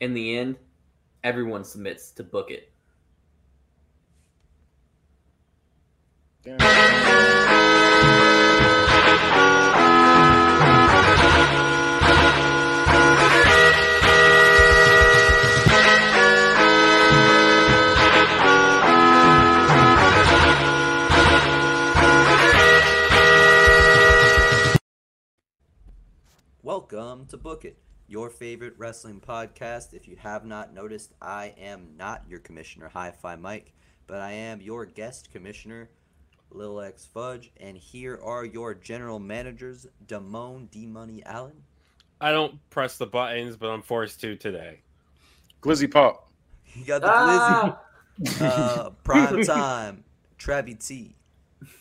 in the end, everyone submits to book it. Welcome to Book It, your favorite wrestling podcast. If you have not noticed, I am not your commissioner, Hi Fi Mike, but I am your guest commissioner, Lil X Fudge, and here are your general managers, Damone D Money Allen. I don't press the buttons, but I'm forced to today. Glizzy Pop. You got the Ah! Glizzy, uh, Prime Time, Travi T.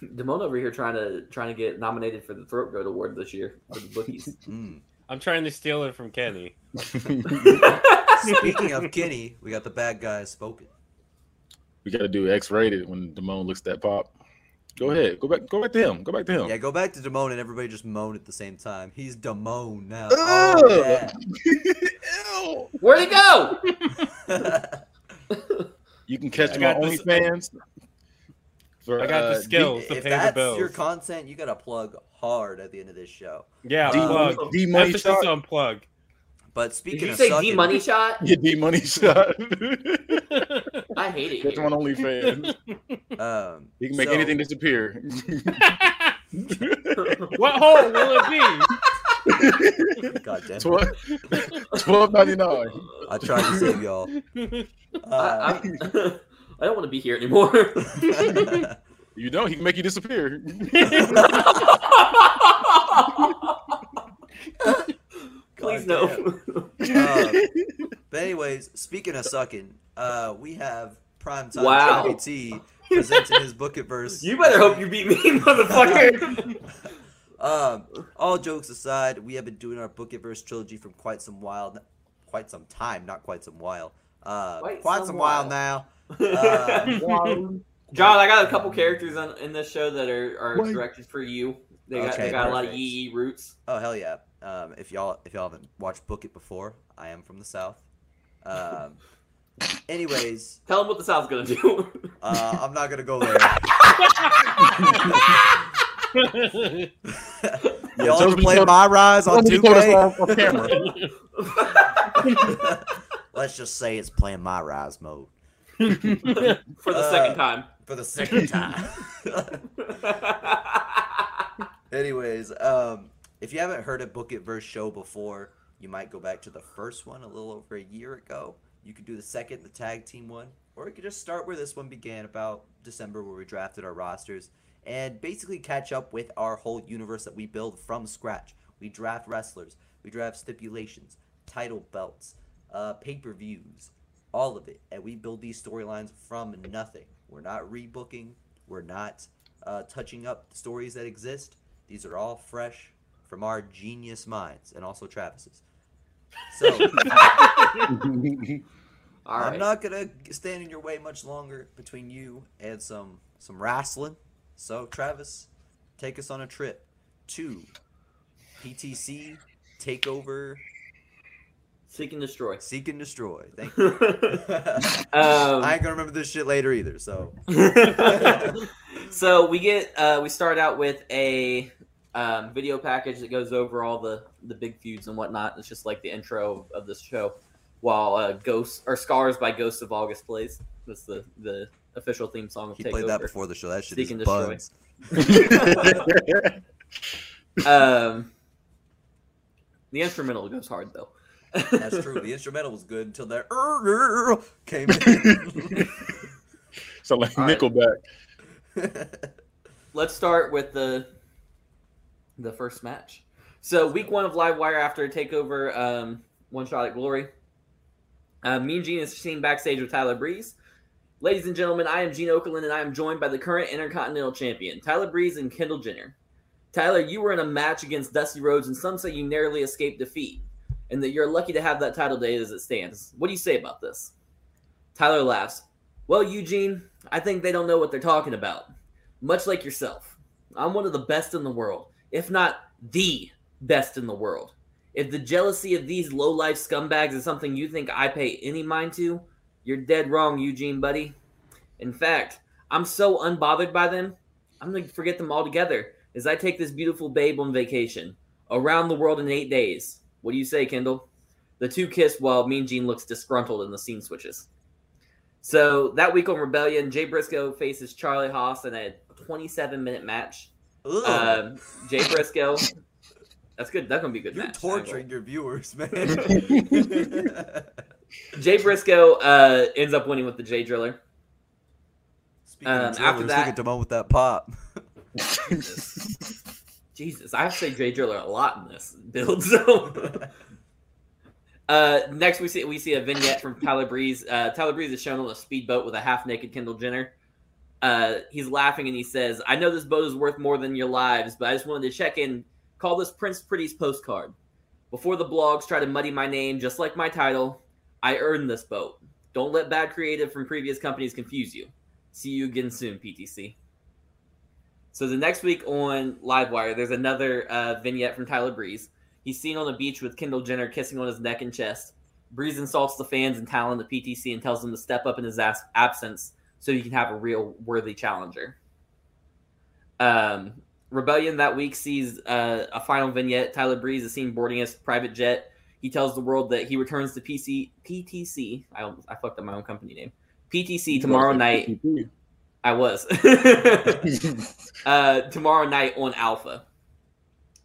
Damone over here trying to trying to get nominated for the Throat Goat Award this year for the bookies. Mm. I'm trying to steal it from Kenny. Speaking of Kenny, we got the bad guys spoken. we got to do X rated when Damone looks that pop. Go ahead. Go back. Go back to him. Go back to him. Yeah, go back to Damone and everybody just moan at the same time. He's Damone now. Oh, yeah. Ew. Where'd he go? You can catch I him on this- OnlyFans. I got the uh, skills to if pay the that's bills. your content, you gotta plug hard at the end of this show. yeah, D, plug. D money Emphasis shot. on plug. But Did speaking you of say sucking, D money shot? Yeah, D money shot. I hate it. That's him on Here. OnlyFans. um, He can make so- anything disappear. what hole will it be? God damn it. Twelve twelve ninety nine. I tried to save y'all. I, Uh, I, I don't want to be here anymore. You know he can make you disappear. Please no. uh, but anyways, speaking of sucking, uh, we have primetime Wow. Travi T presenting his book at verse. You better hope you beat me, motherfucker. Um, all jokes aside, we have been doing our Book It Verse trilogy from quite some while, quite some time, not quite some while. Uh, Quite quite, some some while, while. now. Uh, John, I got a couple characters on, in this show that are, are What? directed for you. They got, Okay, they got a lot of perfect. yee yee roots. oh hell yeah! Um, if y'all if y'all haven't watched Book It before, I am from the south. Um, anyways, Tell them what the South's gonna do. uh, I'm not gonna go there. y'all tell ever play My Rise on Somebody told us 2K? off- off camera. Let's just say it's playing My Rise mode for the Uh, second time. For the second time. Anyways, um, if you haven't heard a Book It Verse show before, you might go back to the first one a little over a year ago. You could do the second, the tag team one, or you could just start where this one began about December, where we drafted our rosters, and basically catch up with our whole universe that we build from scratch. We draft wrestlers, we draft stipulations, title belts, uh, pay per views, all of it, and we build these storylines from nothing. We're not rebooking, we're not uh, touching up the stories that exist. These are all fresh from our genius minds, and also Travis's. So I'm not gonna stand in your way much longer between you and some some wrestling. So Travis, take us on a trip to PTC Takeover Seek and destroy. Seek and Destroy. Thank you. um, I ain't gonna remember this shit later either. So so we get uh, we start out with a um, video package that goes over all the the big feuds and whatnot. It's just like the intro of this show, while uh, Ghost or Scars by Ghosts of August plays. That's the the official theme song of he Takeover. played that before the show. That shit Seek is and Destroy. buns. Um, the instrumental goes hard though. That's true. The instrumental was good until that "Er, came in. so like All right. Nickelback. Let's start with the the first match. So week one of Livewire after a takeover, um, one shot at glory. Uh, Mean Gene is seen backstage with Tyler Breeze. Ladies and gentlemen, I am Gene Okerlund, and I am joined by the current Intercontinental Champion, Tyler Breeze and Kendall Jenner. Tyler, you were in a match against Dusty Rhodes, and some say you narrowly escaped defeat, and that you're lucky to have that title day as it stands. What do you say about this? Tyler laughs. Well, Eugene, I think they don't know what they're talking about. Much like yourself, I'm one of the best in the world, if not the best in the world. If the jealousy of these low life scumbags is something you think I pay any mind to, you're dead wrong, Eugene, buddy. In fact, I'm so unbothered by them, I'm going to forget them altogether as I take this beautiful babe on vacation around the world in eight days. What do you say, Kendall? The two kiss while Mean Gene looks disgruntled and the scene switches. So that week on Rebellion, Jay Briscoe faces Charlie Haas in a 27 minute match. Ugh. Um, Jay Briscoe. That's good. That's gonna be a good You're match. torturing your viewers, man. Jay Briscoe uh, ends up winning with the Jay Driller. Speaking Um, of after drillers, that- look at Damone with that pop. Jesus. I have to say Jay Driller a lot in this build. So uh, next we see we see a vignette from Tyler Breeze. Uh, Tyler Breeze is shown on a speedboat with a half naked Kendall Jenner. Uh, he's laughing and he says, "I know this boat is worth more than your lives, but I just wanted to check in. Call this Prince Pretty's postcard. Before the blogs try to muddy my name, just like my title, I earned this boat. Don't let bad creative from previous companies confuse you. See you again soon, PTC." So the next week on Livewire, there's another uh, vignette from Tyler Breeze. He's seen on the beach with Kendall Jenner kissing on his neck and chest. Breeze insults the fans and talent of the PTC and tells them to step up in his as- absence so he can have a real worthy challenger. Um, Rebellion that week sees uh, a final vignette. Tyler Breeze is seen boarding his private jet. He tells the world that he returns to PC PTC. I, I fucked up my own company name. PTC tomorrow night. I was. uh, tomorrow night on Alpha.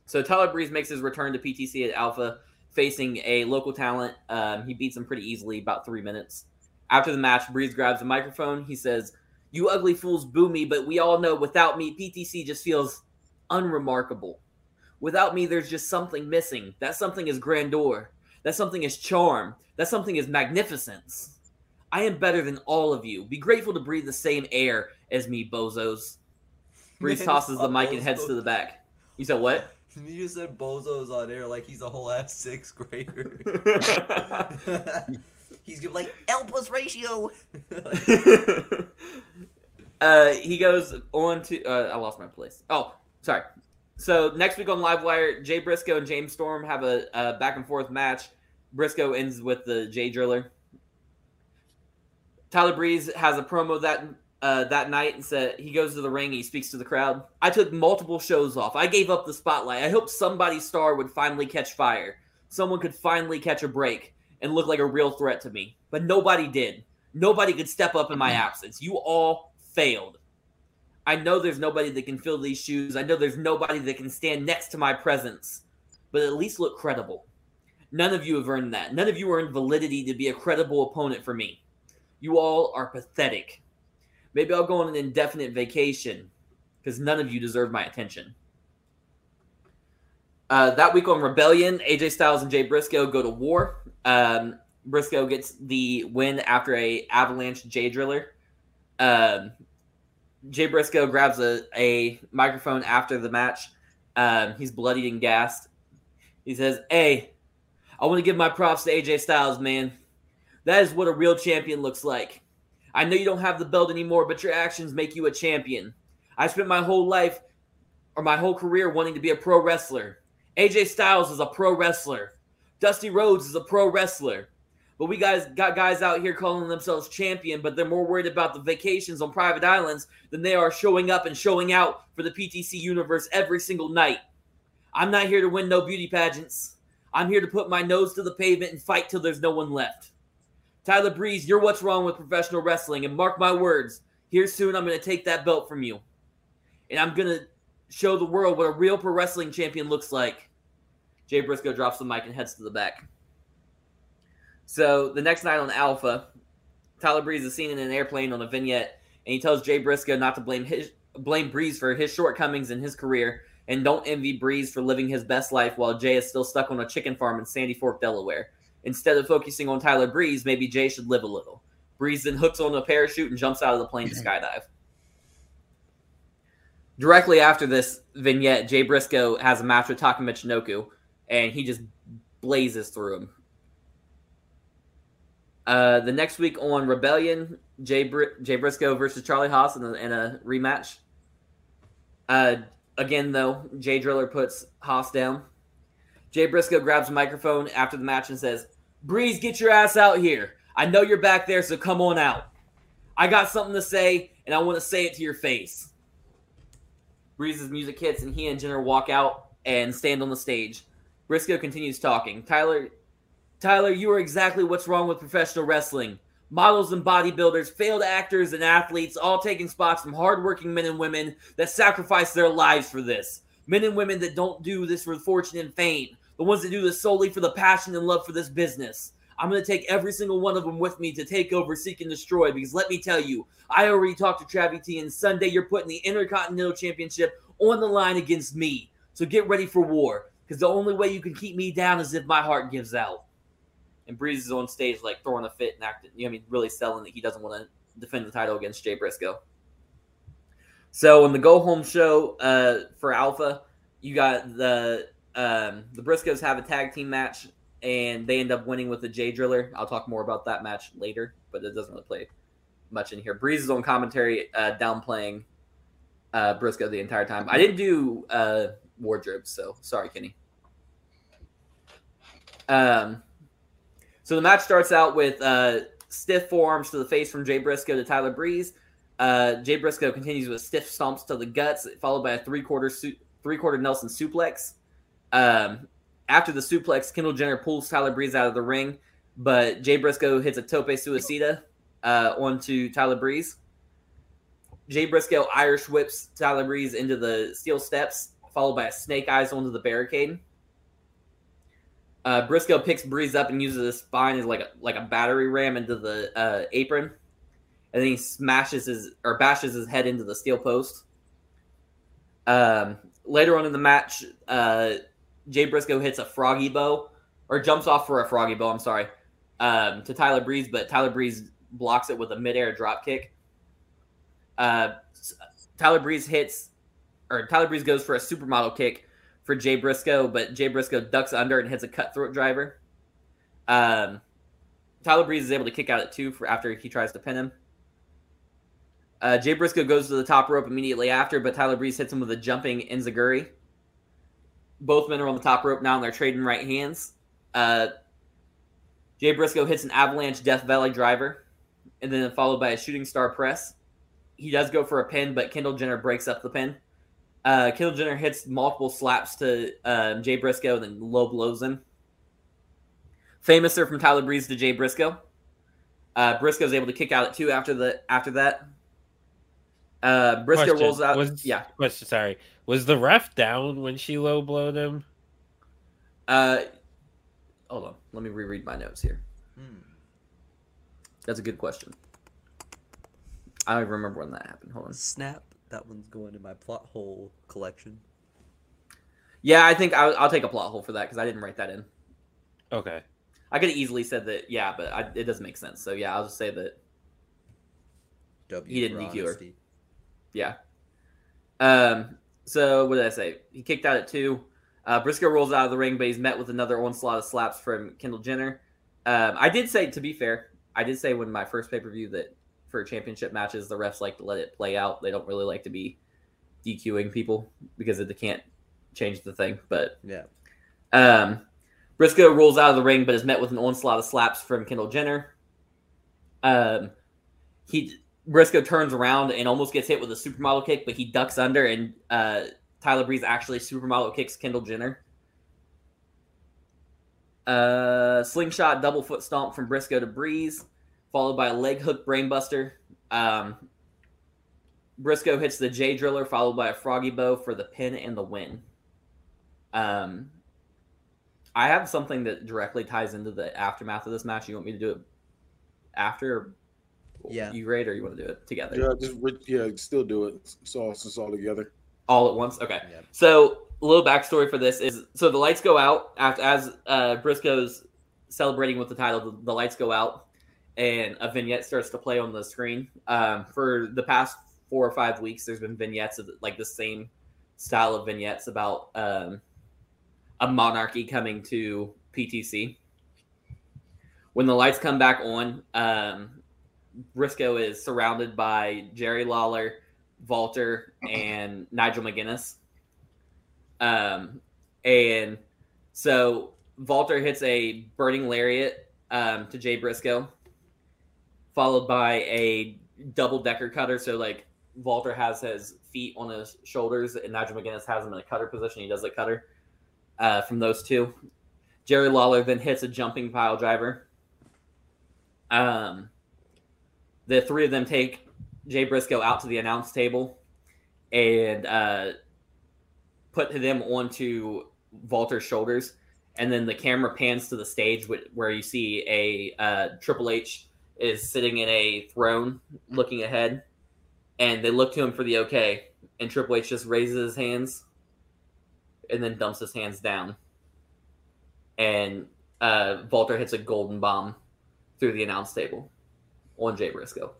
So Tyler Breeze makes his return to PTC at Alpha, facing a local talent. Um, he beats him pretty easily, about three minutes. After the match, Breeze grabs a microphone. He says, "You ugly fools boo me, but we all know without me, PTC just feels unremarkable. Without me, there's just something missing. That something is grandeur. That something is charm. That something is magnificence." I am better than all of you. Be grateful to breathe the same air as me, bozos. Breeze tosses the mic and heads to the back. You said what? You just said Bozo's on air like he's a whole ass sixth grader. he's like Elpus ratio. uh, he goes on to. Uh, I lost my place. Oh, sorry. So next week on Livewire, Jay Briscoe and James Storm have a, a back and forth match. Briscoe ends with the Jay Driller. Tyler Breeze has a promo that uh, that night and said he goes to the ring. He speaks to the crowd. I took multiple shows off. I gave up the spotlight. I hoped somebody's star would finally catch fire. Someone could finally catch a break and look like a real threat to me. But nobody did. Nobody could step up in my absence. You all failed. I know there's nobody that can fill these shoes. I know there's nobody that can stand next to my presence, but at least look credible. None of you have earned that. None of you earned validity to be a credible opponent for me. You all are pathetic. Maybe I'll go on an indefinite vacation because none of you deserve my attention. Uh, that week on Rebellion, AJ Styles and Jay Briscoe go to war. Um, Briscoe gets the win after a avalanche Jay Driller. Um, Jay Briscoe grabs a, a microphone after the match. Um, he's bloodied and gassed. He says, Hey, I want to give my props to AJ Styles, man. That is what a real champion looks like. I know you don't have the belt anymore, but your actions make you a champion. I spent my whole life or my whole career wanting to be a pro wrestler. AJ Styles is a pro wrestler. Dusty Rhodes is a pro wrestler. But we guys got guys out here calling themselves champion, but they're more worried about the vacations on private islands than they are showing up and showing out for the PTC universe every single night. I'm not here to win no beauty pageants. I'm here to put my nose to the pavement and fight till there's no one left. Tyler Breeze, you're what's wrong with professional wrestling, and mark my words, here soon I'm going to take that belt from you. And I'm going to show the world what a real pro wrestling champion looks like. Jay Briscoe drops the mic and heads to the back. So the next night on Alpha, Tyler Breeze is seen in an airplane on a vignette, and he tells Jay Briscoe not to blame his blame Breeze for his shortcomings in his career, and don't envy Breeze for living his best life while Jay is still stuck on a chicken farm in Sandy Fork, Delaware. Instead of focusing on Tyler Breeze, maybe Jay should live a little. Breeze then hooks on a parachute and jumps out of the plane to skydive. Directly after this vignette, Jay Briscoe has a match with Taka Michinoku, and he just blazes through him. Uh, the next week on Rebellion, Jay, Br- Jay Briscoe versus Charlie Haas in a, in a rematch. Uh, again, though, Jay Driller puts Haas down. Jay Briscoe grabs a microphone after the match and says, Breeze, get your ass out here. I know you're back there, so come on out. I got something to say, and I want to say it to your face. Breeze's music hits, and he and Jenner walk out and stand on the stage. Briscoe continues talking. Tyler, Tyler, you are exactly what's wrong with professional wrestling. Models and bodybuilders, failed actors and athletes, all taking spots from hardworking men and women that sacrifice their lives for this. Men and women that don't do this for fortune and fame, the ones that do this solely for the passion and love for this business. I'm going to take every single one of them with me to take over, seek and destroy. Because let me tell you, I already talked to Travie T, and Sunday you're putting the Intercontinental Championship on the line against me. So get ready for war. Because the only way you can keep me down is if my heart gives out. And Breeze is on stage, like throwing a fit and acting, you know, I mean, really selling that he doesn't want to defend the title against Jay Briscoe. So in the go home show uh, for Alpha, you got the um, the Briscoes have a tag team match, and they end up winning with the Jay Driller. I'll talk more about that match later, but it doesn't really play much in here. Breeze is on commentary, uh, downplaying uh, Briscoe the entire time. I didn't do uh, wardrobe, so sorry, Kenny. Um, so the match starts out with uh, stiff forearms to the face from Jay Briscoe to Tyler Breeze. Uh, Jay Briscoe continues with stiff stomps to the guts, followed by a three quarter su- three quarter Nelson suplex. Um, after the suplex, Kendall Jenner pulls Tyler Breeze out of the ring, but Jay Briscoe hits a tope suicida uh, onto Tyler Breeze. Jay Briscoe Irish whips Tyler Breeze into the steel steps, followed by a snake eyes onto the barricade. Uh, Briscoe picks Breeze up and uses his spine as like a, like a battery ram into the uh, apron, and then he smashes his or bashes his head into the steel post. Um, later on in the match, uh, Jay Briscoe hits a froggy bow or jumps off for a froggy bow. I'm sorry, um, to Tyler Breeze, but Tyler Breeze blocks it with a midair drop kick. Uh, Tyler Breeze hits, or Tyler Breeze goes for a supermodel kick for Jay Briscoe, but Jay Briscoe ducks under and hits a cutthroat driver. Um, Tyler Breeze is able to kick out at two for after he tries to pin him. Uh, Jay Briscoe goes to the top rope immediately after, but Tyler Breeze hits him with a jumping enziguri. Both men are on the top rope now, and they're trading right hands. Uh, Jay Briscoe hits an avalanche Death Valley driver, and then followed by a shooting star press. He does go for a pin, but Kendall Jenner breaks up the pin. Uh, Kendall Jenner hits multiple slaps to um, Jay Briscoe and then low blows him. Famouser from Tyler Breeze to Jay Briscoe. Uh, Briscoe's able to kick out at two after the after that. Uh, Briscoe Question, rolls out. Was, yeah. Question. Sorry. Was the ref down when she low blowed him? Uh, hold on. Let me reread my notes here. Hmm. That's a good question. I don't even remember when that happened. Hold on. Snap. That one's going in my plot hole collection. Yeah, I think I'll, I'll take a plot hole for that because I didn't write that in. Okay. I could have easily said that, yeah, but I, it doesn't make sense. So yeah, I'll just say that, W He didn't for DQ her. yeah. Um. So what did I say? He kicked out at two. Uh, Briscoe rolls out of the ring, but he's met with another onslaught of slaps from Kendall Jenner. Um, I did say, to be fair, I did say when my first pay per view that for championship matches, the refs like to let it play out. They don't really like to be DQing people because they can't change the thing. But Yeah. Um, Briscoe rolls out of the ring, but is met with an onslaught of slaps from Kendall Jenner. Um, he Briscoe turns around and almost gets hit with a supermodel kick, but he ducks under, and uh, Tyler Breeze actually supermodel kicks Kendall Jenner. Uh, slingshot double foot stomp from Briscoe to Breeze, followed by a leg hook brainbuster. Um, Briscoe hits the Jay Driller, followed by a froggy bow for the pin and the win. Um, I have something that directly ties into the aftermath of this match. You want me to do it after? Yeah. You rate or you want to do it together? Yeah, just yeah, still do it. It's all it's all together. All at once? Okay. Yep. So a little backstory for this is so the lights go out after as uh, Briscoe's celebrating with the title. The, the lights go out, and a vignette starts to play on the screen. Um, for the past four or five weeks, there's been vignettes of like the same style of vignettes about um, a monarchy coming to PTC. When the lights come back on, um, Briscoe is surrounded by Jerry Lawler, Walter, and Nigel McGuinness. Um, and So Walter hits a burning lariat um, to Jay Briscoe, followed by a double decker cutter. So like Walter has his feet on his shoulders, and Nigel McGuinness has him in a cutter position. He does the cutter uh, from those two. Jerry Lawler then hits a jumping pile driver. Um, the three of them take Jay Briscoe out to the announce table and uh, put them onto Walter's shoulders. And then the camera pans to the stage where you see a uh, Triple H is sitting in a throne looking ahead. And they look to him for the okay. And Triple H just raises his hands and then dumps his hands down. And uh, Walter hits a golden bomb through the announce table on Jay Briscoe.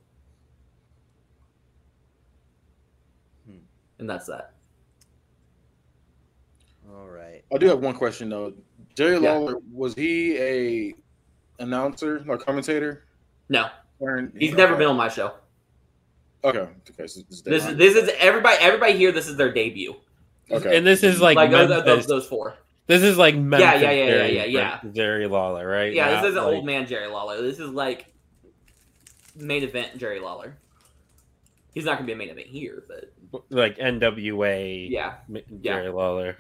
Hmm. And that's that. All right. I do have one question though. Jerry Yeah. Lawler was he a announcer or commentator? No, Or- he's never been on my show. Okay. Okay. So this, This is this is everybody. Everybody here. This is their debut. okay. And this is like, Like, those, Memphis. those, those four. This is like Memphis yeah, yeah, yeah, Jerry, yeah, yeah. Jerry Lawler, right? Yeah, Not this isn't like- old man Jerry Lawler. This is like main event Jerry Lawler. He's not gonna be a main event here, but like NWA. yeah, M- Yeah. Jerry Lawler.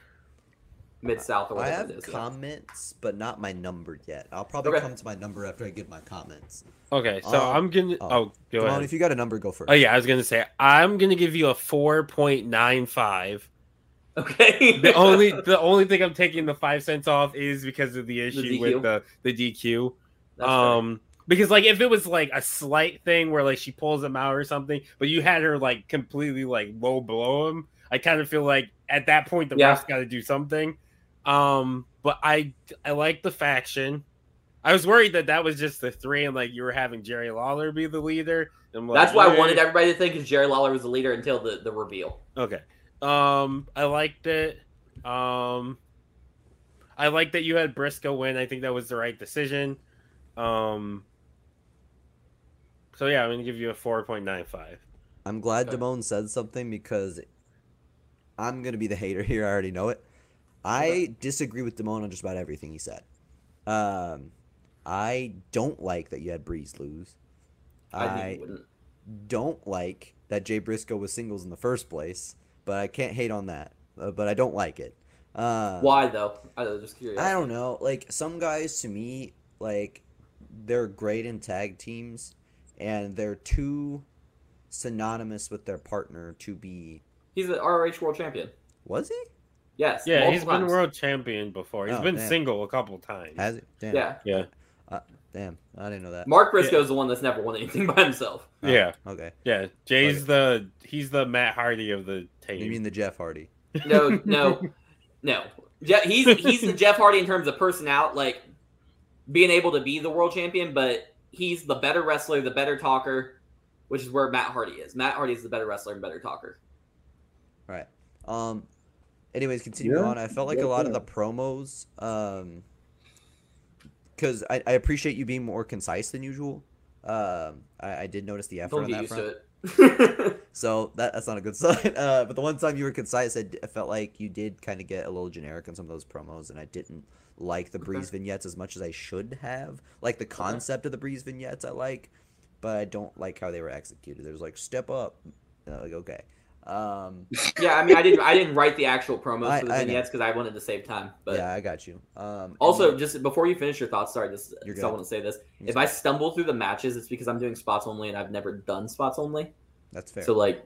mid south or I whatever have it is. yeah. comments, but not my number yet. I'll probably Okay. come to my number after I give my comments. Okay, so Um, I'm gonna. oh. Oh, go Come on, ahead. if you got a number, go first. Oh yeah, I was gonna say I'm gonna give you a four point nine five. Okay. The only the only thing I'm taking the five cents off is because of the issue DQ? with the the DQ. That's fair. um, because like if it was like a slight thing where like she pulls him out or something, but you had her like completely like low blow him, I kind of feel like at that point the Yeah. refs got to do something. Um, but I I like the faction. I was worried that that was just the three, and like you were having Jerry Lawler be the leader. Like, That's why I wanted everybody to think is Jerry Lawler was the leader until the, the reveal. Okay. Um, I liked it. Um, I like that you had Briscoe win. I think that was the right decision. Um, so yeah, I'm gonna give you a four point nine five. I'm glad Okay. Damone said something because I'm gonna be the hater here. I already know it. I Okay. disagree with Damone on just about everything he said. Um, I don't like that you had Breeze lose. I, I don't like that Jay Briscoe was singles in the first place, but I can't hate on that. Uh, but I don't like it. Uh, Why though? I was just curious. I don't know. Like some guys to me, like they're great in tag teams, and they're too synonymous with their partner to be. He's an ROH world champion. Was he? Yes. Yeah, multiple he's been world champion before. He's Oh, been damn. single a couple times. Has he? Damn. Yeah. yeah, uh, Damn. I didn't know that. Mark Briscoe's the one that's never won anything by himself. Oh, yeah, Okay. yeah. Jay's the he's the Matt Hardy of the team. You mean the Jeff Hardy? No, no, no. Je- he's he's the Jeff Hardy in terms of personality, like being able to be the world champion, but he's the better wrestler, the better talker, which is where Matt Hardy is. Matt Hardy is the better wrestler and better talker. All right. Um. Anyways, continuing Yeah, on, I felt like yeah, a lot of the promos, um, because I, I appreciate you being more concise than usual. Um, I, I did notice the effort Don't on get that used front. to it. So that that's not a good sign. Uh, but the one time you were concise, I, d- I felt like you did kind of get a little generic on some of those promos, and I didn't like the Okay. breeze vignettes as much as I should have. Like the concept of the breeze vignettes, I like, but I don't like how they were executed. There's like step up, like okay. Um, yeah, I mean, I didn't I didn't write the actual promos I- for the I vignettes because I wanted to save time. But yeah, I got you. Um, also, then- just before you finish your thoughts, sorry, this I want to say this. If I stumble through the matches, it's because I'm doing spots only and I've never done spots only. that's fair. So like,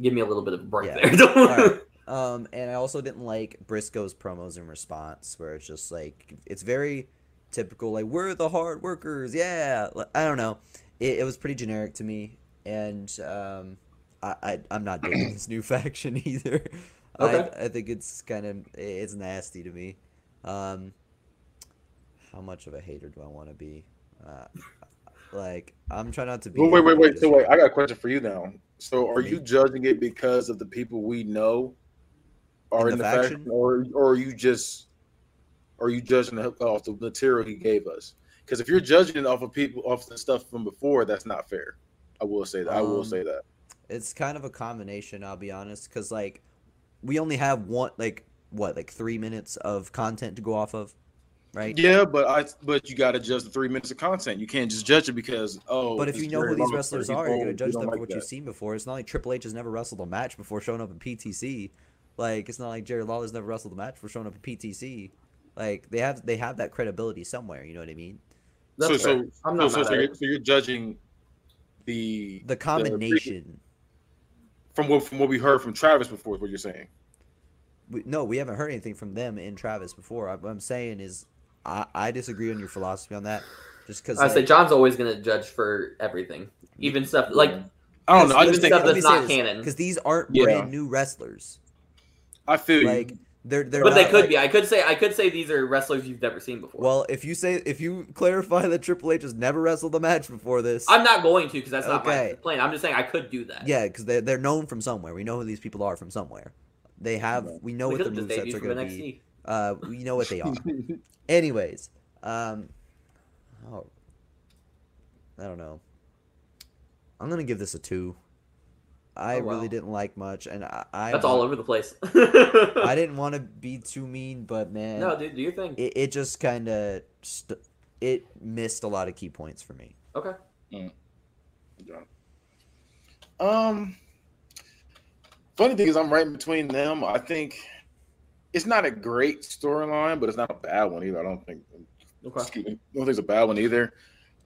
give me a little bit of a break Yeah. there. Don't- Alright. Um, and I also didn't like Briscoe's promos in response, where it's just like it's very typical, like we're the hard workers, yeah. I don't know, it, it was pretty generic to me, and um, I, I I'm not digging this new faction either. Okay. I I think it's kind of it's nasty to me. Um, how much of a hater do I want to be? Uh, like I'm trying not to be. Wait, wait, wait, wait. So wait, I got a question for you now. So are you judging it because of the people we know are In in, the the, faction? faction, or or are you just are you judging off the material he gave us? Because if you're judging off of people off the stuff from before, that's not fair. I will say that. I will Um, say that. It's kind of a combination, I'll be honest, because like we only have one. Like what like three minutes of content to go off of, right? Yeah, but I but you got to judge the three minutes of content. You can't just judge it because oh. But if you know who these wrestlers are, you're gonna judge them for what that. you've seen before. It's not like Triple H has never wrestled a match before showing up in PTC. Like it's not like Jerry Lawler's never wrestled a match for showing up in PTC. Like they have they have that credibility somewhere. You know what I mean? So so I'm not so, mad so, you're, so you're judging the The combination. from what from what we heard from Travis before is what you're saying. we, no, we haven't heard anything from them in Travis before. I, what I'm saying is, I, I disagree on your philosophy on that. Just because I say John's always gonna judge for everything, even stuff like I don't know. I Even just think stuff that's not canon. because these aren't Yeah. brand new wrestlers. I feel Like you. they're they're. but they could like- be. I could say I could say these are wrestlers you've never seen before. Well, if you say if you clarify that Triple H has never wrestled a match before this, I'm not going to because that's not Okay. my plan. I'm just saying I could do that. yeah, because they're they're known from somewhere. We know who these people are from somewhere. They have we know we what could the have movesets are going to be. Uh, we know what they are. Anyways, um, oh, I don't know. I'm gonna give this a two. I Oh, wow. really didn't like much, and I I, That's all over the place. I didn't want to be too mean, but man, no, dude, do your thing. it, it just kind of st- it missed a lot of key points for me. Okay. Um, funny thing is, I'm right between them. I think it's not a great storyline, but it's not a bad one either. I don't think. Okay. Excuse me. I don't think it's a bad one either.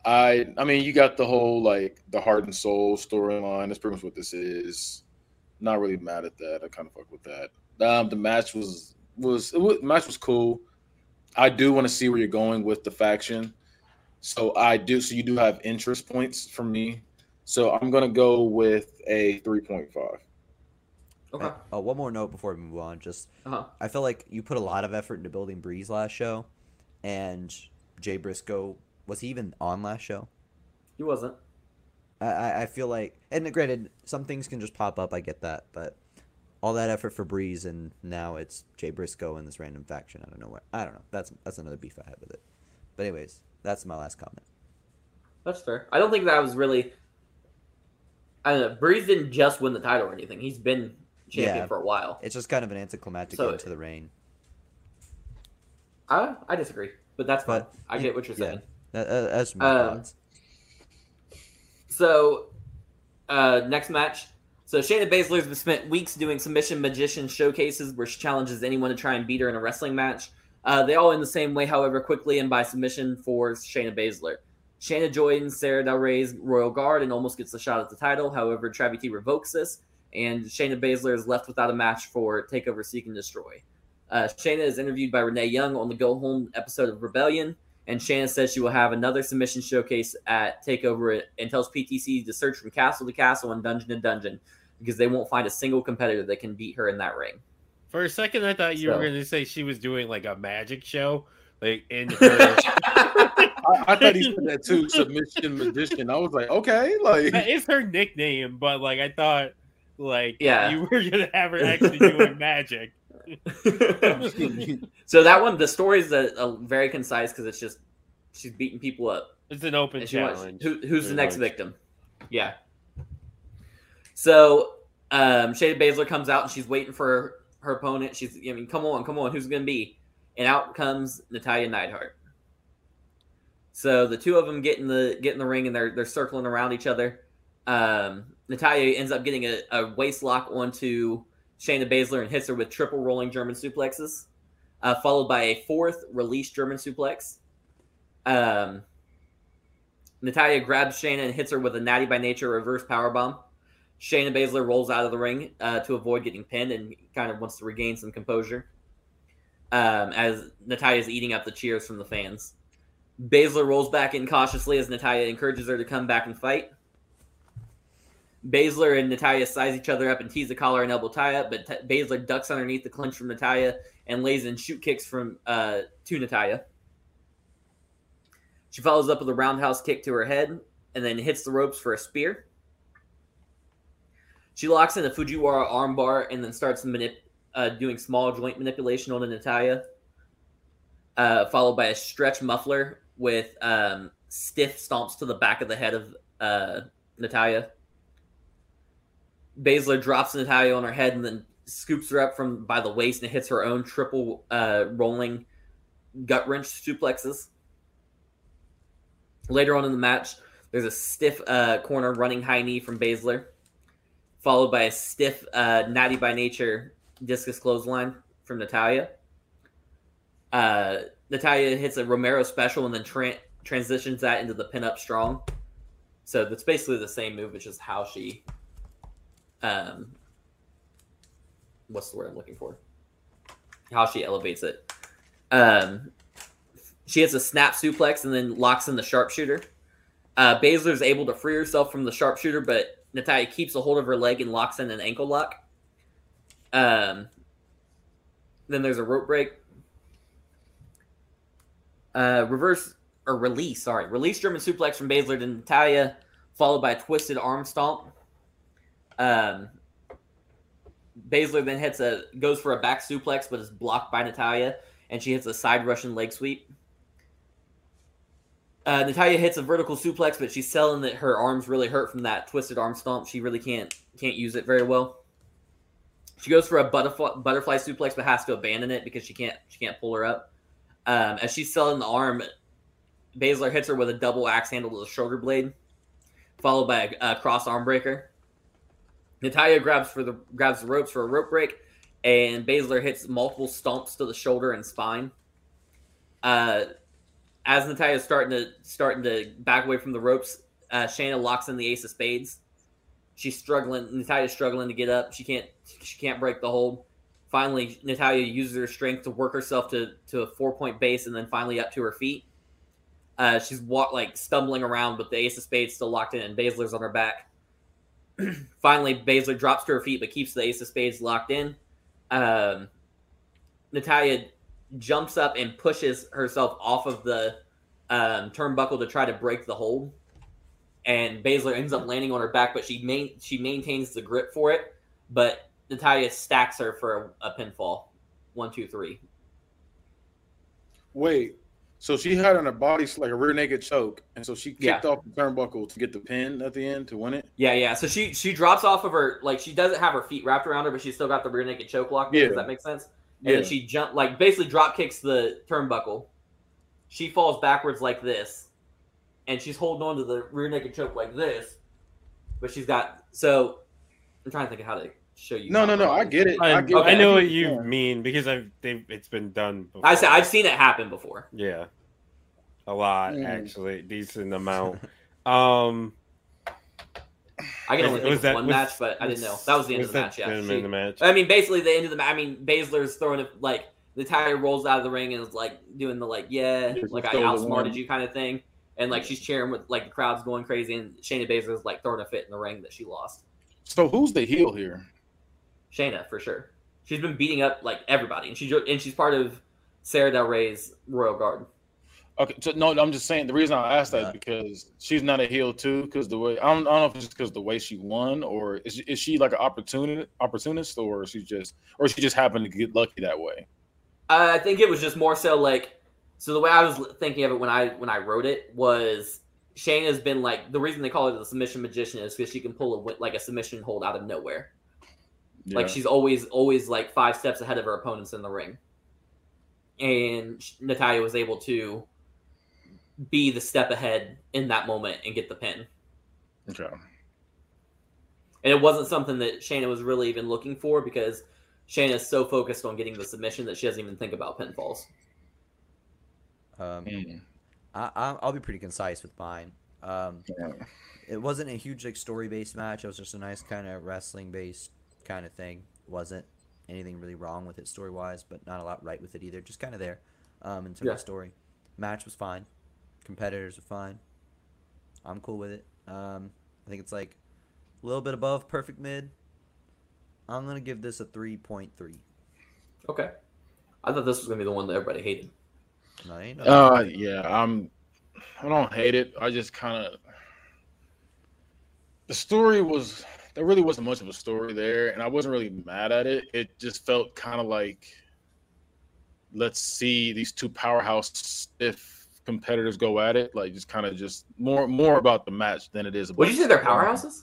I, I mean, you got the whole like the heart and soul storyline. That's pretty much what this is. Not really mad at that. I kind of fuck with that. Um, the match was was, it was match was cool. I do want to see where you're going with the faction. So I do. So you do have interest points for me. So I'm gonna go with a 3.5. Okay. Uh, oh, one more note before we move on. Just Uh-huh. I feel like you put a lot of effort into building Breeze last show, and Jay Briscoe was he even on last show? He wasn't. I, I feel like, and granted, some things can just pop up. I get that, but all that effort for Breeze, and now it's Jay Briscoe and this random faction. I don't know what. I don't know. That's that's another beef I had with it. But anyways, that's my last comment. That's fair. I don't think that was really. I don't know. Breeze didn't just win the title or anything. He's been champion Yeah. for a while. It's just kind of an anticlimactic So- to the reign. I I disagree, but that's fine. But, I get what you're yeah. saying. That, uh, that's my Uh, thoughts. So, uh, next match. So Shayna Baszler has spent weeks doing submission magician showcases where she challenges anyone to try and beat her in a wrestling match. Uh, they all end the same way, however, quickly and by submission for Shayna Baszler. Shayna joins Sarah Del Rey's Royal Guard and almost gets a shot at the title. However, Travi T revokes this, and Shayna Baszler is left without a match for Takeover Seek and Destroy. Uh, Shayna is interviewed by Renee Young on the Go Home episode of Rebellion, and Shannon says she will have another submission showcase at Takeover and tells PTC to search from castle to castle and dungeon to dungeon because they won't find a single competitor that can beat her in that ring. For a second, I thought you So- were going to say she was doing like a magic show, like in her. I, I thought he said that too. Submission magician. I was like, okay, like that is her nickname, but like I thought, like Yeah. you were going to have her actually doing magic. so that one, the story is a, a very concise because it's just she's beating people up. It's an open And she wants- challenge. who, who's the next much. victim? Yeah. So um, Shayna Baszler comes out and she's waiting for her opponent. She's, I mean, come on, come on, who's going to be? And out comes Natalya Neidhart. So the two of them get in the get in the ring and they're they're circling around each other. Um, Natalya ends up getting a, a waist lock onto Shayna Baszler and hits her with triple rolling German suplexes, uh, followed by a fourth release German suplex. Um, Natalya grabs Shayna and hits her with a natty by nature reverse powerbomb. Shayna Baszler rolls out of the ring uh, to avoid getting pinned and kind of wants to regain some composure. Um, as Natalya's eating up the cheers from the fans. Baszler rolls back in cautiously as Natalya encourages her to come back and fight. Baszler and Natalya size each other up and tease the collar and elbow tie up, but T- Baszler ducks underneath the clinch from Natalya and lays in shoot kicks from uh, to Natalya. She follows up with a roundhouse kick to her head and then hits the ropes for a spear. She locks in a Fujiwara armbar and then starts manip- uh, doing small joint manipulation on Natalya, uh, followed by a stretch muffler with um, stiff stomps to the back of the head of uh, Natalya. Baszler drops Natalya on her head and then scoops her up from by the waist and hits her own triple uh, rolling gut wrench suplexes. Later on in the match, there's a stiff uh, corner running high knee from Baszler, followed by a stiff uh, natty by nature discus clothesline from Natalya. Uh, Natalya hits a Romero special and then tra- transitions that into the pin up strong. So that's basically the same move, which is how she, um, what's the word I'm looking for? How she elevates it. Um, she hits a snap suplex and then locks in the sharpshooter. Uh, Baszler is able to free herself from the sharpshooter, but Natalya keeps a hold of her leg and locks in an ankle lock. Um, then there's a rope break. Uh, reverse or release, sorry, release German suplex from Baszler to Natalya, followed by a twisted arm stomp. Um, Baszler then hits a goes for a back suplex, but is blocked by Natalya, and she hits a side Russian leg sweep. Uh, Natalya hits a vertical suplex, but she's selling that her arms really hurt from that twisted arm stomp. She really can't can't use it very well. She goes for a butterfly butterfly suplex, but has to abandon it because she can't she can't pull her up. Um, as she's selling the arm, Baszler hits her with a double axe handle to the shoulder blade, followed by a, a cross arm breaker. Natalya grabs for the grabs the ropes for a rope break, and Baszler hits multiple stomps to the shoulder and spine. Uh, as Natalya's starting to starting to back away from the ropes, uh, Shayna locks in the Ace of Spades. She's struggling. Natalya's struggling to get up. She can't. She can't break the hold. Finally, Natalya uses her strength to work herself to to a four point base, and then finally up to her feet. Uh, she's walk like stumbling around, but the Ace of Spades still locked in, and Baszler's on her back. finally, Baszler drops to her feet, but keeps the Ace of Spades locked in. Um, Natalya jumps up and pushes herself off of the um, turnbuckle to try to break the hold. And Baszler ends up landing on her back, but she main she maintains the grip for it. But Natalya stacks her for a, a pinfall. One, two, three. Wait, so she had on her body like a rear naked choke, and so she kicked Yeah. off the turnbuckle to get the pin at the end to win it. Yeah, yeah. So she she drops off of her like she doesn't have her feet wrapped around her, but she's still got the rear naked choke locked. in. Yeah. Does that make sense? And Yeah. then she jump like basically drop kicks the turnbuckle. She falls backwards like this, and she's holding on to the rear naked choke like this. But she's got so I'm trying to think of how to show you. No, no, no. I get it. I, I, get I it. know what you Yeah. mean because I've they've, it's been done. Before. I said I've seen it happen before. yeah, a lot Mm. actually, decent amount. Um, I can only Was of that- one was- match, but I didn't know that was the end was of the match. Yeah, been She- in the match. I mean, basically the end of the match. I mean, Baszler's throwing it like the tire rolls out of the ring and is like doing the like yeah, Yeah, like I stole the outsmarted you kind of thing, and like she's cheering with like the crowd's going crazy, and Shayna Baszler's like throwing a fit in the ring that she lost. So who's the heel here? Shayna for sure. She's been beating up like everybody, and she's and she's part of Sarah Del Rey's Royal Guard. Okay, so no, I'm just saying the reason I asked that Yeah. is because she's not a heel too. Because the way I don't, I don't know if it's just because the way she won, or is, is she like an opportunist, opportunist, or she just, or she just happened to get lucky that way. I think it was just more so like so the way I was thinking of it when I when I wrote it was Shayna's been like the reason they call her the submission magician is because she can pull a like a submission hold out of nowhere. Like she's always always like five steps ahead of her opponents in the ring. And sh- Natalya was able to be the step ahead in that moment and get the pin. okay. And it wasn't something that Shayna was really even looking for because Shayna is so focused on getting the submission that she doesn't even think about pinfalls. Um, Mm. I, I- I'll be pretty concise with mine. Um, Yeah. it wasn't a huge like story based match. It was just a nice kind of wrestling based kind of thing. wasn't anything really wrong with it story wise, but not a lot right with it either. Just kind of there um, in terms Yeah. of story. Match was fine. Competitors were fine. I'm cool with it. Um, I think it's like a little bit above perfect mid. I'm gonna give this a three point three. Okay. I thought this was gonna be the one that everybody hated. No, ain't no- Uh, yeah, I'm. I don't hate it. I just kind of. The story was there really wasn't much of a story there, and I wasn't really mad at it. It just felt kind of like, let's see these two powerhouse stiff competitors go at it. Like just kind of just more more about the match than it is about. Would you say they're powerhouses?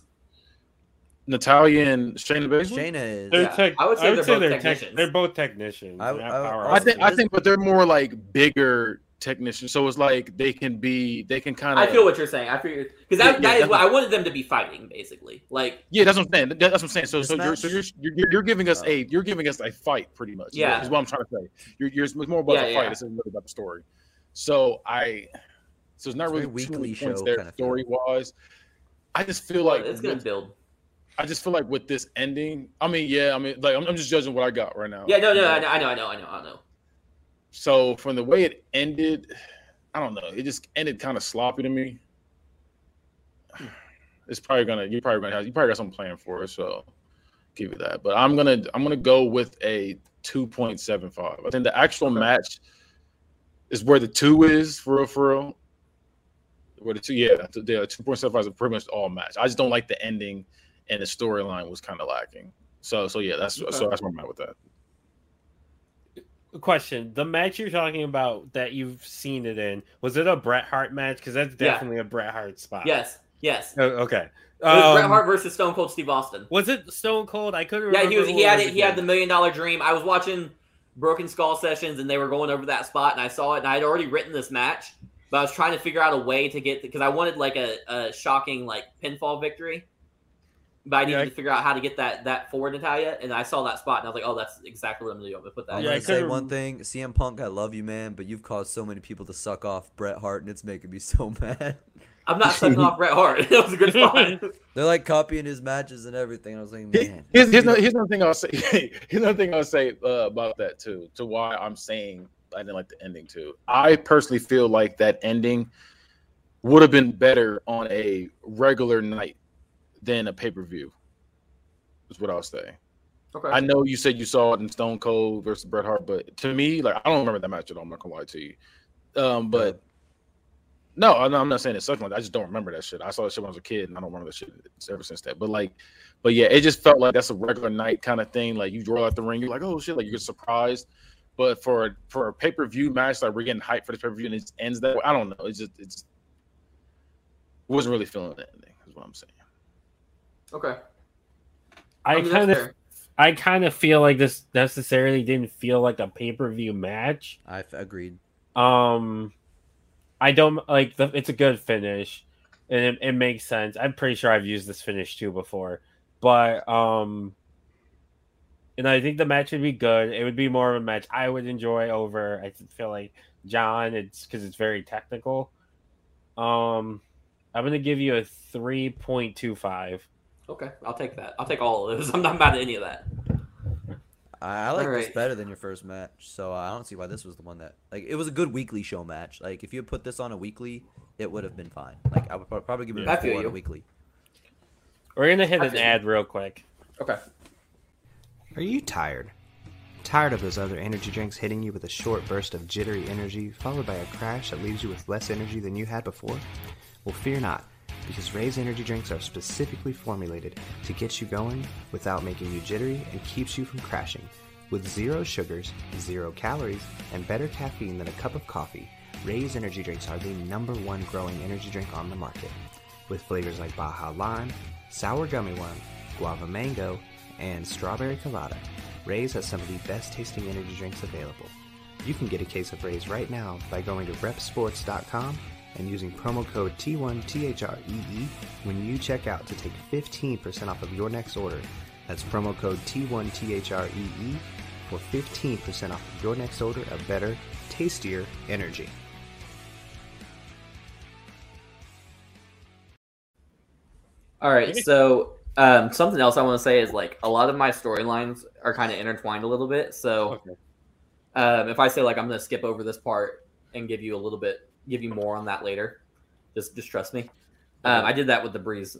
Natalya and Shayna Baszler. Shayna is. They're Yeah, tech- I would say they're both they're technicians. they're both technicians. I- I- I I think I think, but they're more like bigger technicians. So it's like they can be, they can kind of. I feel what you're saying. I feel because that, Yeah, that yeah, is what that's- I wanted them to be fighting, basically. Like, Yeah, that's what I'm saying. That's what I'm saying. So, so you're, so you're, you're you're giving us a you're giving us a fight, pretty much. is what- Yeah. is what I'm trying to say. You're, you're it's more about Yeah, the fight. yeah. It's really about the story. So I, so it's not It's really very too many weekly points show there kinda feel. story wise. I just feel like it's gonna with- build. I just feel like with this ending. I mean, yeah. I mean, like I'm, I'm just judging what I got right now. Yeah, no, no, You know? I know, I know, I know, I know, I know. So from the way it ended, I don't know. It just ended kind of sloppy to me. It's probably gonna you're probably gonna have you probably got something planned for it, so give you that. But I'm gonna I'm gonna go with a two point seven five. I think the actual match is where the two is for real for real. Where the two, yeah, the- the two point seven five is pretty much all match. I just don't like the ending and the storyline was kind of lacking. So so yeah, that's Okay. so that's where I'm at with that. Question: The match you're talking about that you've seen it in was it a Bret Hart match? Because that's Yeah. definitely a Bret Hart spot. Yes, yes. Oh, okay. It was Bret Um, Hart versus Stone Cold Steve Austin. Was it Stone Cold? I couldn't. Yeah, remember he was. He had it. He had the million dollar dream. I was watching Broken Skull sessions, and they were going over that spot, and I saw it, and I had already written this match, but I was trying to figure out a way to get because I wanted like a, a shocking like pinfall victory, but I needed Yeah, to figure out how to get that that for Natalya, and I saw that spot, and I was like, oh, that's exactly what I'm gonna do. I'm gonna put that. I'm in. Yeah, I gonna say one thing, CM Punk, I love you, man, but you've caused so many people to suck off Bret Hart, and it's making me so mad. I'm not sucking off Bret Hart. It was a good spot. They're like copying his matches and everything. I was like, man. Here's, here's, another, here's another thing I'll say. here's another thing I'll say uh, about that too. To why I'm saying I didn't like the ending too. I personally feel like that ending would have been better on a regular night than a pay per view. Is what I'll say. okay. I know you said you saw it in Stone Cold versus Bret Hart, but to me, like I don't remember that match at all. I'm not gonna lie to you. Um, but no, I'm not, saying it sucked like. I just don't remember that shit. I saw that shit when I was a kid, and I don't remember that shit ever since that. But like, but yeah, it just felt like that's a regular night kind of thing. Like you roll out the ring, you're like, oh shit, like you get surprised. But for a, for a pay per view match, like we're getting hyped for this pay per view, and it just ends that way. I don't know. It's just it's wasn't really feeling that ending. Is what I'm saying. Okay. I mean, kind of. I kind of feel like this necessarily didn't feel like a pay per view match. I f- agreed. Um, I don't like the. It's a good finish, and it, it makes sense. I'm pretty sure I've used this finish too before, but um, and I think the match would be good. It would be more of a match I would enjoy over. I feel like John. It's because it's very technical. Um, I'm gonna give you a three point two five. Okay, I'll take that. I'll take all of those. I'm not mad at any of that. I, I like this better than your first match, so I don't see why this was the one that like it was a good weekly show match. Like if you had put this on a weekly, it would have been fine. Like I would probably give it I a feel four on a weekly. We're gonna hit I an ad real quick. Okay. Are you tired? Tired of those other energy drinks hitting you with a short burst of jittery energy, followed by a crash that leaves you with less energy than you had before? Well, fear not, because Ray's energy drinks are specifically formulated to get you going without making you jittery and keeps you from crashing. With zero sugars, zero calories, and better caffeine than a cup of coffee, Ray's energy drinks are the number one growing energy drink on the market. With flavors like Baja Lime, Sour Gummy Worm, Guava Mango, and Strawberry Colada, Ray's has some of the best tasting energy drinks available. You can get a case of Ray's right now by going to repsports.com and using promo code T1THREE when you check out to take 15% off of your next order. That's promo code T1THREE E for 15% off of your next order of better, tastier energy. All right, so um, something else I want to say is like a lot of my storylines are kind of intertwined a little bit. So Okay. um, if I say like I'm going to skip over this part and give you a little bit, give you more on that later, just just trust me. Um, I did that with the Breeze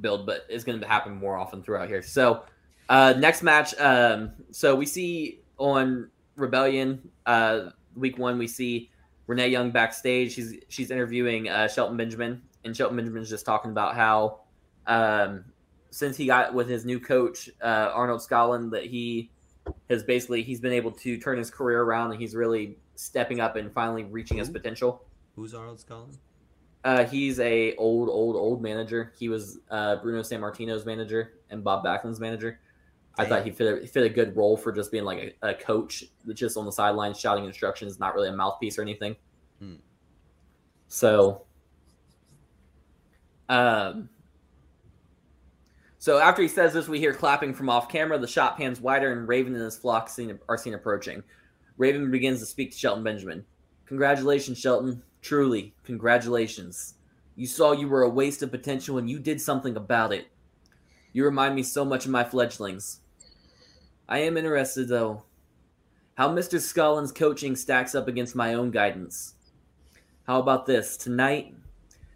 build, but it's going to happen more often throughout here. So uh, next match, um, so we see on Rebellion uh, week one, we see Renee Young backstage. She's she's interviewing uh, Shelton Benjamin, and Shelton Benjamin's just talking about how um, since he got with his new coach uh, Arnold Skaaland, that he has basically he's been able to turn his career around, and he's really stepping up and finally reaching his potential. Who's Arnold Skaaland? Uh, he's a old, old, old manager. He was uh, Bruno Sammartino's manager and Bob Backlund's manager. I thought he fit a, fit a good role for just being like a, a coach, that's just on the sidelines shouting instructions, not really a mouthpiece or anything. Hmm. So, um, so after he says this, we hear clapping from off camera. The shot pans wider, and Raven and his flock seen, are seen approaching. Raven begins to speak to Shelton Benjamin. Congratulations, Shelton. Truly, congratulations. You saw you were a waste of potential, and you did something about it. You remind me so much of my fledglings. I am interested, though, how Mr. Skaaland's coaching stacks up against my own guidance. How about this? Tonight,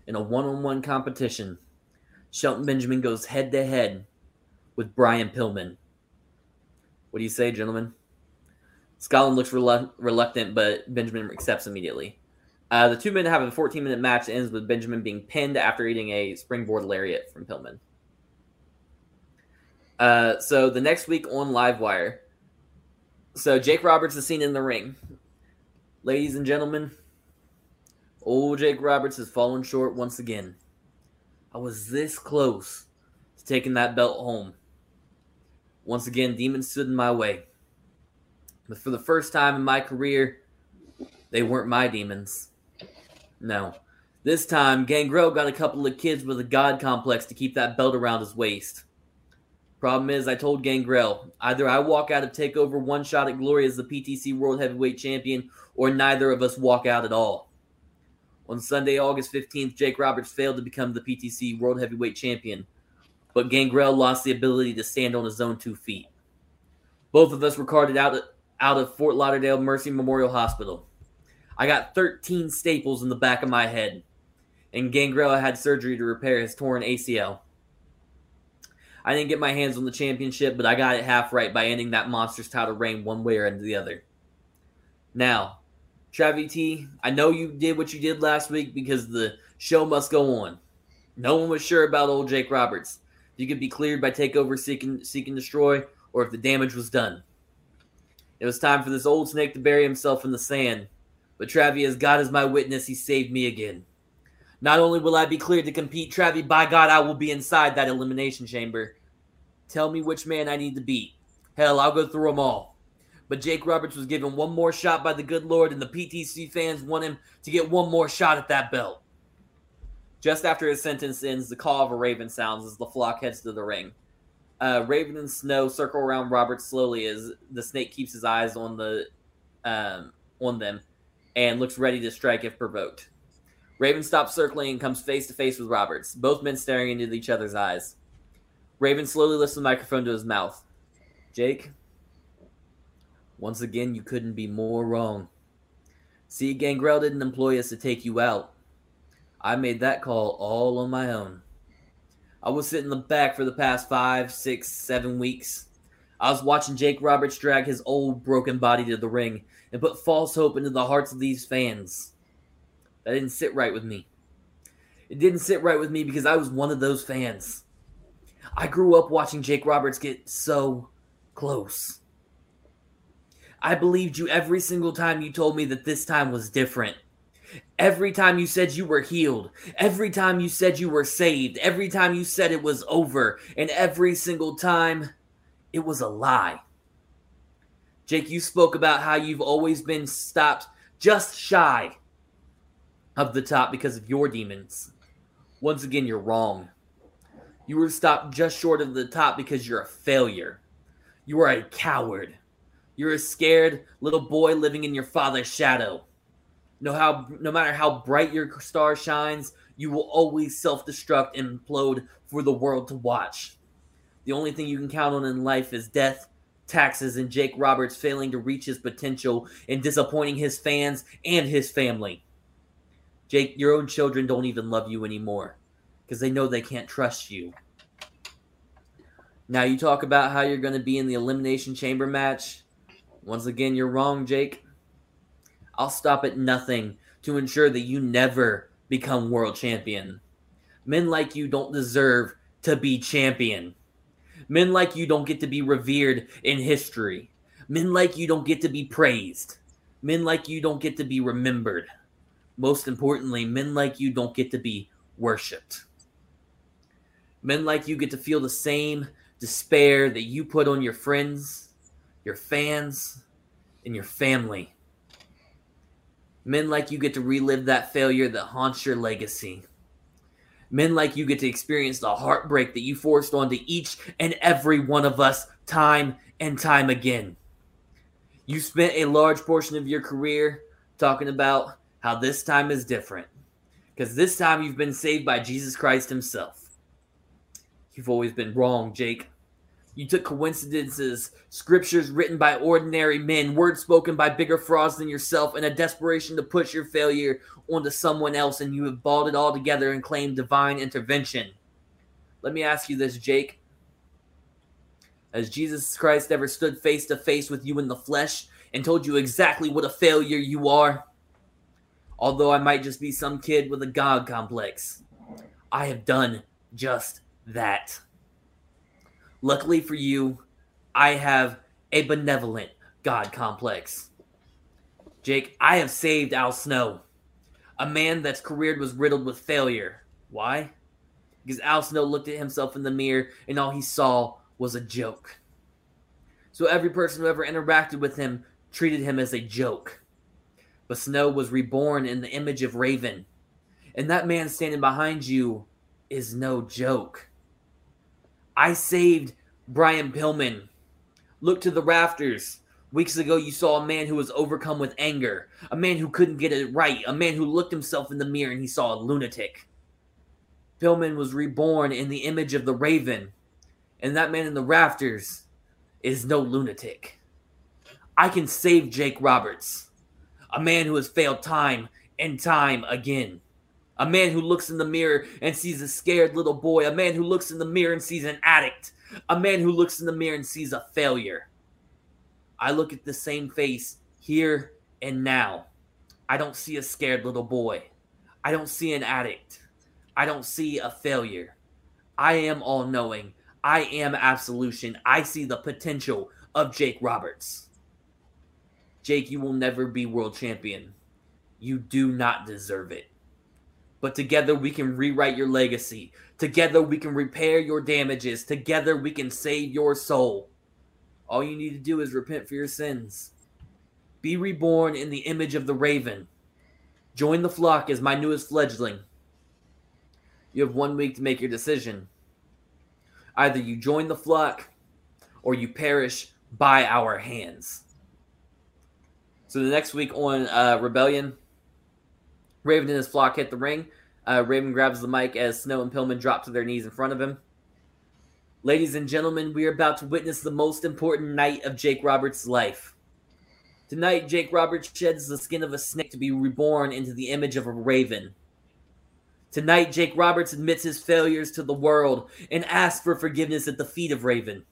in a one on one competition, Shelton Benjamin goes head to head with Brian Pillman. What do you say, gentlemen? Skaaland looks relu- reluctant, but Benjamin accepts immediately. Uh, the two men have a 14 minute match ends with Benjamin being pinned after eating a springboard lariat from Pillman. Uh, so the next week on Livewire, so Jake Roberts is seen in the ring. Ladies and gentlemen, old Jake Roberts has fallen short once again. I was this close to taking that belt home. Once again, demons stood in my way. But for the first time in my career, they weren't my demons. No. This time, Gangrel got a couple of kids with a god complex to keep that belt around his waist. Problem is, I told Gangrel, either I walk out of TakeOver one shot at glory as the PTC World Heavyweight Champion, or neither of us walk out at all. On Sunday, August 15th, Jake Roberts failed to become the PTC World Heavyweight Champion, but Gangrel lost the ability to stand on his own two feet. Both of us were carted out, out of Fort Lauderdale Mercy Memorial Hospital. I got 13 staples in the back of my head, and Gangrel had surgery to repair his torn ACL. I didn't get my hands on the championship, but I got it half right by ending that monster's title reign one way or the other. Now, Travi T, I know you did what you did last week because the show must go on. No one was sure about old Jake Roberts. You could be cleared by takeover, seek and, seek and destroy, or if the damage was done. It was time for this old snake to bury himself in the sand. But Travi, as God is my witness, he saved me again. Not only will I be cleared to compete, Travi, by God, I will be inside that elimination chamber. Tell me which man I need to beat. Hell, I'll go through them all. But Jake Roberts was given one more shot by the good Lord, and the PTC fans want him to get one more shot at that belt. Just after his sentence ends, the call of a raven sounds as the flock heads to the ring. Uh, raven and Snow circle around Robert slowly as the snake keeps his eyes on the um, on them and looks ready to strike if provoked. Raven stops circling and comes face to face with Roberts, both men staring into each other's eyes. Raven slowly lifts the microphone to his mouth. Jake, once again, you couldn't be more wrong. See, Gangrel didn't employ us to take you out. I made that call all on my own. I was sitting in the back for the past five, six, seven weeks. I was watching Jake Roberts drag his old broken body to the ring and put false hope into the hearts of these fans. That didn't sit right with me. It didn't sit right with me because I was one of those fans. I grew up watching Jake Roberts get so close. I believed you every single time you told me that this time was different. Every time you said you were healed, every time you said you were saved, every time you said it was over, and every single time it was a lie. Jake, you spoke about how you've always been stopped just shy of the top because of your demons. Once again, you're wrong. You were stopped just short of the top because you're a failure. You are a coward. You're a scared little boy living in your father's shadow. No how no matter how bright your star shines, you will always self-destruct and implode for the world to watch. The only thing you can count on in life is death, taxes, and Jake Roberts failing to reach his potential and disappointing his fans and his family. Jake, your own children don't even love you anymore because they know they can't trust you. Now you talk about how you're going to be in the elimination chamber match. Once again, you're wrong, Jake. I'll stop at nothing to ensure that you never become world champion. Men like you don't deserve to be champion. Men like you don't get to be revered in history. Men like you don't get to be praised. Men like you don't get to be remembered. most importantly, men like you don't get to be worshipped. Men like you get to feel the same despair that you put on your friends, your fans, and your family. Men like you get to relive that failure that haunts your legacy. Men like you get to experience the heartbreak that you forced onto each and every one of us time and time again. You spent a large portion of your career talking about how this time is different. Because this time you've been saved by Jesus Christ Himself. You've always been wrong, Jake. You took coincidences, scriptures written by ordinary men, words spoken by bigger frauds than yourself, and a desperation to push your failure onto someone else, and you have balled it all together and claimed divine intervention. Let me ask you this, Jake. Has Jesus Christ ever stood face to face with you in the flesh and told you exactly what a failure you are? Although I might just be some kid with a God complex, I have done just that. Luckily for you, I have a benevolent God complex. Jake, I have saved Al Snow, a man that's career was riddled with failure. Why? Because Al Snow looked at himself in the mirror and all he saw was a joke. So every person who ever interacted with him treated him as a joke. But Snow was reborn in the image of Raven. And that man standing behind you is no joke. I saved Brian Pillman. Look to the rafters. Weeks ago, you saw a man who was overcome with anger, a man who couldn't get it right, a man who looked himself in the mirror and he saw a lunatic. Pillman was reborn in the image of the raven, and that man in the rafters is no lunatic. I can save Jake Roberts, a man who has failed time and time again. A man who looks in the mirror and sees a scared little boy. A man who looks in the mirror and sees an addict. A man who looks in the mirror and sees a failure. I look at the same face here and now. I don't see a scared little boy. I don't see an addict. I don't see a failure. I am all knowing. I am absolution. I see the potential of Jake Roberts. Jake, you will never be world champion. You do not deserve it. But together we can rewrite your legacy. Together we can repair your damages. Together we can save your soul. All you need to do is repent for your sins. Be reborn in the image of the raven. Join the flock as my newest fledgling. You have one week to make your decision. Either you join the flock or you perish by our hands. So the next week on uh, Rebellion, Raven and his flock hit the ring. Uh, Raven grabs the mic as Snow and Pillman drop to their knees in front of him. Ladies and gentlemen, we are about to witness the most important night of Jake Roberts' life. Tonight, Jake Roberts sheds the skin of a snake to be reborn into the image of a raven. Tonight, Jake Roberts admits his failures to the world and asks for forgiveness at the feet of Raven.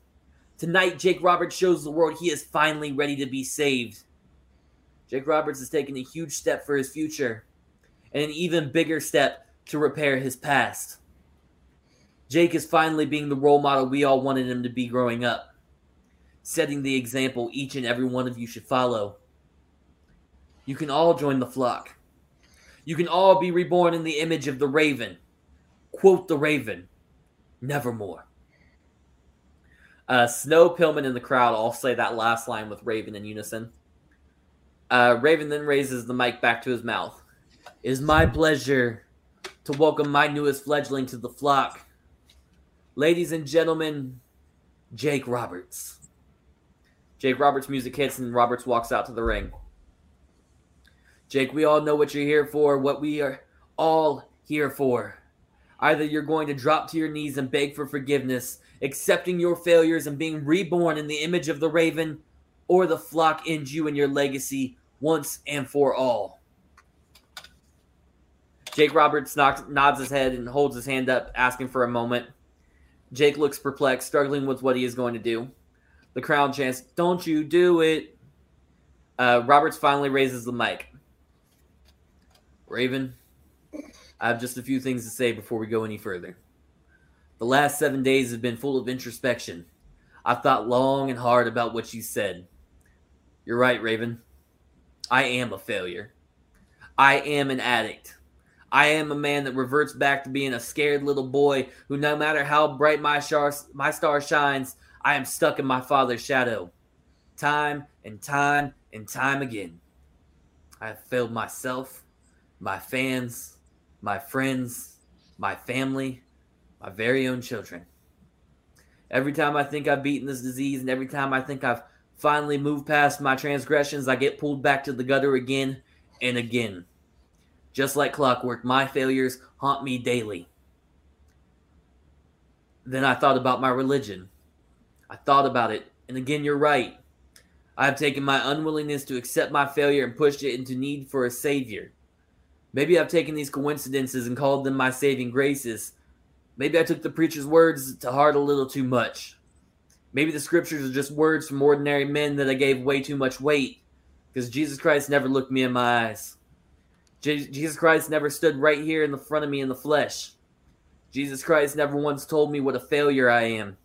Tonight, Jake Roberts shows the world he is finally ready to be saved. Jake Roberts has taken a huge step for his future and an even bigger step to repair his past. Jake is finally being the role model we all wanted him to be growing up, setting the example each and every one of you should follow. You can all join the flock. You can all be reborn in the image of the raven. Quote the raven, nevermore. Uh, Snow, Pillman, and the crowd all say that last line with Raven in unison. Uh, Raven then raises the mic back to his mouth. It is my pleasure to welcome my newest fledgling to the flock. Ladies and gentlemen, Jake Roberts. Jake Roberts' music hits and Roberts walks out to the ring. Jake, we all know what you're here for, what we are all here for. Either you're going to drop to your knees and beg for forgiveness, accepting your failures and being reborn in the image of the raven, or the flock ends you and your legacy once and for all. Jake Roberts knocks, nods his head and holds his hand up, asking for a moment. Jake looks perplexed, struggling with what he is going to do. The crowd chants, Don't you do it! Uh, Roberts finally raises the mic. Raven, I have just a few things to say before we go any further. The last seven days have been full of introspection. I've thought long and hard about what you said. You're right, Raven. I am a failure. I am an addict. I am a man that reverts back to being a scared little boy who, no matter how bright my star, my star shines, I am stuck in my father's shadow. Time and time and time again. I have failed myself, my fans, my friends, my family, my very own children. Every time I think I've beaten this disease, and every time I think I've finally moved past my transgressions, I get pulled back to the gutter again and again. Just like clockwork, my failures haunt me daily. Then I thought about my religion. I thought about it, and again, you're right. I have taken my unwillingness to accept my failure and pushed it into need for a savior. Maybe I've taken these coincidences and called them my saving graces. Maybe I took the preacher's words to heart a little too much. Maybe the scriptures are just words from ordinary men that I gave way too much weight because Jesus Christ never looked me in my eyes. Jesus Christ never stood right here in the front of me in the flesh. Jesus Christ never once told me what a failure I am.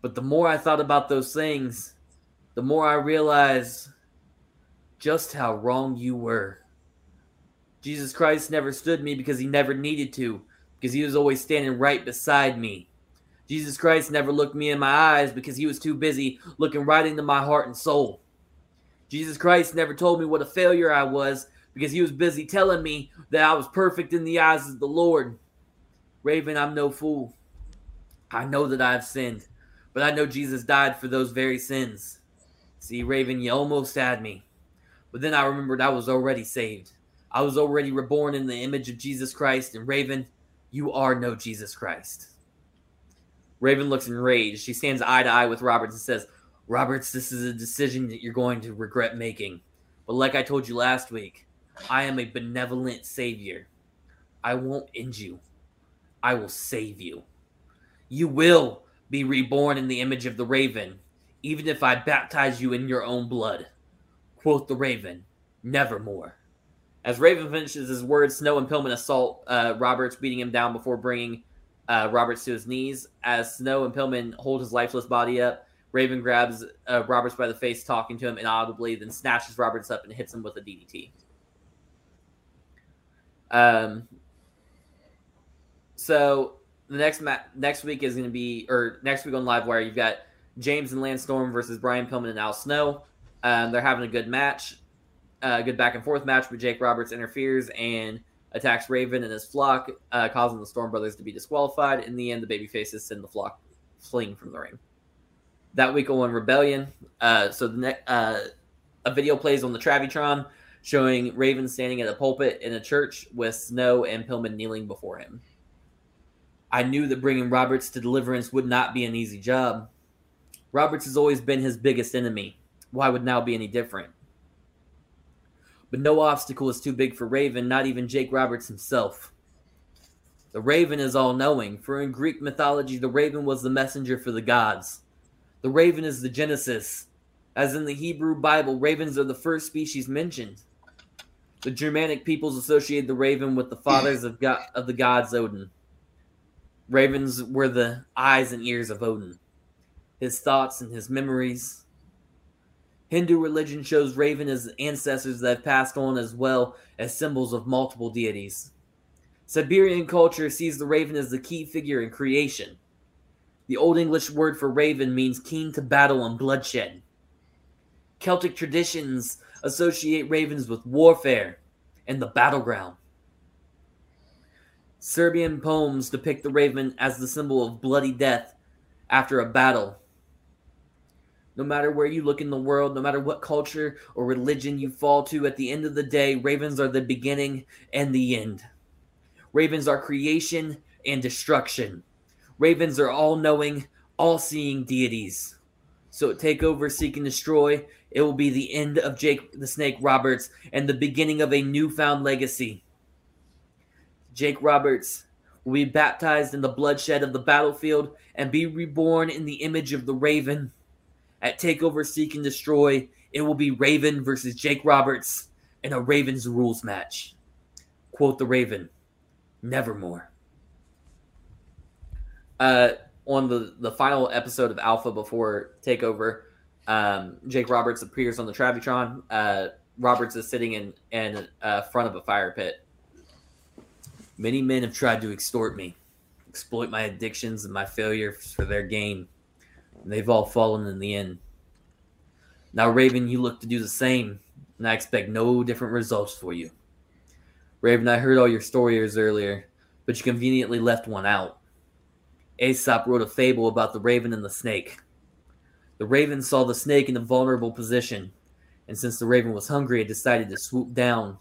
But the more I thought about those things, the more I realized just how wrong you were. Jesus Christ never stood me because he never needed to, because he was always standing right beside me. Jesus Christ never looked me in my eyes because he was too busy looking right into my heart and soul. Jesus Christ never told me what a failure I was because he was busy telling me that I was perfect in the eyes of the Lord. Raven, I'm no fool. I know that I've sinned, but I know Jesus died for those very sins. See, Raven, you almost had me. But then I remembered I was already saved. I was already reborn in the image of Jesus Christ, and Raven, you are no Jesus Christ. Raven looks enraged. She stands eye to eye with Roberts and says, Roberts, this is a decision that you're going to regret making. But like I told you last week, I am a benevolent savior. I won't end you. I will save you. You will be reborn in the image of the raven, even if I baptize you in your own blood. Quoth the raven, nevermore. As Raven finishes his words, Snow and Pillman assault uh, Roberts, beating him down before bringing uh, Roberts to his knees. As Snow and Pillman hold his lifeless body up, Raven grabs uh, Roberts by the face, talking to him inaudibly, then snatches Roberts up and hits him with a DDT. Um, so the next ma- next week is going to be, or next week on Livewire, you've got James and Lance Storm versus Brian Pillman and Al Snow. Um, they're having a good match, a uh, good back and forth match, but Jake Roberts interferes and attacks Raven and his flock, uh, causing the Storm Brothers to be disqualified. In the end, the babyfaces send the flock fleeing from the ring. That week on Rebellion, uh, so the ne- uh, a video plays on the Travitron showing Raven standing at a pulpit in a church with Snow and Pillman kneeling before him. I knew that bringing Roberts to deliverance would not be an easy job. Roberts has always been his biggest enemy. Why would now be any different? But no obstacle is too big for Raven, not even Jake Roberts himself. The Raven is all knowing, for in Greek mythology, the Raven was the messenger for the gods. The Raven is the Genesis. As in the Hebrew Bible, ravens are the first species mentioned. The Germanic peoples associated the raven with the fathers of of the gods Odin. Ravens were the eyes and ears of Odin, his thoughts and his memories. Hindu religion shows raven as ancestors that have passed on as well as symbols of multiple deities. Siberian culture sees the raven as the key figure in creation. The Old English word for raven means keen to battle and bloodshed. Celtic traditions associate ravens with warfare and the battleground. Serbian poems depict the raven as the symbol of bloody death after a battle. No matter where you look in the world, no matter what culture or religion you fall to, at the end of the day, ravens are the beginning and the end. Ravens are creation and destruction. Ravens are all knowing, all seeing deities. So take over, seek, and destroy it will be the end of Jake the Snake Roberts and the beginning of a newfound legacy. Jake Roberts will be baptized in the bloodshed of the battlefield and be reborn in the image of the Raven. At Takeover Seek and Destroy, it will be Raven versus Jake Roberts in a Ravens rules match. Quote the Raven, nevermore. Uh, on the, the final episode of Alpha before Takeover, um, Jake Roberts appears on the Travitron. Uh, Roberts is sitting in in uh, front of a fire pit. Many men have tried to extort me, exploit my addictions and my failures for their gain. And they've all fallen in the end. Now, Raven, you look to do the same, and I expect no different results for you. Raven, I heard all your stories earlier, but you conveniently left one out. Aesop wrote a fable about the raven and the snake. The raven saw the snake in a vulnerable position, and since the raven was hungry, it decided to swoop down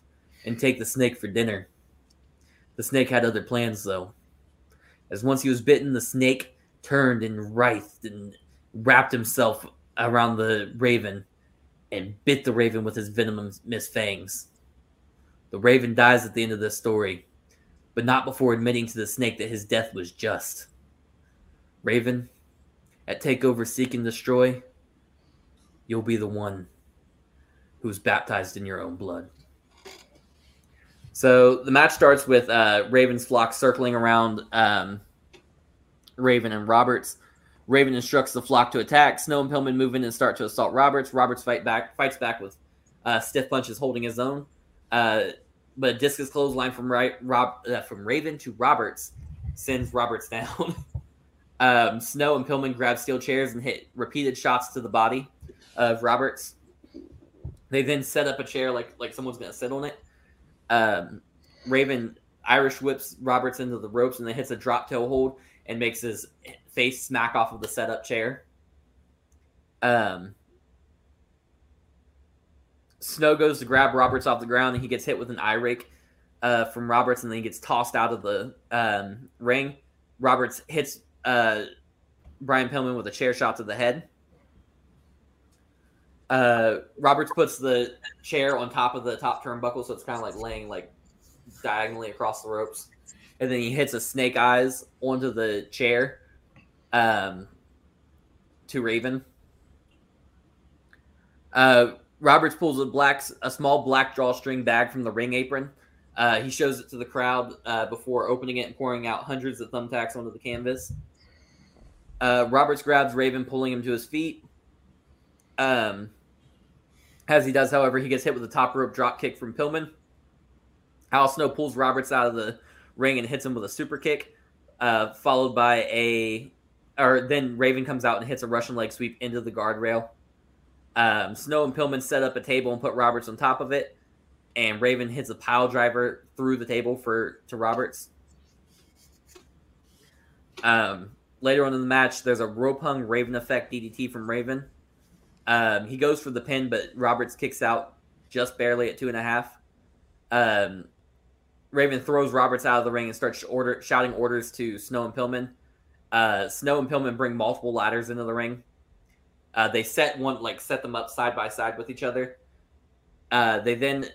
and take the snake for dinner. The snake had other plans, though. As once he was bitten, the snake turned and writhed and wrapped himself around the raven and bit the raven with his venomous fangs. The raven dies at the end of this story, but not before admitting to the snake that his death was just. Raven, at Takeover Seek and Destroy, you'll be the one who's baptized in your own blood. So the match starts with uh, Raven's flock circling around um, Raven and Roberts. Raven instructs the flock to attack. Snow and Pillman move in and start to assault Roberts. Roberts fight back, fights back with uh, stiff punches, holding his own. Uh, but a discus clothesline from right, Rob, uh, from Raven to Roberts sends Roberts down. Um, Snow and Pillman grab steel chairs and hit repeated shots to the body of Roberts. They then set up a chair like like someone's gonna sit on it. Um, Raven Irish whips Roberts into the ropes and then hits a drop toe hold and makes his face smack off of the setup chair. Um, Snow goes to grab Roberts off the ground and he gets hit with an eye rake uh, from Roberts and then he gets tossed out of the um, ring. Roberts hits uh, Brian Pillman with a chair shot to the head. Uh, Roberts puts the chair on top of the top turnbuckle, so it's kind of like laying like diagonally across the ropes, and then he hits a snake eyes onto the chair, um, to Raven. Uh, Roberts pulls a black, a small black drawstring bag from the ring apron. Uh, he shows it to the crowd uh, before opening it and pouring out hundreds of thumbtacks onto the canvas. Uh, Roberts grabs Raven, pulling him to his feet. Um, as he does, however, he gets hit with a top rope drop kick from Pillman. Al Snow pulls Roberts out of the ring and hits him with a super kick, uh, followed by a, or then Raven comes out and hits a Russian leg sweep into the guardrail. Um, Snow and Pillman set up a table and put Roberts on top of it, and Raven hits a pile driver through the table for to Roberts. Um, later on in the match, there's a rope hung Raven effect DDT from Raven. Um, he goes for the pin, but Roberts kicks out just barely at two and a half. Um, Raven throws Roberts out of the ring and starts order shouting orders to Snow and Pillman. Uh, Snow and Pillman bring multiple ladders into the ring. Uh, they set one like set them up side by side with each other. Uh, they then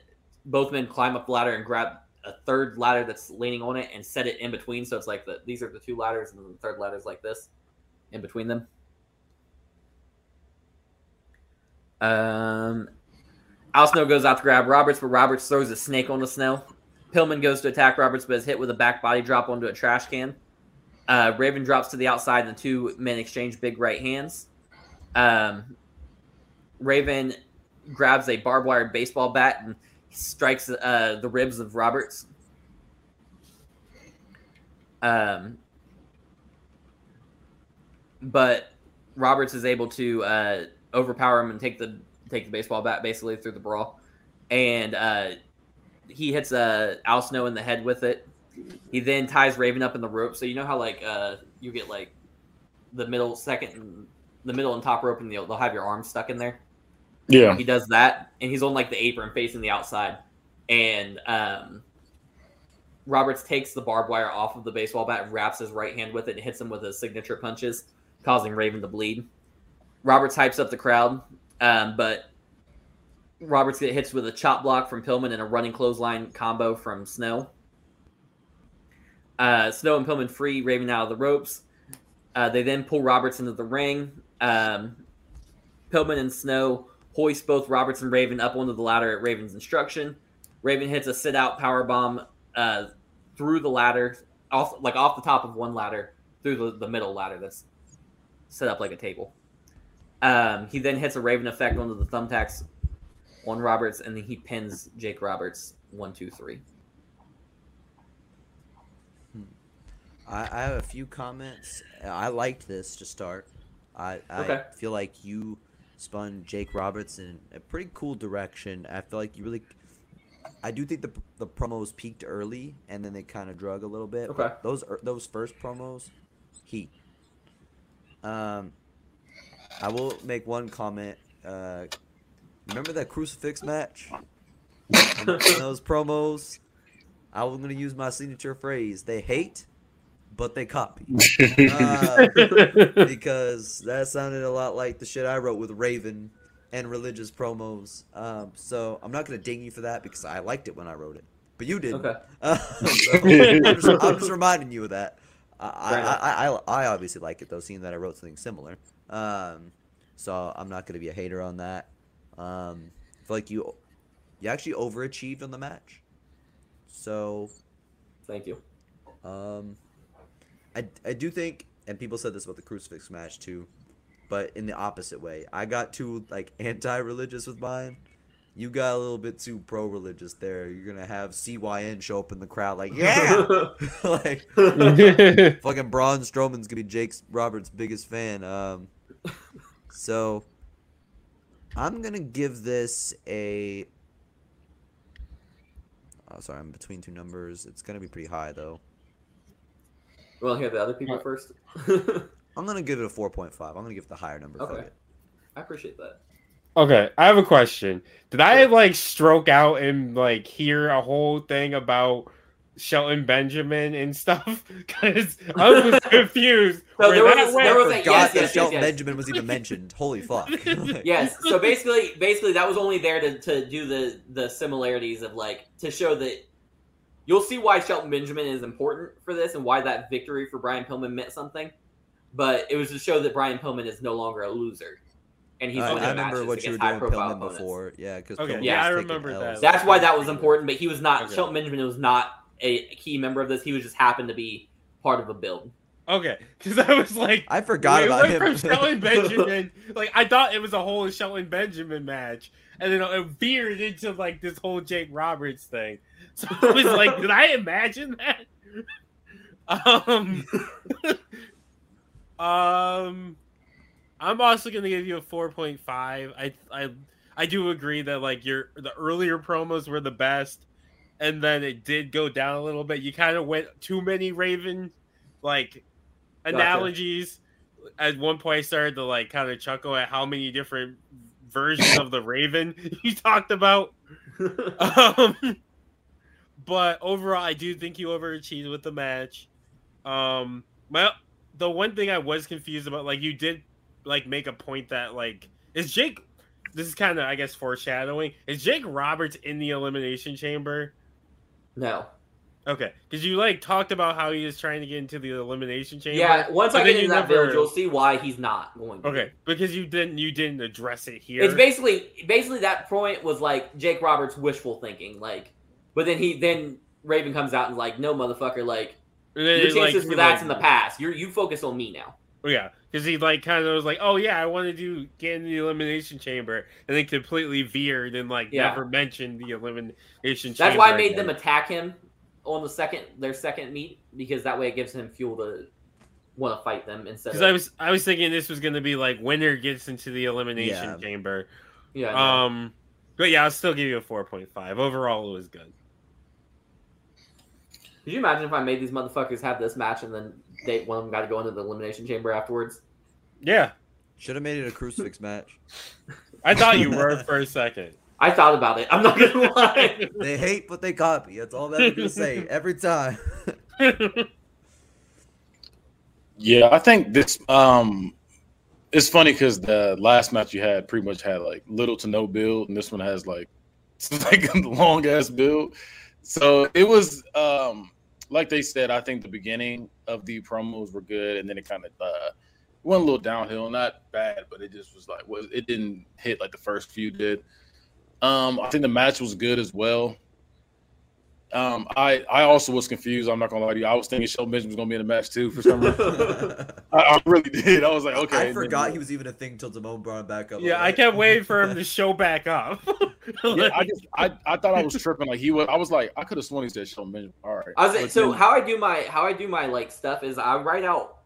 both men climb up the ladder and grab a third ladder that's leaning on it and set it in between. So it's like the these are the two ladders and the third ladder is like this in between them. Um, Al Snow goes out to grab Roberts, but Roberts throws a snake on the snow. Pillman goes to attack Roberts, but is hit with a back body drop onto a trash can. Uh, Raven drops to the outside, and the two men exchange big right hands. Um, Raven grabs a barbed wire baseball bat and strikes uh, the ribs of Roberts. Um, but Roberts is able to uh, overpower him and take the take the baseball bat basically through the brawl, and uh, he hits uh, Al Snow in the head with it. He then ties Raven up in the rope. So you know how like uh, you get like the middle second, the middle and top rope, and they'll, they'll have your arms stuck in there. Yeah. He does that, and he's on like the apron facing the outside, and um, Roberts takes the barbed wire off of the baseball bat, wraps his right hand with it, and hits him with his signature punches, causing Raven to bleed. Roberts hypes up the crowd, um, but Roberts gets hits with a chop block from Pillman and a running clothesline combo from Snow. Uh, Snow and Pillman free Raven out of the ropes. Uh, they then pull Roberts into the ring. Um, Pillman and Snow hoist both Roberts and Raven up onto the ladder at Raven's instruction. Raven hits a sit out power bomb uh, through the ladder, off like off the top of one ladder through the, the middle ladder that's set up like a table. Um, he then hits a Raven effect onto the thumbtacks on Roberts, and then he pins Jake Roberts one, two, three. I, I have a few comments. I liked this to start. I, I Okay. feel like you spun Jake Roberts in a pretty cool direction. I feel like you really. I do think the the promos peaked early and then they kind of drug a little bit. but Okay. Those er- those first promos, heat. Um, I will make one comment. Uh, remember that crucifix match? those promos, I was gonna use my signature phrase. They hate, but they copy. Uh, because that sounded a lot like the shit I wrote with Raven and religious promos. Um, so I'm not gonna ding you for that because I liked it when I wrote it, but you didn't. Okay. Uh, so I'm, just, I'm just reminding you of that. I, I, I, I, I obviously like it though, seeing that I wrote something similar. Um, so I'm not gonna be a hater on that. Um, I feel like you, you actually overachieved on the match. So Thank you. um, I, I do think, and people said this about the crucifix match too, but in the opposite way. I got too like anti-religious with mine. You got a little bit too pro-religious there. You're gonna have CYN show up in the crowd like, yeah, like fucking Braun Strowman's gonna be Jake Roberts' biggest fan. Um, so I'm gonna give this a. Oh, sorry, I'm between two numbers. It's gonna be pretty high though. You want to hear the other people first? I'm gonna give it a 4.5. I'm gonna give it the higher number. Okay. it. I appreciate that. Okay, I have a question. Did I like stroke out and like hear a whole thing about Shelton Benjamin and stuff? Because I was confused. So there was a- went. there I was a- forgot yes, that yes, Shelton yes, yes. Benjamin was even mentioned. Holy fuck. Yes. So basically, basically that was only there to, to do the the similarities of like to show that you'll see why Shelton Benjamin is important for this and why that victory for Brian Pillman meant something. But it was to show that Brian Pillman is no longer a loser, and he's I, winning I remember matches what you were doing high profile Pillman opponents. before. Yeah, because Okay, yeah, I remember that. That's why that was important. But he was not Okay. Shelton Benjamin was not a key member of this. He was just happened to be part of a build. Okay, because I was like, I forgot we about went him. from Shelton Benjamin. like I thought it was a whole Shelton Benjamin match, and then it veered into like this whole Jake Roberts thing. So I was like, did I imagine that? Um, um, I'm also gonna give you a 4.5. I I I do agree that like your the earlier promos were the best, and then it did go down a little bit. You kind of went too many Raven like Gotcha. analogies. At one point, I started to like kind of chuckle at how many different versions of the Raven you talked about. Um, but overall, I do think you overachieved with the match. Um, well, the one thing I was confused about, like you did, like make a point that like is Jake. This is kind of, I guess, foreshadowing. Is Jake Roberts in the elimination chamber? No. Okay, because you like talked about how he is trying to get into the elimination chamber. Yeah. Once I get into that never- build, you'll see why he's not going. To. Okay, because you didn't you didn't address it here. It's basically basically that point was like Jake Roberts wishful thinking, like, but then he then Raven comes out and like, no motherfucker, like And your it, like, chances for that's like- in the past. You are you focus on me now. Yeah, because he like kind of was like, "Oh yeah, I want to do get in the elimination chamber," and then completely veered and like Yeah. never mentioned the elimination chamber. That's why I made again. them attack him on the second their second meet because that way it gives him fuel to want to fight them instead. Because Of, I was I was thinking this was gonna be like winner gets into the elimination Yeah. chamber. yeah, no. Um, but yeah, I'll still give you a four point five. Overall, it was good. Could you imagine if I made these motherfuckers have this match and then they one of them got to go into the elimination chamber afterwards? Yeah, Should have made it a crucifix match. I thought you were for a second. I thought about it. I'm not gonna lie. They hate, but they copy. That's all that I'm gonna say every time. Yeah, I think this um it's funny because the last match you had pretty much had like little to no build, and this one has like it's like a long ass build. So it was um like they said, I think the beginning of the promos were good, and then it kind of uh went a little downhill. Not bad, but it just was like was it didn't hit like the first few did. Um, I think the match was good as well. Um, I I also was confused. I'm not gonna lie to you. I was thinking Shelton Benjamin was gonna be in the match too for some reason. I, I really did. I was like, okay. I forgot then- he was even a thing until Timon brought him back up. Yeah, I kept waiting for him to show back up. Yeah, I just I, I thought I was tripping. Like he was. I was like, I could have sworn he said Shelton Benjamin. All right. I was But so then- how I do my how I do my like stuff is I write out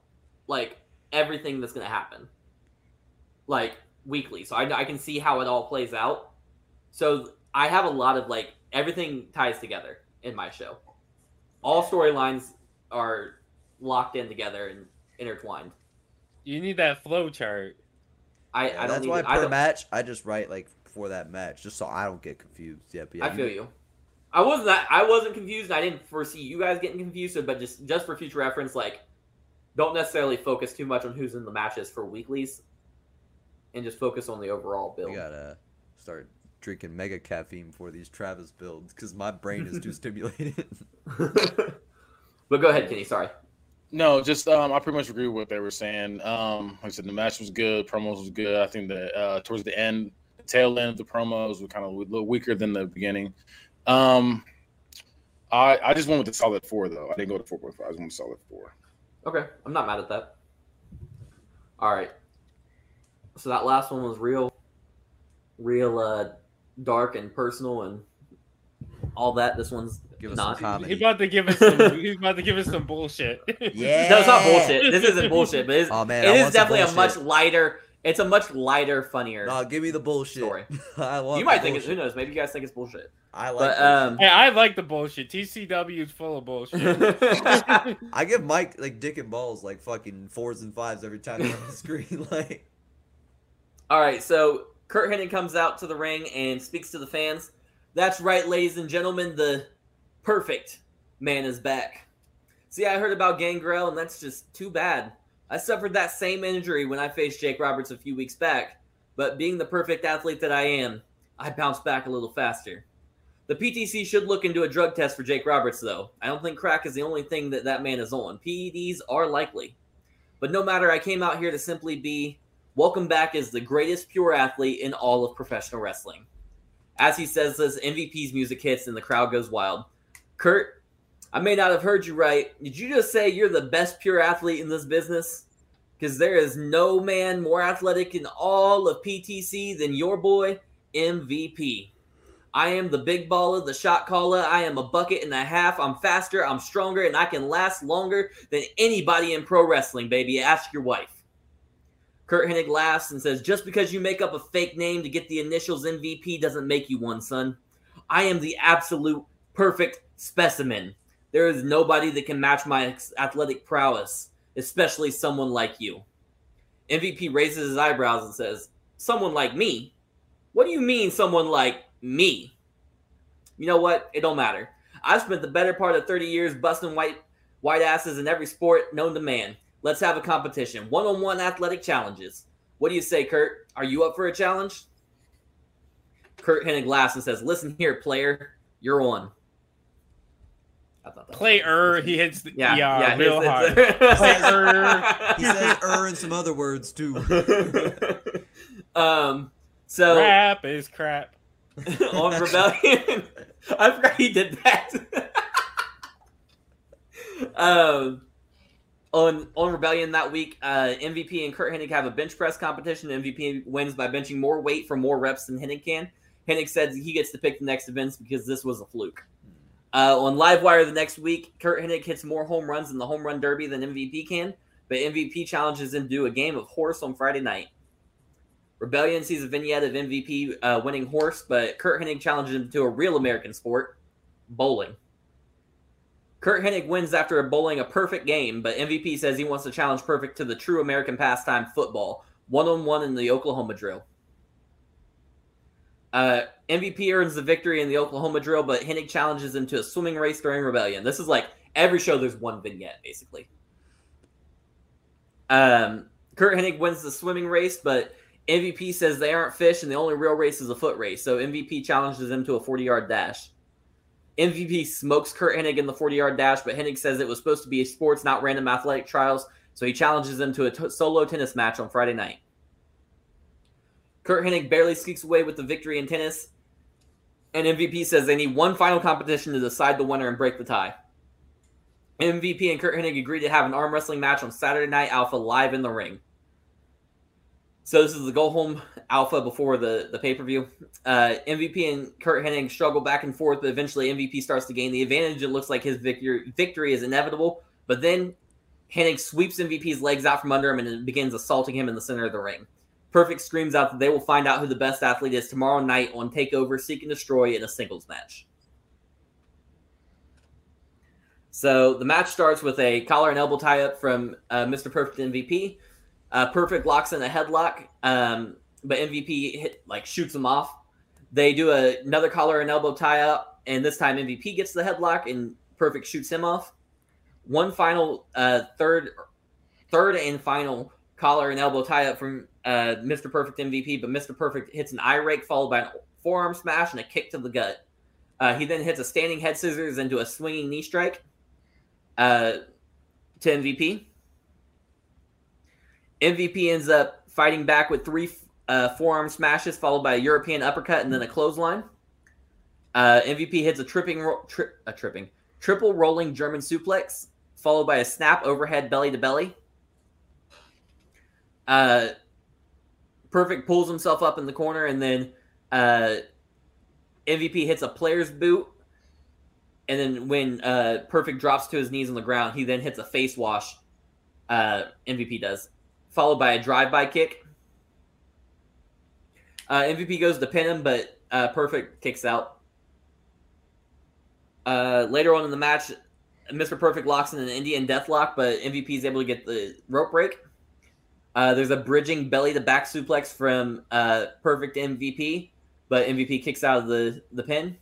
like everything that's gonna happen, like weekly, so I I can see how it all plays out. So I have a lot of like everything ties together in my show. All storylines are locked in together and intertwined. you need that flow chart. I, Yeah, I don't that's need why I per don't, match I just write like for that match, just so I don't get confused. Yeah, yeah, I feel you. I wasn't that I wasn't confused. I didn't foresee you guys getting confused. But just just for future reference, like don't necessarily focus too much on who's in the matches for weeklies, and just focus on the overall I build. gotta start drinking mega caffeine for these Travis builds because my brain is too stimulated. but go ahead, Kenny. Sorry. No, just um, I pretty much agree with what they were saying. Um, like I said, the match was good, promos was good. I think that uh, towards the end, the tail end of the promos were kind of a little weaker than the beginning. Um, I I just went with the solid four though. I didn't go to four point five. I just went with solid four. Okay, I'm not mad at that. All right. So that last one was real, real uh, dark and personal and all that. This one's Give us not. some comedy. He's about to give us some. he's about to give us some bullshit. Yeah. No, it's not bullshit. This isn't bullshit, but it's, Oh man, it I is definitely a much lighter. It's a much lighter, funnier. No, give me the bullshit. story. I want you might think it's who bullshit. knows. Maybe you guys think it's bullshit. I like. But bullshit. um, hey, I like the bullshit. TCW is full of bullshit. I give Mike like dick and balls like fucking fours and fives every time they're on the screen. Like, All right, so Curt Hennig comes out to the ring and speaks to the fans. That's right, ladies and gentlemen, the perfect man is back. See, I heard about Gangrel, and that's just too bad. I suffered that same injury when I faced Jake Roberts a few weeks back, but being the perfect athlete that I am, I bounced back a little faster. The PTC should look into a drug test for Jake Roberts, though. I don't think crack is the only thing that that man is on. PEDs are likely. But no matter, I came out here to simply be welcome back as the greatest pure athlete in all of professional wrestling. As he says this, MVP's music hits and the crowd goes wild. Curt, I may not have heard you right. Did you just say you're the best pure athlete in this business? Because there is no man more athletic in all of PTC than your boy, MVP. I am the big baller, the shot caller. I am a bucket and a half. I'm faster, I'm stronger, and I can last longer than anybody in pro wrestling, baby. Ask your wife. Curt Hennig laughs and says, Just because you make up a fake name to get the initials MVP doesn't make you one, son. I am the absolute perfect specimen. There is nobody that can match my athletic prowess, especially someone like you. MVP raises his eyebrows and says, Someone like me? What do you mean, someone like me? You know what? It don't matter. I've spent the better part of 30 years busting white white asses in every sport known to man. Let's have a competition. One on one athletic challenges. What do you say, Curt? Are you up for a challenge? Curt Hennig laughs and says, Listen here, player. You're on. I thought that was Play funny. er, he hits the Yeah, yeah, yeah, real his- hard. his- he says "er" and some other words too. um, so crap is crap. on Rebellion, I forgot he did that. um, on on Rebellion that week, uh, MVP and Curt Hennig have a bench press competition. MVP wins by benching more weight for more reps than Hennig can. Hennig says he gets to pick the next events because this was a fluke. Uh, on Livewire the next week, Curt Hennig hits more home runs in the home run derby than MVP can, but MVP challenges him to do a game of horse on Friday night. Rebellion sees a vignette of MVP uh, winning horse, but Curt Hennig challenges him to a real American sport, bowling. Curt Hennig wins after bowling a perfect game, but MVP says he wants to challenge perfect to the true American pastime football, one on one in the Oklahoma drill. Uh, MVP earns the victory in the Oklahoma drill, but Hennig challenges him to a swimming race during Rebellion. This is like every show, there's one vignette, basically. Um, Curt Hennig wins the swimming race, but MVP says they aren't fish and the only real race is a foot race. So MVP challenges him to a 40 yard dash. MVP smokes Curt Hennig in the 40 yard dash, but Hennig says it was supposed to be a sports, not random athletic trials. So he challenges him to a t- solo tennis match on Friday night. Curt Hennig barely sneaks away with the victory in tennis. And MVP says they need one final competition to decide the winner and break the tie. MVP and Curt Hennig agreed to have an arm wrestling match on Saturday Night Alpha live in the ring. So this is the go home alpha before the, the pay per view. Uh, MVP and Curt Hennig struggle back and forth, but eventually MVP starts to gain the advantage. It looks like his victory victory is inevitable, but then Hennig sweeps MVP's legs out from under him and begins assaulting him in the center of the ring. Perfect screams out that they will find out who the best athlete is tomorrow night on Takeover Seek and Destroy in a singles match. So the match starts with a collar and elbow tie up from uh, Mr. Perfect MVP. Uh, Perfect locks in a headlock, um, but MVP hit, like shoots him off. They do a, another collar and elbow tie up, and this time MVP gets the headlock and Perfect shoots him off. One final uh, third, third and final collar and elbow tie up from uh, Mr. Perfect MVP, but Mr. Perfect hits an eye rake followed by a forearm smash and a kick to the gut. Uh, he then hits a standing head scissors into a swinging knee strike uh, to MVP. MVP ends up fighting back with three uh, forearm smashes, followed by a European uppercut and then a clothesline. Uh, MVP hits a tripping, ro- tri- a tripping, triple rolling German suplex, followed by a snap overhead belly to belly. Uh, Perfect pulls himself up in the corner, and then uh, MVP hits a player's boot. And then when uh, Perfect drops to his knees on the ground, he then hits a face wash. Uh, MVP does, followed by a drive-by kick. Uh, MVP goes to pin him, but uh, Perfect kicks out. Uh, later on in the match, Mr. Perfect locks in an Indian deathlock, but MVP is able to get the rope break. Uh, there's a bridging belly to back suplex from uh, Perfect MVP, but MVP kicks out of the, the pin.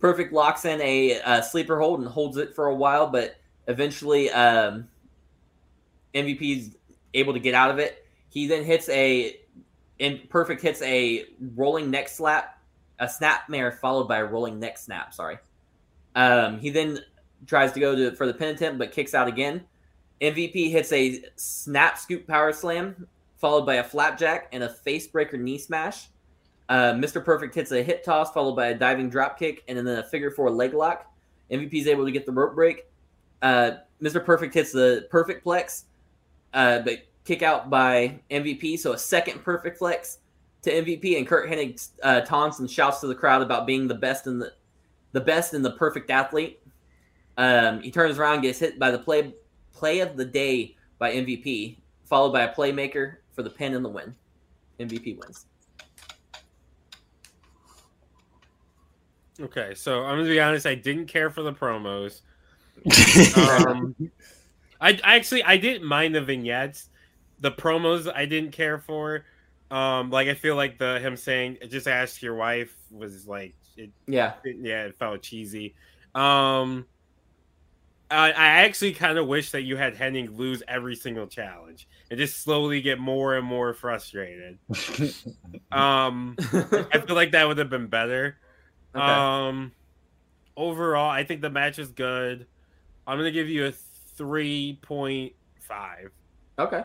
Perfect locks in a, uh sleeper hold and holds it for a while, but eventually um, MVP is able to get out of it. He then hits a, and Perfect hits a rolling neck slap, a snapmare followed by a rolling neck snap. Sorry. Um, he then tries to go to for the pin attempt, but kicks out again. MVP hits a snap scoop power slam, followed by a flapjack and a face breaker knee smash. Uh, Mr. Perfect hits a hip toss, followed by a diving drop kick, and then a figure four leg lock. MVP is able to get the rope break. Uh, Mr. Perfect hits the perfect plex, uh, but kick out by MVP. So a second perfect plex to MVP, and Curt Hennig uh, taunts and shouts to the crowd about being the best in the the best in the perfect athlete. Um, he turns around, gets hit by the play play of the day by MVP, followed by a playmaker for the pin and the win. MVP wins. Okay, so I'm gonna be honest. I didn't care for the promos. Um, I, I actually I didn't mind the vignettes. The promos I didn't care for. Um, like I feel like the him saying just ask your wife was like it, Yeah. it- yeah it felt cheesy. Um, I, I actually kind of wish that you had Henning lose every single challenge and just slowly get more and more frustrated. Um, I feel like that would have been better. Okay. Um, overall, I think the match is good. I'm gonna give you a three point five. okay.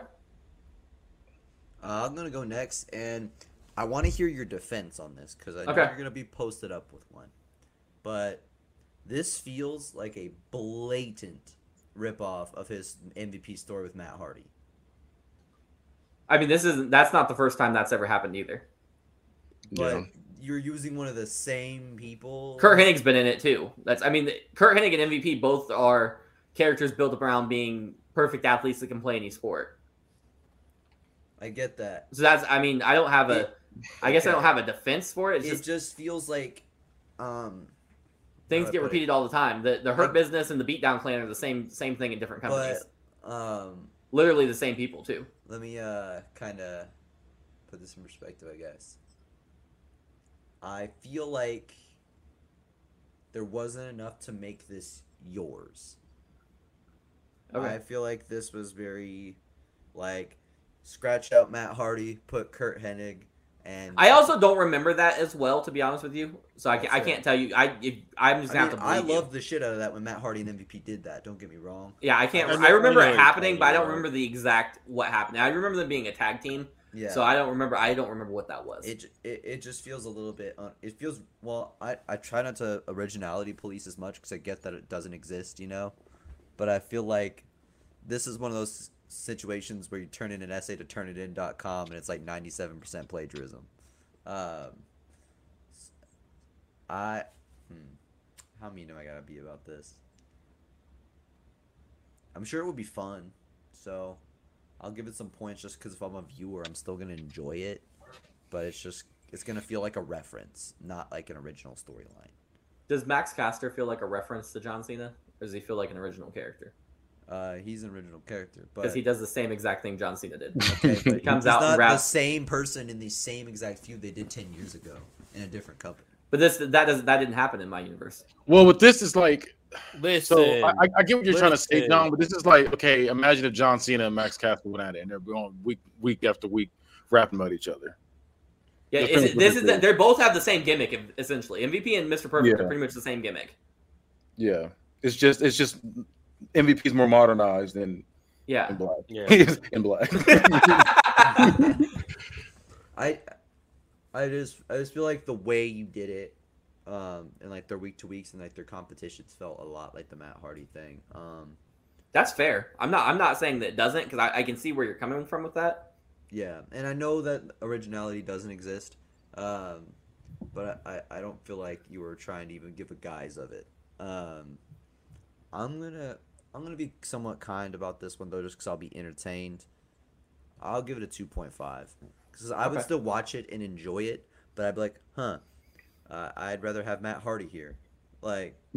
Uh, I'm gonna go next, and I want to hear your defense on this because I know Okay. you're gonna be posted up with one. But this feels like a blatant ripoff of his MVP story with Matt Hardy. I mean, this isn't. That's not the first time that's ever happened either. But Yeah. you're using one of the same people. Curt Hennig's been in it too. That's. I mean, Curt Hennig and MVP both are characters built around being perfect athletes that can play any sport. I get that. So that's. I mean, I don't have a. I guess I don't have a defense for it. It's It just just feels like, um, things how do I get put it? repeated all the time. The the Hurt Business and the Beatdown Clan are the same same thing in different companies. but um, Literally the same people too. let me uh kind of put this in perspective, I guess. I feel like there wasn't enough to make this yours. Okay. I feel like this was very like scratch out Matt Hardy, put Curt Hennig, and I also don't remember that as well, to be honest with you. So I, That's I can't tell you. I if, I'm just I, gonna mean, have to I believe you. love the shit out of that when Matt Hardy and MVP did that. Don't get me wrong. Yeah, I can't. I I, remember it happening, but I don't remember the exact what happened. I remember them being a tag team, Yeah. So I don't remember. I don't remember what that was. It, it it just feels a little bit. Un- it feels well. I I try not to originality police as much because I get that it doesn't exist, you know. But I feel like this is one of those situations where you turn in an essay to turnitin.com and it's like ninety seven percent plagiarism. Um, I hmm, how mean am I gotta be about this? I'm sure it would be fun, so I'll give it some points just because if I'm a viewer, I'm still gonna enjoy it. But it's just it's gonna feel like a reference, not like an original storyline. Does Max Caster feel like a reference to John Cena, or does he feel like an original character? Uh, he's an original character, but Because he does the same exact thing John Cena did. okay, but He comes he's out and not the same person in the same exact feud they did ten years ago in a different company. But this that doesn't that didn't happen in my universe. Well, with this is like Listen, so I, I- I get what you're trying to say. John, but this is like okay. Imagine if John Cena and Max Caster went at it and they're going week week after week rapping about each other. Yeah, is it, this was is they both have the same gimmick essentially. MVP and Mr. Perfect Yeah. are pretty much the same gimmick. Yeah, it's just it's just MVP's more modernized than Yeah. in black. yeah. in black. I, I just I just feel like the way you did it, um, and like their week to weeks and like their competitions felt a lot like the Matt Hardy thing. Um, That's fair. I'm not. I'm not saying that it doesn't because I, I can see where you're coming from with that. Yeah, and I know that originality doesn't exist, um, but I, I don't feel like you were trying to even give a guise of it. Um, I'm gonna I'm gonna be somewhat kind about this one though, just because I'll be entertained. I'll give it a two point five because I would still watch it and enjoy it, but I'd be like, huh, uh, I'd rather have Matt Hardy here. Like,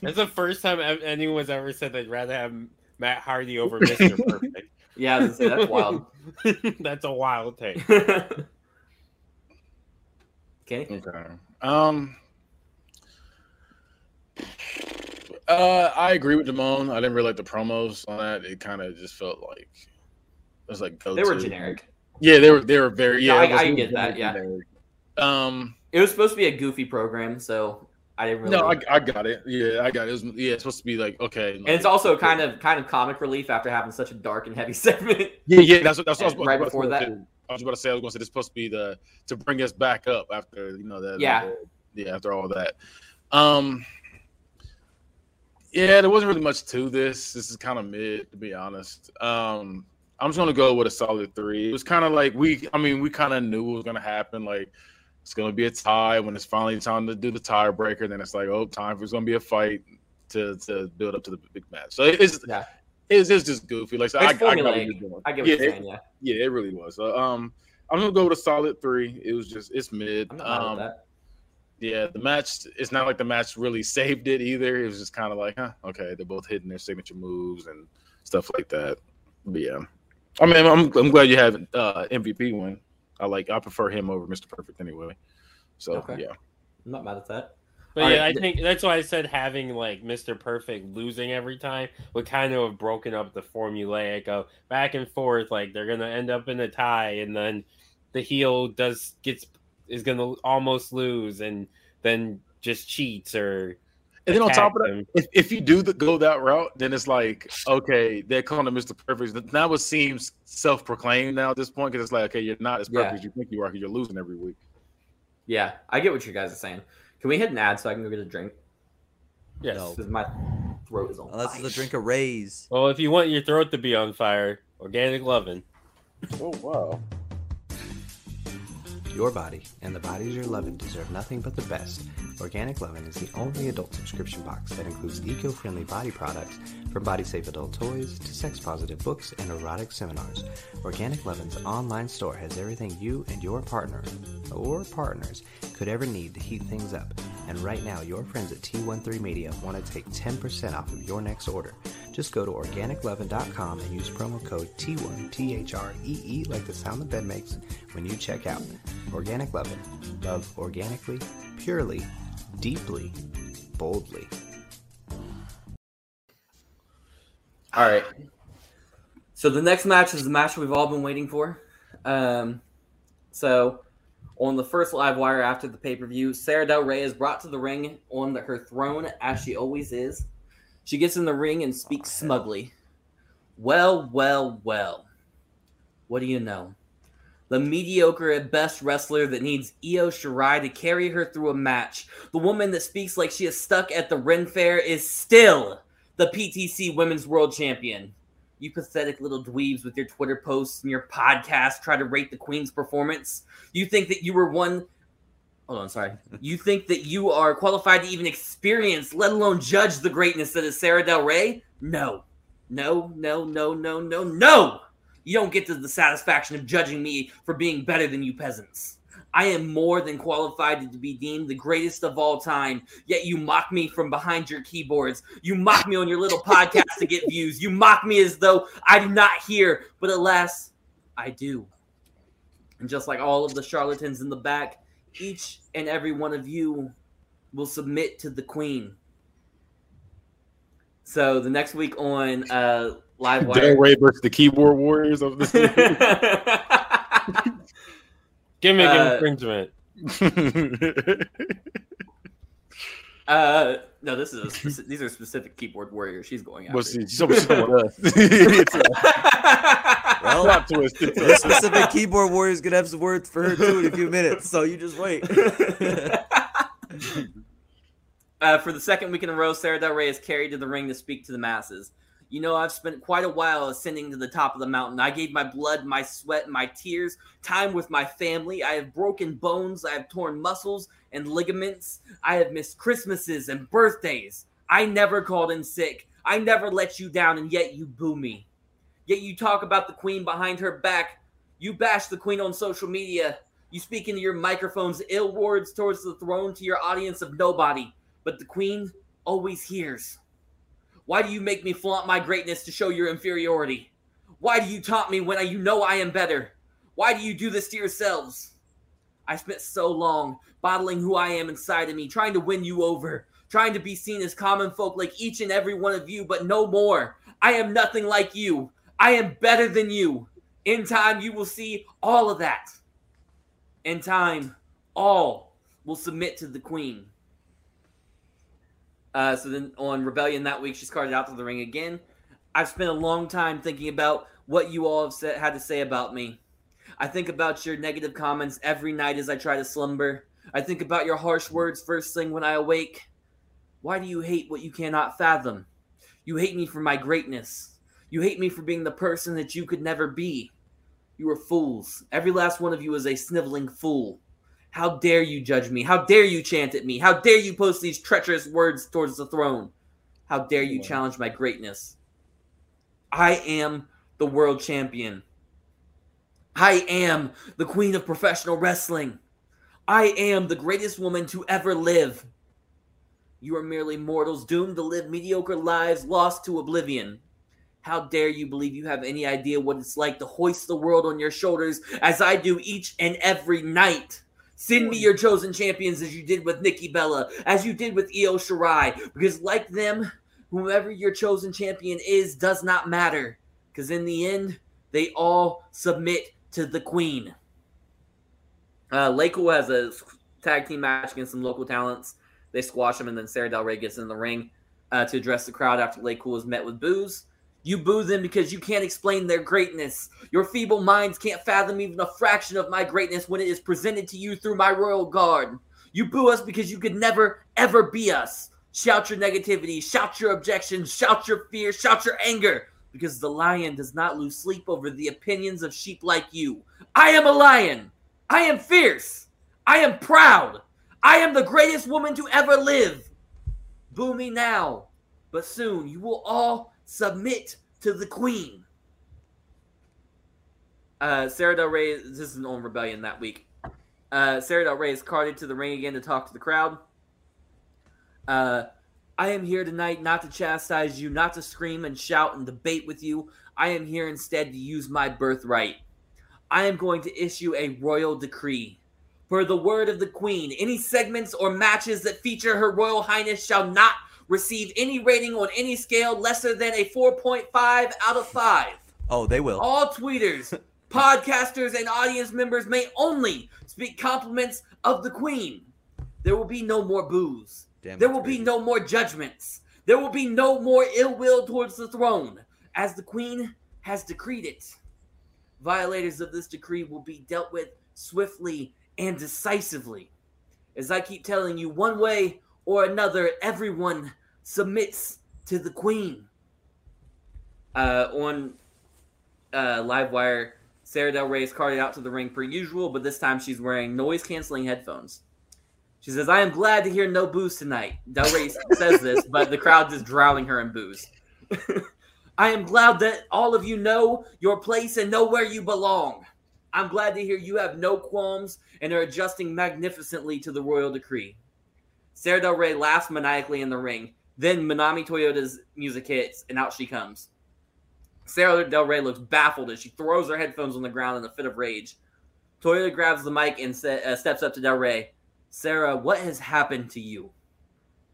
That's the first time ev- anyone's ever said they'd rather have Matt Hardy over Mr. Perfect. Yeah, I was say, that's wild. That's a wild take. Kenny, Okay. Um. Uh, I agree with Damone. I didn't really like the promos on that. It kind of just felt like it was like go they were generic. Yeah, they were. They were very. No, Yeah, I- I get that, yeah. generic. Um. It was supposed to be a goofy program, so I didn't really. No, I, I got it. Yeah, I got it. it was, yeah, it's supposed to be like okay. and it's also kind of kind of comic relief after having such a dark and heavy segment. Yeah, yeah. That's what. That's what I was about, right to before say, that-. I was about to say. I was going to say this is supposed to be the to bring us back up after you know that. Yeah. yeah. After all that, um, yeah, there wasn't really much to this. This is kind of mid, to be honest. Um, I'm just gonna go with a solid three. It was kind of like we. I mean, we kind of knew it was gonna happen. Like it's gonna be a tie when it's finally time to do the tiebreaker. Then it's like, oh, time for it's gonna be a fight to to build up to the big match. So it's Yeah. it's, it's just goofy. Like so I, I It's got what you're doing. I get what yeah, saying. Yeah, yeah, it really was. So, um, I'm gonna go with a solid three. It was just it's mid. I'm not Um, at that. Yeah, the match. It's not like the match really saved it either. It was just kind of like, huh, okay, they're both hitting their signature moves and stuff like that. But yeah, I mean, I'm I'm glad you have uh, MVP win. I like I prefer him over Mr. Perfect anyway. So Okay. yeah, I'm not mad at that. But All yeah, right, I think that's why I said having like Mr. Perfect losing every time would kind of have broken up the formulaic of back and forth. Like they're gonna end up in a tie, and then the heel does gets is gonna almost lose, and then just cheats or. and then on top of that, if, if you do the, go that route, then it's like okay, they're calling him Mr. Perfect. Now it seems self-proclaimed now at this point because it's like okay, you're not as perfect Yeah. as you think you are because you're losing every week. Yeah, I get what you guys are saying. Can we hit an ad so I can go get a drink? yes. No. Because my throat is on unless fire. it's a drink of Rays. Well, if you want your throat to be on fire, Organic Lovin'. Oh wow. Your body and the bodies you're loving deserve nothing but the best. Organic Lovin' is the only adult subscription box that includes eco-friendly body products from body-safe adult toys to sex-positive books and erotic seminars. Organic Lovin's online store has everything you and your partner or partners could ever need to heat things up. And right now, your friends at T13 Media want to take 10% off of your next order. Just go to organiclovin.com and use promo code T1 T-H-R-E-E E like the sound the bed makes when you check out. Organic Lovin'. Love organically, purely, deeply, boldly. All right. So the next match is the match we've all been waiting for. Um, so on the first live wire after the pay per view, Sara Del Rey is brought to the ring on the, her throne as she always is. She gets in the ring and speaks smugly. Well, well, well. what do you know? The mediocre at best wrestler that needs Io Shirai to carry her through a match. The woman that speaks like she is stuck at the Ren Fair is still the PTC Women's World Champion. You pathetic little dweebs with your Twitter posts and your podcast try to rate the Queen's performance. You think that you were one. Hold on, sorry. You think that you are qualified to even experience, let alone judge the greatness that is Sara Del Rey? No. No, no, no, no, no, no! You don't get to the satisfaction of judging me for being better than you peasants. I am more than qualified to be deemed the greatest of all time. Yet you mock me from behind your keyboards. You mock me on your little podcast to get views. You mock me as though I do not hear, but alas, I do. And just like all of the charlatans in the back, each and every one of you will submit to the queen. So the next week on uh, Live Del Wire. Rey versus the keyboard warriors of this. Gimmick Uh, infringement. uh, no, this is a speci- these are specific keyboard warriors. She's going Well, after. see, so much with us. it's a Well, plot twist. It's this specific keyboard warrior is gonna have some words for her too in a few minutes, so you just wait. uh, for the second week in a row, Sara Del Rey is carried to the ring to speak to the masses. You know, I've spent quite a while ascending to the top of the mountain. I gave my blood, my sweat, my tears, time with my family. I have broken bones. I have torn muscles and ligaments. I have missed Christmases and birthdays. I never called in sick. I never let you down, and yet you boo me. Yet you talk about the queen behind her back. You bash the queen on social media. You speak into your microphones ill words towards the throne to your audience of nobody. But the queen always hears. Why do you make me flaunt my greatness to show your inferiority? Why do you taunt me when I, you know I am better? Why do you do this to yourselves? I spent so long bottling who I am inside of me, trying to win you over, trying to be seen as common folk like each and every one of you, but no more. I am nothing like you. I am better than you. In time, you will see all of that. In time, all will submit to the queen. Uh, so then on Rebellion that week, she's carted out to the ring again. I've spent a long time thinking about what you all have said, had to say about me. I think about your negative comments every night as I try to slumber. I think about your harsh words first thing when I awake. Why do you hate what you cannot fathom? You hate me for my greatness. You hate me for being the person that you could never be. You are fools. Every last one of you is a sniveling fool. How dare you judge me? How dare you chant at me? How dare you post these treacherous words towards the throne? How dare you challenge my greatness? I am the world champion. I am the queen of professional wrestling. I am the greatest woman to ever live. You are merely mortals doomed to live mediocre lives lost to oblivion. How dare you believe you have any idea what it's like to hoist the world on your shoulders as I do each and every night? Send me your chosen champions as you did with Nikki Bella, as you did with Io Shirai, because like them, whoever your chosen champion is does not matter. Because in the end, they all submit to the queen. Uh, Laycool has a tag team match against some local talents. They squash them, and then Sara Del Rey gets in the ring uh, to address the crowd after Lake Laycool is met with boos. You boo them because you can't explain their greatness. Your feeble minds can't fathom even a fraction of my greatness when it is presented to you through my royal guard. You boo us because you could never, ever be us. Shout your negativity, shout your objections, shout your fear, shout your anger, because the lion does not lose sleep over the opinions of sheep like you. I am a lion. I am fierce. I am proud. I am the greatest woman to ever live. Boo me now, but soon you will all submit to the queen. Uh, Sara Del Rey, this is on Rebellion that week. Uh, Sara Del Rey is carted to the ring again to talk to the crowd. Uh, I am here tonight not to chastise you, not to scream and shout and debate with you. I am here instead to use my birthright. I am going to issue a royal decree. For the word of the queen, any segments or matches that feature her royal highness shall not receive any rating on any scale lesser than a 4.5 out of 5. Oh, they will. All tweeters, podcasters, and audience members may only speak compliments of the queen. There will be no more boos. Damn, there will be no more judgments. There will be no more ill will towards the throne, as the queen has decreed it. Violators of this decree will be dealt with swiftly and decisively. As I keep telling you, one way or another, everyone submits to the queen. Uh, on uh, Livewire, Sara Del Rey is carted out to the ring per usual, but this time she's wearing noise canceling headphones. She says, I am glad to hear no booze tonight. Del Rey says this, but the crowd is drowning her in booze. I am glad that all of you know your place and know where you belong. I'm glad to hear you have no qualms and are adjusting magnificently to the royal decree. Sara Del Rey laughs maniacally in the ring. Then Manami Toyota's music hits, and out she comes. Sara Del Rey looks baffled as she throws her headphones on the ground in a fit of rage. Toyota grabs the mic and se- uh, steps up to Del Rey. Sara, what has happened to you?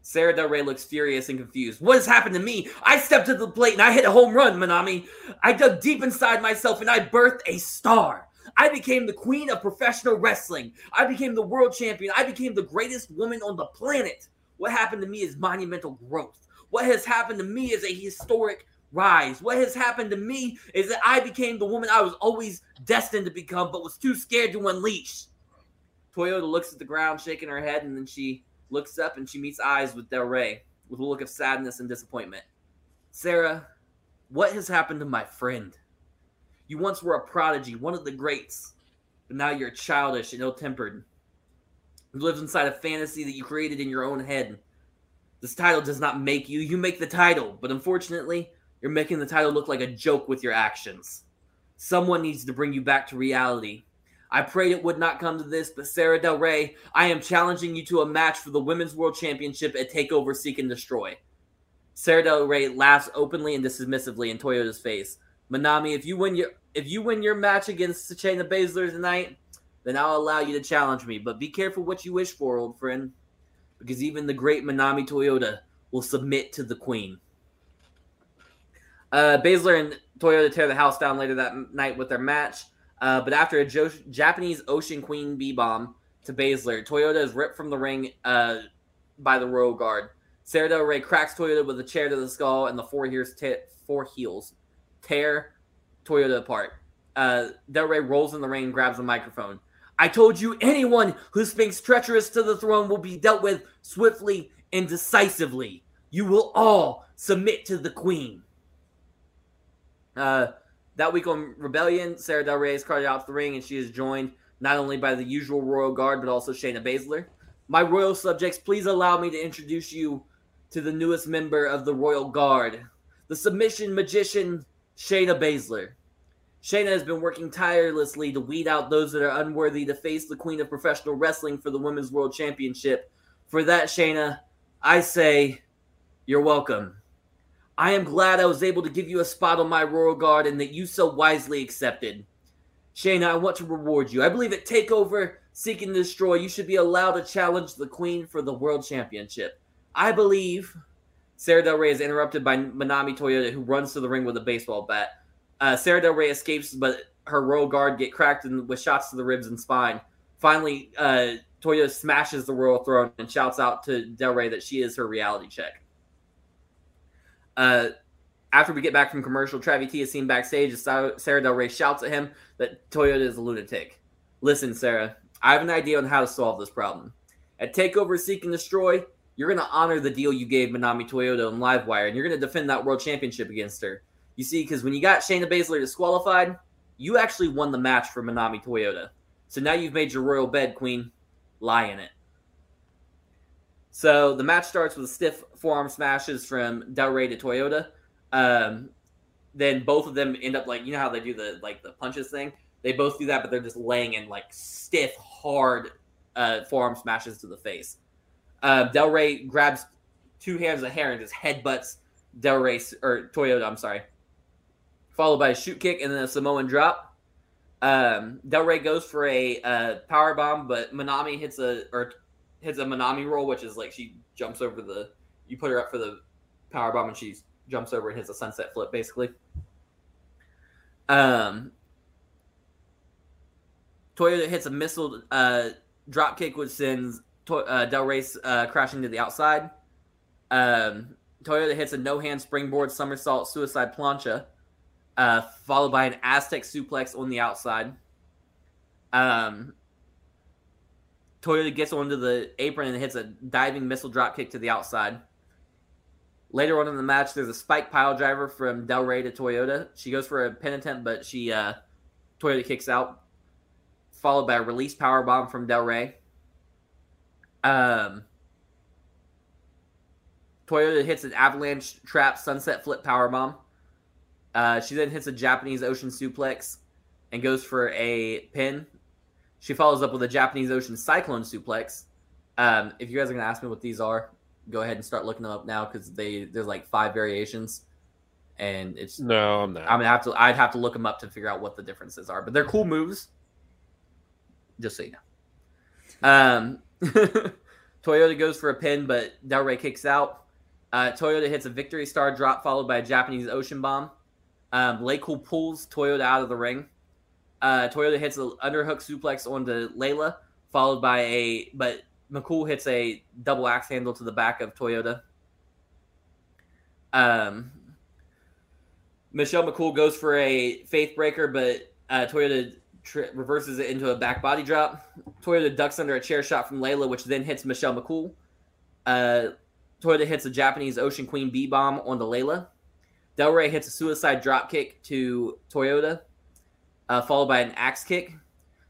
Sara Del Rey looks furious and confused. What has happened to me? I stepped to the plate and I hit a home run, Manami. I dug deep inside myself and I birthed a star. I became the queen of professional wrestling. I became the world champion. I became the greatest woman on the planet. What happened to me is monumental growth. What has happened to me is a historic rise. What has happened to me is that I became the woman I was always destined to become, but was too scared to unleash. Toyota looks at the ground, shaking her head, and then she looks up and she meets eyes with Del Rey with a look of sadness and disappointment. Sara, what has happened to my friend? You once were a prodigy, one of the greats, but now you're childish and ill tempered. You live inside a fantasy that you created in your own head. This title does not make you, you make the title, but unfortunately, you're making the title look like a joke with your actions. Someone needs to bring you back to reality. I prayed it would not come to this, but Sara Del Rey, I am challenging you to a match for the Women's World Championship at TakeOver Seek and Destroy. Sara Del Rey laughs openly and dismissively in Toyota's face. Manami, if you win your if you win your match against Shayna Baszler tonight, then I'll allow you to challenge me. But be careful what you wish for, old friend, because even the great Manami Toyota will submit to the queen. Uh, Baszler and Toyota tear the house down later that night with their match. Uh, but after a jo- Japanese Ocean Queen B bomb to Baszler, Toyota is ripped from the ring uh, by the Royal Guard. Sara Del Rey cracks Toyota with a chair to the skull, and the four heels, t- four heels tear Toyota apart. Uh, Del Rey rolls in the ring grabs the microphone. I told you anyone who speaks treacherous to the throne will be dealt with swiftly and decisively. You will all submit to the queen. Uh, that week on Rebellion, Sara Del Rey is carted out to the ring and she is joined not only by the usual Royal Guard, but also Shayna Baszler. My royal subjects, please allow me to introduce you to the newest member of the Royal Guard, the submission magician, Shayna Baszler. Shayna has been working tirelessly to weed out those that are unworthy to face the queen of professional wrestling for the Women's World Championship. For that, Shayna, I say, you're welcome. I am glad I was able to give you a spot on my Royal Guard and that you so wisely accepted. Shayna, I want to reward you. I believe at TakeOver Seek and Destroy, you should be allowed to challenge the Queen for the World Championship. I believe Sara Del Rey is interrupted by Manami Toyota, who runs to the ring with a baseball bat. Uh, Sara Del Rey escapes, but her Royal Guard get cracked in, with shots to the ribs and spine. Finally, uh, Toyota smashes the Royal Throne and shouts out to Del Rey that she is her reality check. Uh, after we get back from commercial, Travis T is seen backstage as Sara Del Rey shouts at him that Toyota is a lunatic. Listen, Sara, I have an idea on how to solve this problem. At TakeOver Seek and Destroy, you're going to honor the deal you gave Manami Toyota on Livewire, and you're going to defend that world championship against her. You see, because when you got Shayna Baszler disqualified, you actually won the match for Manami Toyota. So now you've made your royal bed, Queen. Lie in it. So the match starts with stiff forearm smashes from Del Rey to Toyota. Um, then both of them end up like you know how they do the like the punches thing. They both do that, but they're just laying in like stiff, hard uh, forearm smashes to the face. Uh, Del Rey grabs two hands of hair and just headbutts Del Rey or Toyota. I'm sorry. Followed by a shoot kick and then a Samoan drop. Um, Del Rey goes for a uh, power bomb, but Manami hits a or hits a Manami roll, which is like she jumps over the. You put her up for the power bomb, and she jumps over and hits a sunset flip, basically. Um, Toyota hits a missile uh, drop kick, which sends uh, Del Rey uh, crashing to the outside. Um, Toyota hits a no hand springboard somersault suicide plancha. uh, followed by an Aztec suplex on the outside. Um, Toyota gets onto the apron and hits a diving missile drop kick to the outside. Later on in the match, there's a spike pile driver from Del Rey to Toyota. She goes for a pin attempt, but she uh, Toyota kicks out, followed by a release power bomb from Del Rey. Um, Toyota hits an avalanche trap sunset flip power bomb. Uh, she then hits a Japanese ocean suplex and goes for a pin. She follows up with a Japanese ocean cyclone suplex. Um, if you guys are gonna ask me what these are, go ahead and start looking them up now because they there's like five variations, and it's No, I'm not. I'm gonna have to I'd have to look them up to figure out what the differences are, but they're cool moves. Just so you know. Um, Toyota goes for a pin, but Del Rey kicks out. Uh, Toyota hits a victory star drop followed by a Japanese ocean bomb. Um, Laycool pulls Toyota out of the ring. Uh, Toyota hits an underhook suplex onto Layla, followed by a but McCool hits a double axe handle to the back of Toyota. Um, Michelle McCool goes for a face breaker, but uh, Toyota tr- reverses it into a back body drop. Toyota ducks under a chair shot from Layla, which then hits Michelle McCool. Uh, Toyota hits a Japanese Ocean Queen B bomb onto Layla. Del Rey hits a suicide drop kick to Toyota, uh, followed by an axe kick.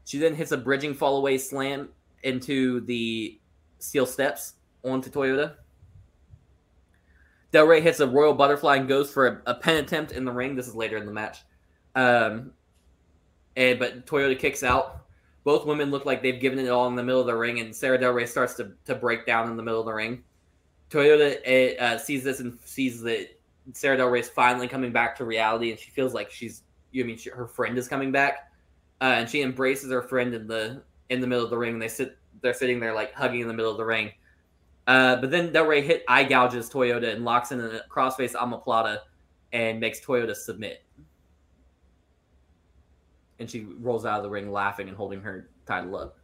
She then hits a bridging fall away slam into the steel steps onto Toyota. Del Rey hits a royal butterfly and goes for a, a pen attempt in the ring. This is later in the match. Um, and but Toyota kicks out. Both women look like they've given it all in the middle of the ring, and Sara Del Rey starts to, to break down in the middle of the ring. Toyota uh, sees this and sees that Sara Del Rey is finally coming back to reality, and she feels like she's you mean she, her friend is coming back, uh, and she embraces her friend in the in the middle of the ring. And they sit they're sitting there like hugging in the middle of the ring. Uh, but then Del Rey hit eye gouges Toyota and locks in a crossface omoplata and makes Toyota submit. And she rolls out of the ring laughing and holding her title up.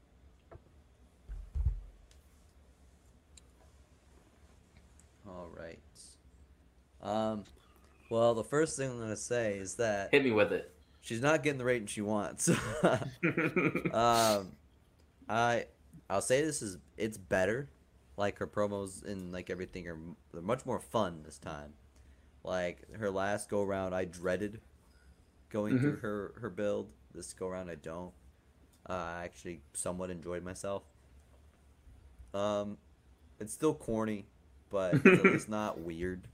All right. Um, well, the first thing I'm gonna say is that Hit me with it. she's not getting the rating she wants. um, I I'll say this is it's better. Like her promos and like everything are they're much more fun this time. Like her last go round, I dreaded going through her her build. This go around, I don't. Uh, I actually somewhat enjoyed myself. Um, it's still corny, but it's not weird.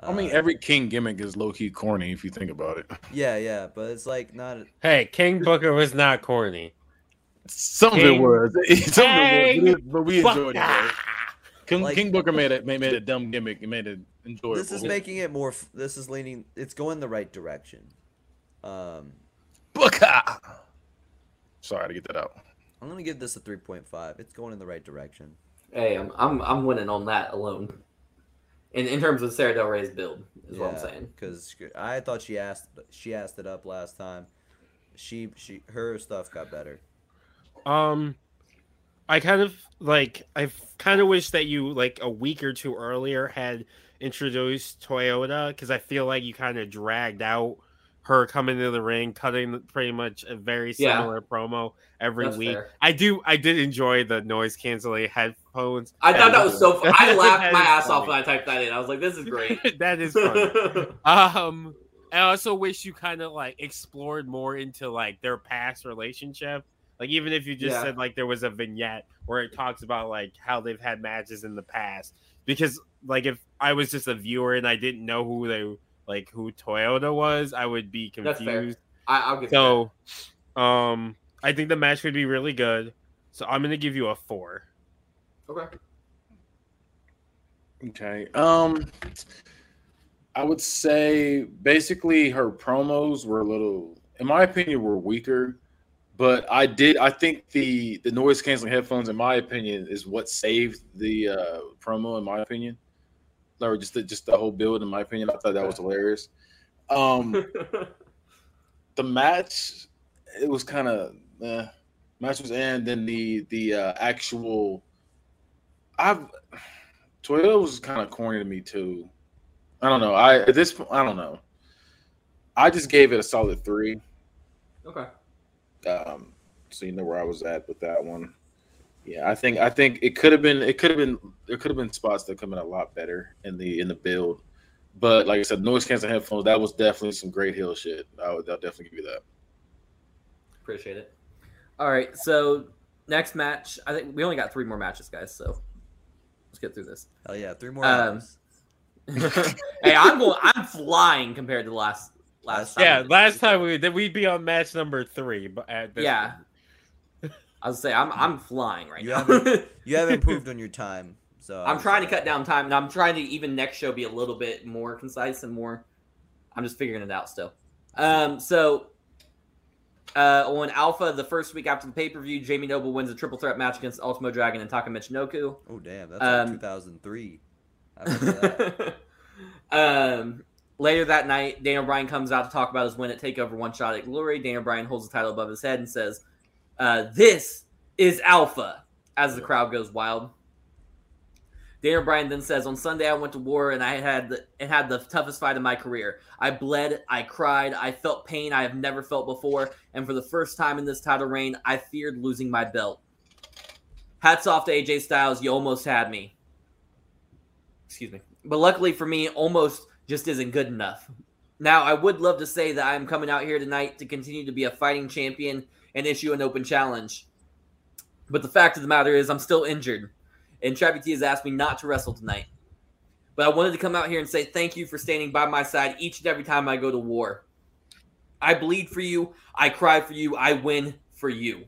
I mean, Uh, every king gimmick is low key corny if you think about it. yeah, yeah, but it's like not. Hey, King Booker was not corny. Some of it was, some of it was, but we enjoyed it. Booker! though. King, Like- King Booker made it made, made a dumb gimmick. It made it enjoyable. This is making it more. This is leaning. It's going the right direction. Um, Booker. Sorry to get that out. I'm gonna give this a 3.5. It's going in the right direction. hey, I'm, I'm I'm winning on that alone. In in terms of Sara Del Rey's build, is what I'm saying. Because I thought she asked she asked it up last time. She she her stuff got better. Um, I kind of like. I kind of wish that you like a week or two earlier had introduced Toyota because I feel like you kind of dragged out her coming into the ring, cutting pretty much a very Yeah. similar promo every That's week. fair. I do. I did enjoy the noise canceling headphones. I thought that was so. Fun. I laughed my ass off when I typed that in. I was like, "This is great." that is funny. Um, I also wish you kind of like explored more into like their past relationship. Like even if you just Yeah. said like there was a vignette where it talks about like how they've had matches in the past. Because like if I was just a viewer and I didn't know who they like who Toyota was, I would be That's fair. confused. I, I'll give you So, um, I think the match would be really good. So I'm gonna give you a four. Okay. Okay. Um, I would say basically her promos were a little, in my opinion, were weaker. But I did. I think the the noise canceling headphones, in my opinion, is what saved the uh, promo. In my opinion, or just the, just the whole build. In my opinion, I thought that was hilarious. Um, the match, it was kind of eh, match was and Then the the uh, actual, I've Toyota was kind of corny to me too. I don't know. I at this point, I don't know. I just gave it a solid three. Okay. Um, so you know where I was at with that one. Yeah, I think I think it could have been it could have been there could have been spots that come in a lot better in the in the build. But like I said, noise canceling headphones, that was definitely some great hill shit. I would I'll definitely give you that. Appreciate it. All right, so next match. I think we only got three more matches, guys. So let's get through this. Hell yeah, three more Um, hey, I'm going. I'm flying compared to the last last. time Yeah, last time we then we'd be on match number three, but at this Yeah. I was say I'm I'm flying right You now. haven't- You have improved on your time, so I'm trying to cut down time, and I'm trying to even next show be a little bit more concise and more. I'm just figuring it out still. Um, so uh, on Alpha, the first week after the pay per view, Jamie Noble wins a triple threat match against Ultimo Dragon and Taka Michinoku. Oh damn, that's Um, like 2003. I that. um, later that night, Daniel Bryan comes out to talk about his win at Takeover One Shot at Glory. Daniel Bryan holds the title above his head and says, uh, "This is Alpha." As the crowd goes wild. Daniel Bryan then says, "On Sunday, I went to war and I had the, and had the toughest fight of my career. I bled, I cried, I felt pain I have never felt before, and for the first time in this title reign, I feared losing my belt. Hats off to AJ Styles, you almost had me. Excuse me, but luckily for me, almost just isn't good enough. Now, I would love to say that I am coming out here tonight to continue to be a fighting champion and issue an open challenge, but the fact of the matter is, I'm still injured." and Travis T has asked me not to wrestle tonight. But I wanted to come out here and say thank you for standing by my side each and every time I go to war. I bleed for you. I cry for you. I win for you.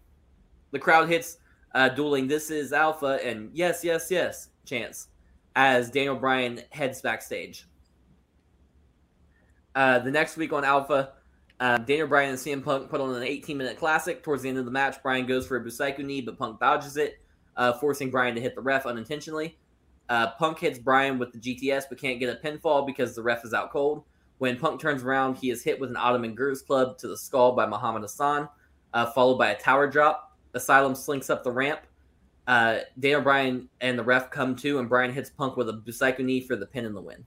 The crowd hits uh, dueling This Is Alpha and Yes, Yes, Yes Chance as Daniel Bryan heads backstage. Uh, the next week on Alpha, uh, Daniel Bryan and CM Punk put on an 18 minute classic. Towards the end of the match, Bryan goes for a Busaiku knee, but Punk dodges it uh, forcing Bryan to hit the ref unintentionally. Uh, Punk hits Bryan with the GTS but can't get a pinfall because the ref is out cold. When Punk turns around, he is hit with an Ottoman Gurus Club to the skull by Muhammad Hassan, uh, followed by a tower drop. Asylum slinks up the ramp. Uh, Daniel Bryan and the ref come to, and Bryan hits Punk with a Busaiku knee for the pin and the win.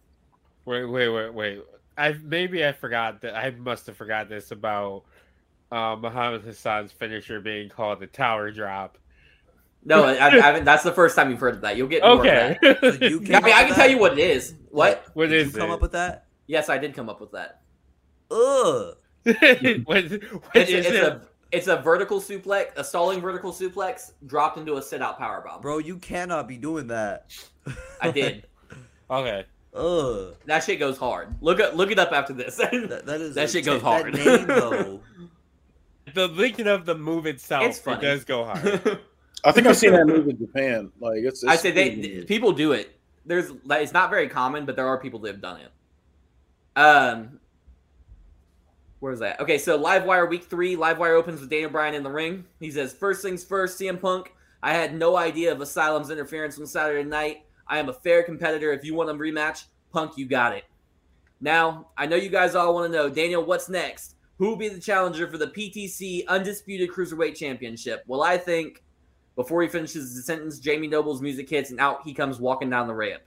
Wait, wait, wait, wait. I maybe I forgot that I must have forgot this about uh, Muhammad Hassan's finisher being called the tower drop. No, I, I haven't. That's the first time you've heard of that. You'll get more Okay. Of So that. I mean, I can that? tell you what it is. What? what Did is you come it? up with that? Yes, I did come up with that. Ugh. what, what It's, is it's it? a it's a vertical suplex, a stalling vertical suplex dropped into a sit out power bomb. Bro, you cannot be doing that. I did. Okay. Ugh. That shit goes hard. Look up, look it up after this. That, that is That shit goes that hard. name. The linking of the move itself, It's it funny. does go hard. I think I've seen that move in Japan. Like it's, it's I say they pretty- people do it. There's like it's not very common, but there are people that have done it. Um, where's that? Okay, so Livewire week three. Livewire opens with Daniel Bryan in the ring. He says, first things first, CM Punk. I had no idea of Asylum's interference on Saturday night. I am a fair competitor. If you want a rematch, Punk, you got it. Now, I know you guys all want to know, Daniel, what's next? Who will be the challenger for the PTC Undisputed Cruiserweight Championship? Well, I think before he finishes the sentence, Jamie Noble's music hits and out he comes walking down the ramp.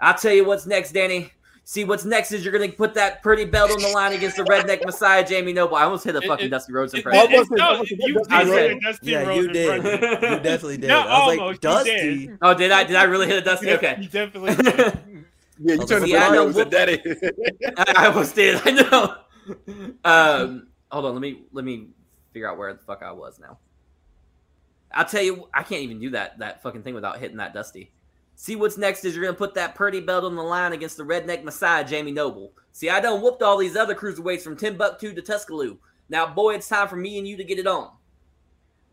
I'll tell you what's next, Danny. See, what's next is you're going to put that pretty belt on the line against the redneck messiah, Jamie Noble. I almost hit a fucking it- Dusty Rhodes It- impression. it- no, What was it? you What was did it? say Dusty yeah, Rhodes you did. impression. You definitely did. No, I was almost, like, Dusty. did. Oh, did I? Did I really hit a Dusty? Okay. You definitely did. Yeah, you Oh, turned see, the I know and said, "Daddy." I I almost did. I know. Um, hold on. Let me let me figure out where the fuck I was now. I'll tell you. I can't even do that that fucking thing without hitting that Dusty. See what's next is you're gonna put that Purdy belt on the line against the redneck messiah Jamie Noble. See, I done whooped all these other cruiserweights from Timbuktu to Tuscaloosa. Now, boy, it's time for me and you to get it on.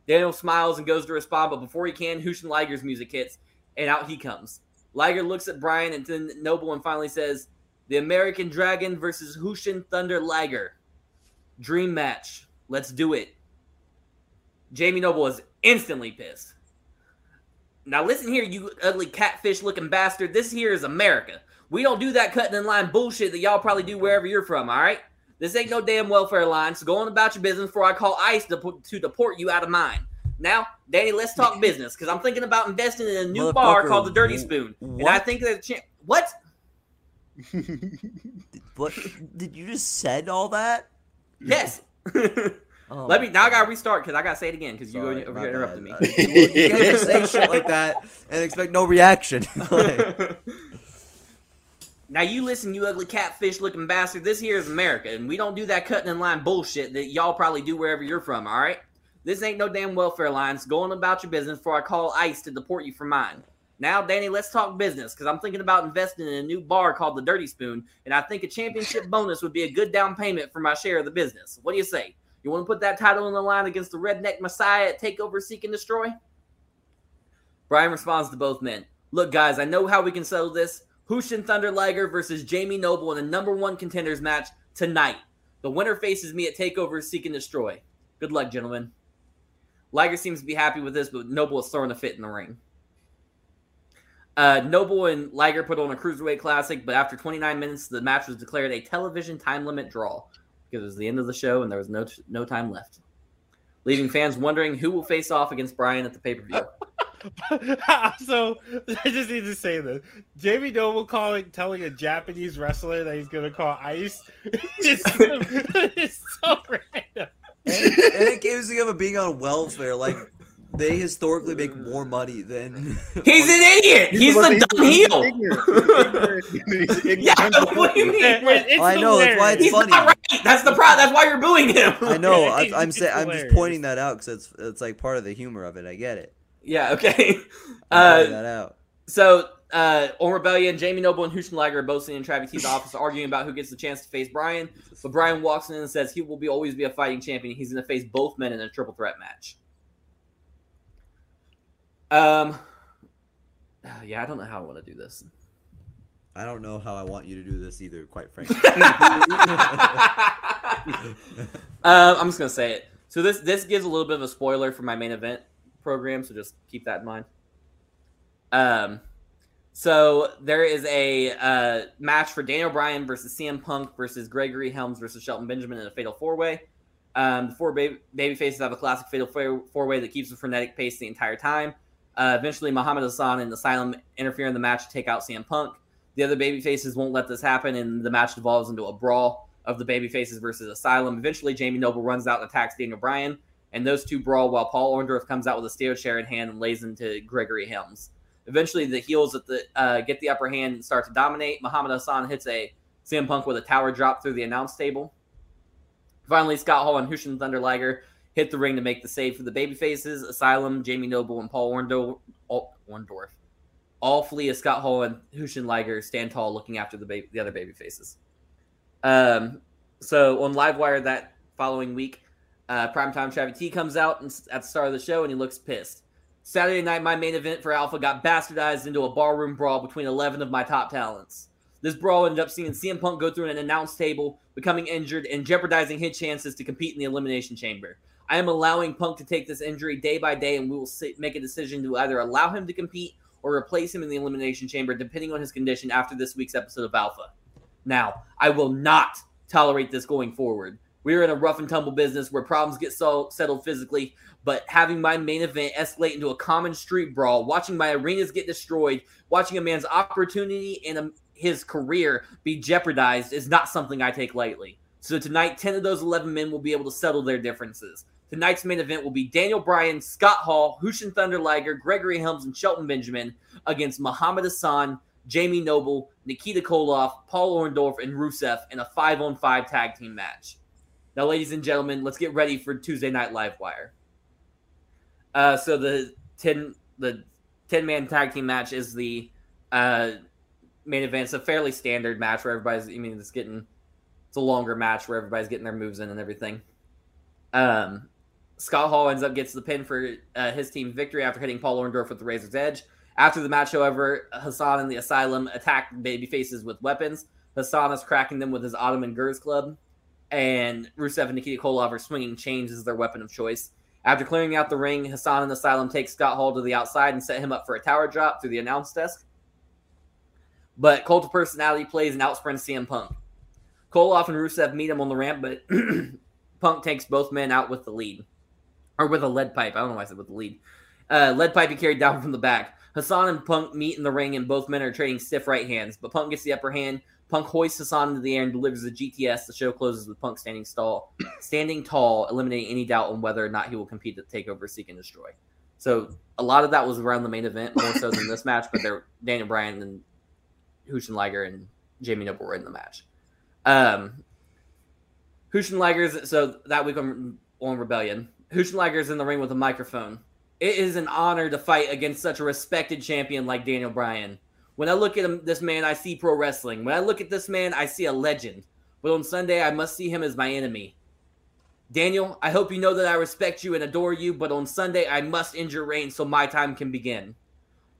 Daniel smiles and goes to respond, but before he can, Hushin Liger's music hits, and out he comes. Liger looks at Bryan and then Noble and finally says, The American Dragon versus Hushin Thunder Liger. Dream match. Let's do it. Jamie Noble is instantly pissed. Now listen here, you ugly catfish looking bastard. This here is America. We don't do that cutting in line bullshit that y'all probably do wherever you're from, all right? This ain't no damn welfare line, so go on about your business before I call ICE to, to deport you out of mine. Now, Danny, let's talk business because I'm thinking about investing in a new bar called the Dirty Spoon. And? I think that, cha- what? But did you just said all that? Yes. Oh Let me now. I gotta restart because I gotta say it again because you Sorry, over here interrupted me. You can't just say shit like that and expect no reaction. Like, now you listen, you ugly catfish looking bastard. This here is America, and we don't do that cutting in line bullshit that y'all probably do wherever you're from. All right, this ain't no damn welfare lines. Going about your business before I call ICE to deport you from mine. Now, Danny, let's talk business because I'm thinking about investing in a new bar called the Dirty Spoon, and I think a championship bonus would be a good down payment for my share of the business. What do you say? You want to put that title on the line against the redneck messiah at Takeover Seek and Destroy? Bryan responds to both men. Look, guys, I know how we can settle this. Hushin Thunder Liger versus Jamie Noble in a number one contenders match tonight. The winner faces me at Takeover Seek and Destroy. Good luck, gentlemen. Liger seems to be happy with this, but Noble is throwing a fit in the ring. Uh, Noble and Liger put on a cruiserweight classic, but after 29 minutes, the match was declared a television time limit draw because it was the end of the show and there was no no time left, leaving fans wondering who will face off against Bryan at the pay per view. so I just need to say this: Jamie Noble calling, telling a Japanese wrestler that he's gonna call Ice. it's, it's so random. and, and it gives you of being on welfare. Like they historically make more money than He's an idiot. He's the dumb heel. Yeah, what do you mean? It's I know, that's why it's He's funny. not right. That's the problem. That's why you're booing him. I know. I, I'm saying I'm just pointing that out because it's it's like part of the humor of it. I get it. Yeah. Okay. Uh, that out. so uh, on Rebellion, Jamie Noble and Houston Liger are both sitting in Travis T's office arguing about who gets the chance to face Bryan. But Bryan walks in and says he will be always be a fighting champion. He's going to face both men in a triple threat match. Um. Yeah, I don't know how I want to do this. I don't know how I want you to do this either. Quite frankly. um, I'm just gonna say it. So this this gives a little bit of a spoiler for my main event program, so just keep that in mind. Um, so there is a uh, match for Daniel Bryan versus CM Punk versus Gregory Helms versus Shelton Benjamin in a fatal four way. Um, the four baby, baby faces have a classic fatal four way that keeps a frenetic pace the entire time. Uh, eventually, Muhammad Hassan and Asylum interfere in the match to take out CM Punk. The other baby faces won't let this happen, and the match devolves into a brawl of the baby faces versus Asylum. Eventually, Jamie Noble runs out and attacks Daniel Bryan, and those two brawl while Paul Orndorff comes out with a steel chair in hand and lays into Gregory Helms. Eventually, the heels the uh, get the upper hand and start to dominate. Muhammad Hassan hits a CM Punk with a tower drop through the announce table. Finally, Scott Hall and Hushin Thunder Liger hit the ring to make the save for the baby faces. Asylum, Jamie Noble, and Paul Orndorff, all flee as Scott Hall and Hushin Liger stand tall looking after the, the other baby faces. Um, so on Livewire that following week, uh, Primetime Travis T comes out and, at the start of the show and he looks pissed. Saturday night, my main event for Alpha got bastardized into a barroom brawl between 11 of my top talents. This brawl ended up seeing CM Punk go through an announce table, becoming injured, and jeopardizing his chances to compete in the Elimination Chamber. I am allowing Punk to take this injury day by day, and we will sit, make a decision to either allow him to compete or replace him in the Elimination Chamber, depending on his condition after this week's episode of Alpha. Now, I will not tolerate this going forward. We're in a rough and tumble business where problems get so settled physically, but having my main event escalate into a common street brawl, watching my arenas get destroyed, watching a man's opportunity and a, his career be jeopardized is not something I take lightly. So tonight, 10 of those 11 men will be able to settle their differences. Tonight's main event will be Daniel Bryan, Scott Hall, Hushin Thunder Liger, Gregory Helms, and Shelton Benjamin against Muhammad Hassan, Jamie Noble, Nikita Koloff, Paul Orndorff, and Rusev in a five on five tag team match. Now, ladies and gentlemen, let's get ready for Tuesday Night Live Wire. Uh, so the ten the ten man tag team match is the uh, main event. It's a fairly standard match where everybody's. I mean, it's getting it's a longer match where everybody's getting their moves in and everything. Um, Scott Hall ends up gets the pin for uh, his team victory after hitting Paul Orndorff with the Razor's Edge. After the match, however, Hassan and the Asylum attack baby faces with weapons. Hassan is cracking them with his Ottoman Gers Club, and Rusev and Nikita Koloff are swinging chains as their weapon of choice. After clearing out the ring, Hassan and Asylum take Scott Hall to the outside and set him up for a tower drop through the announce desk. But Cult of Personality plays and outsprints CM Punk. Koloff and Rusev meet him on the ramp, but Punk takes both men out with the lead. Or with a lead pipe. I don't know why I said with the lead. Uh, lead pipe he carried down from the back. Hassan and Punk meet in the ring, and both men are trading stiff right hands. But Punk gets the upper hand, Punk hoists Hassan into the air and delivers the GTS. The show closes with Punk standing tall, standing tall, eliminating any doubt on whether or not he will compete at Takeover Seek and Destroy. So a lot of that was around the main event, more so than this match. But there, Daniel Bryan and Hushin Liger and Jamie Noble were in the match. Um, Hushin Liger's so that week on, on Rebellion, Hushin is in the ring with a microphone. It is an honor to fight against such a respected champion like Daniel Bryan. When I look at him, this man, I see pro wrestling. When I look at this man, I see a legend. But on Sunday, I must see him as my enemy. Daniel, I hope you know that I respect you and adore you, but on Sunday, I must end your reign so my time can begin.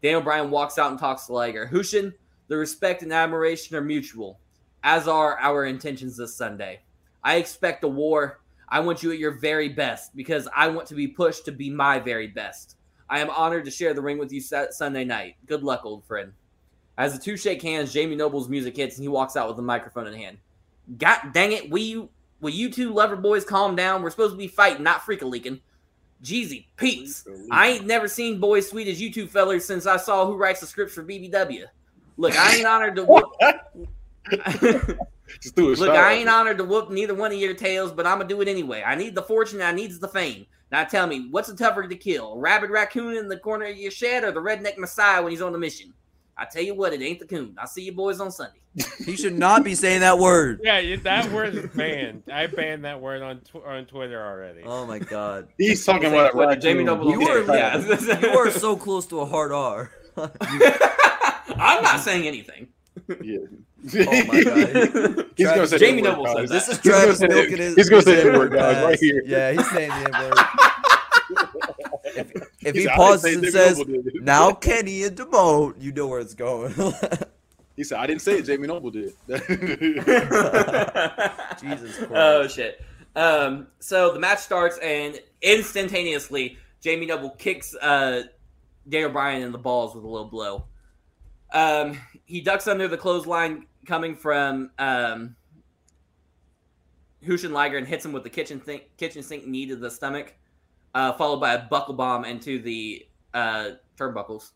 Daniel Bryan walks out and talks to Liger. Hushin, the respect and admiration are mutual, as are our intentions this Sunday. I expect a war. I want you at your very best because I want to be pushed to be my very best. I am honored to share the ring with you Sunday night. Good luck, old friend. As the two shake hands, Jamie Noble's music hits and he walks out with a microphone in hand. God dang it, will you will you two lover boys calm down? We're supposed to be fighting, not freak a leaking. Jeezy, peace. I ain't never seen boys sweet as you two fellers since I saw who writes the scripts for BBW. Look, I ain't honored to whoop. Look, I ain't honored to whoop neither one of your tails, but I'm gonna do it anyway. I need the fortune, I needs the fame. Now tell me, what's the tougher to kill? A rabid raccoon in the corner of your shed or the redneck messiah when he's on the mission? I tell you what, it ain't the coon. I'll see you boys on Sunday. he should not be saying that word. Yeah, that word is banned. I banned that word on tw- on Twitter already. Oh my god. He's talking about uh, Jamie Noble. You were, yeah. you are so close to a hard R. I'm not saying anything. Yeah. Oh my god. He's gonna say Jamie Noble says This is He's gonna Travis say- milking his. he's gonna say the word, N-word guys, right here. Yeah, he's saying the N word. if if He he said, "I didn't pauses and says, did." "Now Kenny and Damone," you know where it's going. He said, "I didn't say it. Jamie Noble did." Jesus Christ. Oh shit. Um, so the match starts and instantaneously Jamie Noble kicks uh, Daniel Bryan in the balls with a low blow. Um, he ducks under the clothesline coming from um, Hushin Liger and hits him with the kitchen sink, kitchen sink knee to the stomach, uh, followed by a buckle bomb into the uh, turnbuckles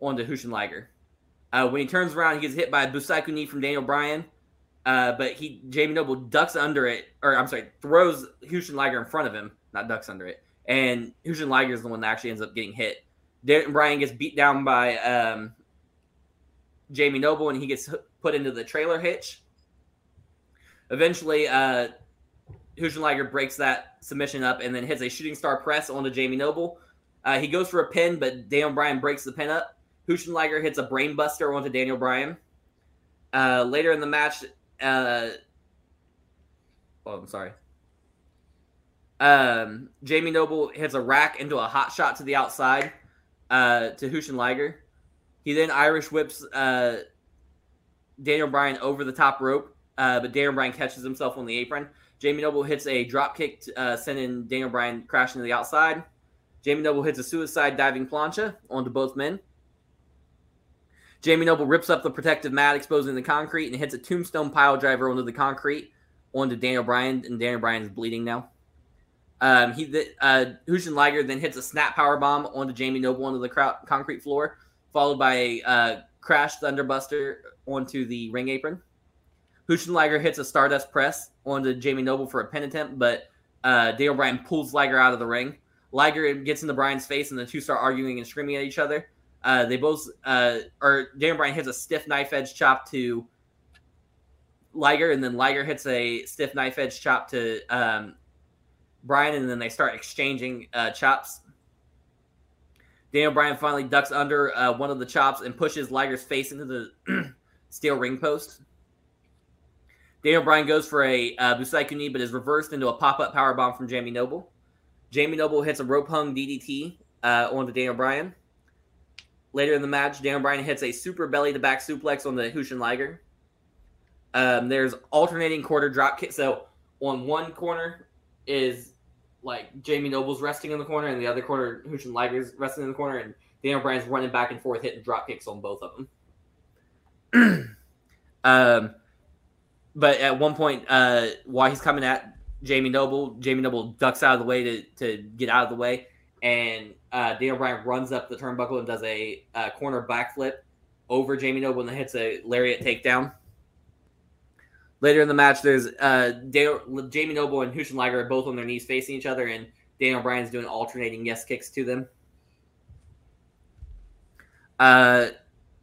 onto Hushin Liger. Uh, when he turns around, he gets hit by a Busaiku knee from Daniel Bryan. Uh, but he Jamie Noble ducks under it, or I'm sorry, throws Hushin Liger in front of him, not ducks under it. And Hushin Liger is the one that actually ends up getting hit. Daniel Bryan gets beat down by um, Jamie Noble, and he gets put into the trailer hitch. Eventually, uh, Hushin Liger breaks that submission up and then hits a shooting star press onto Jamie Noble. Uh, he goes for a pin, but Daniel Bryan breaks the pin up. Hushin Liger hits a brainbuster onto Daniel Bryan. Uh, later in the match, uh, oh, I'm sorry. Um, Jamie Noble hits a rack into a hot shot to the outside uh, to Hushin Liger. He then Irish whips uh, Daniel Bryan over the top rope, uh, but Daniel Bryan catches himself on the apron. Jamie Noble hits a drop kick, uh, sending Daniel Bryan crashing to the outside. Jamie Noble hits a suicide diving plancha onto both men. Jamie Noble rips up the protective mat, exposing the concrete, and hits a tombstone pile driver onto the concrete onto Daniel Bryan, and Daniel Bryan is bleeding now. Um, he uh, Hushin Liger then hits a snap power bomb onto Jamie Noble onto the concrete floor, followed by a uh, crash thunderbuster onto the ring apron. Hushin Liger hits a Stardust press onto Jamie Noble for a pin attempt, but uh, Daniel Bryan pulls Liger out of the ring. Liger gets into Bryan's face, and the two start arguing and screaming at each other. Uh, they both, uh, or Daniel Bryan hits a stiff knife edge chop to Liger, and then Liger hits a stiff knife edge chop to um, Bryan, and then they start exchanging uh, chops. Daniel Bryan finally ducks under uh, one of the chops and pushes Liger's face into the steel ring post. Daniel Bryan goes for a uh, Busaiku knee, but is reversed into a pop-up power bomb from Jamie Noble. Jamie Noble hits a rope hung DDT uh, onto Daniel Bryan. Later in the match, Daniel Bryan hits a super belly to back suplex on the Hushin Liger. Um, there's alternating quarter drop kick. So on one corner is like Jamie Noble's resting in the corner, and the other corner Hushin Liger's resting in the corner, and Daniel Bryan's running back and forth, hitting drop kicks on both of them. um, but at one point, uh, while he's coming at Jamie Noble, Jamie Noble ducks out of the way to, to get out of the way, and uh, Daniel Bryan runs up the turnbuckle and does a uh, corner backflip over Jamie Noble and hits a lariat takedown. Later in the match, there's uh, Jamie Noble and Hushin Liger are both on their knees facing each other, and Daniel Bryan's doing alternating yes kicks to them. Uh,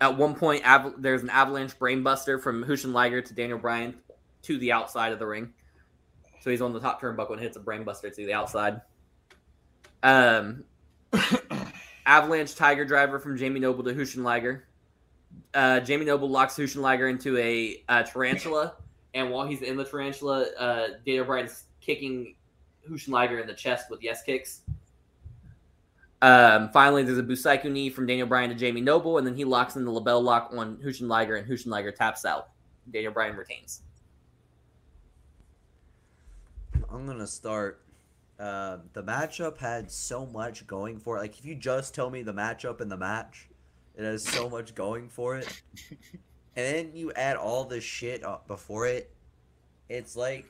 at one point, av- there's an avalanche brainbuster from Hushin Liger to Daniel Bryan to the outside of the ring. So he's on the top turnbuckle and hits a brainbuster to the outside. Um, avalanche tiger driver from Jamie Noble to Hushin Liger. Uh, Jamie Noble locks Hushin Liger into a, a tarantula, and while he's in the tarantula, uh, Daniel Bryan's kicking Hushin Liger in the chest with yes kicks. Um, finally, there's a Busaiku knee from Daniel Bryan to Jamie Noble, and then he locks in the LeBell lock on Hushin Liger, and Hushin Liger taps out. Daniel Bryan retains. I'm gonna start. Uh, the matchup had so much going for it. Like, if you just tell me the matchup and the match, it has so much going for it, and then you add all this shit up before it. It's like,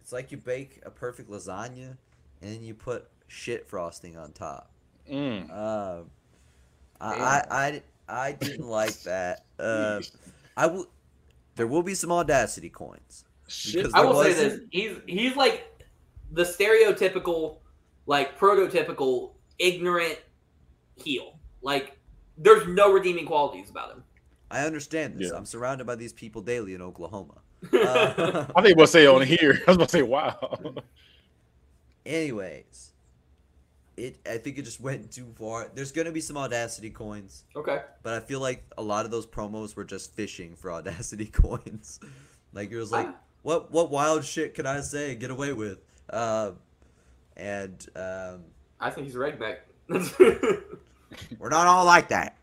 it's like you bake a perfect lasagna, and then you put shit frosting on top. Mm. Uh, I, I, I, I didn't like that. Uh, I will. There will be some audacity coins. Shit. Because I will say was- this: he's he's like the stereotypical, like prototypical ignorant heel. Like there's no redeeming qualities about him. I understand this. Yeah. I'm surrounded by these people daily in Oklahoma. I Uh, think we'll say on here. I was gonna say, wow. anyways, it. I think it just went too far. There's gonna be some audacity coins, okay. but I feel like a lot of those promos were just fishing for audacity coins. like it was like, I- what what wild shit can I say and get away with? Um, and um, I think he's a redneck. we're not all like that.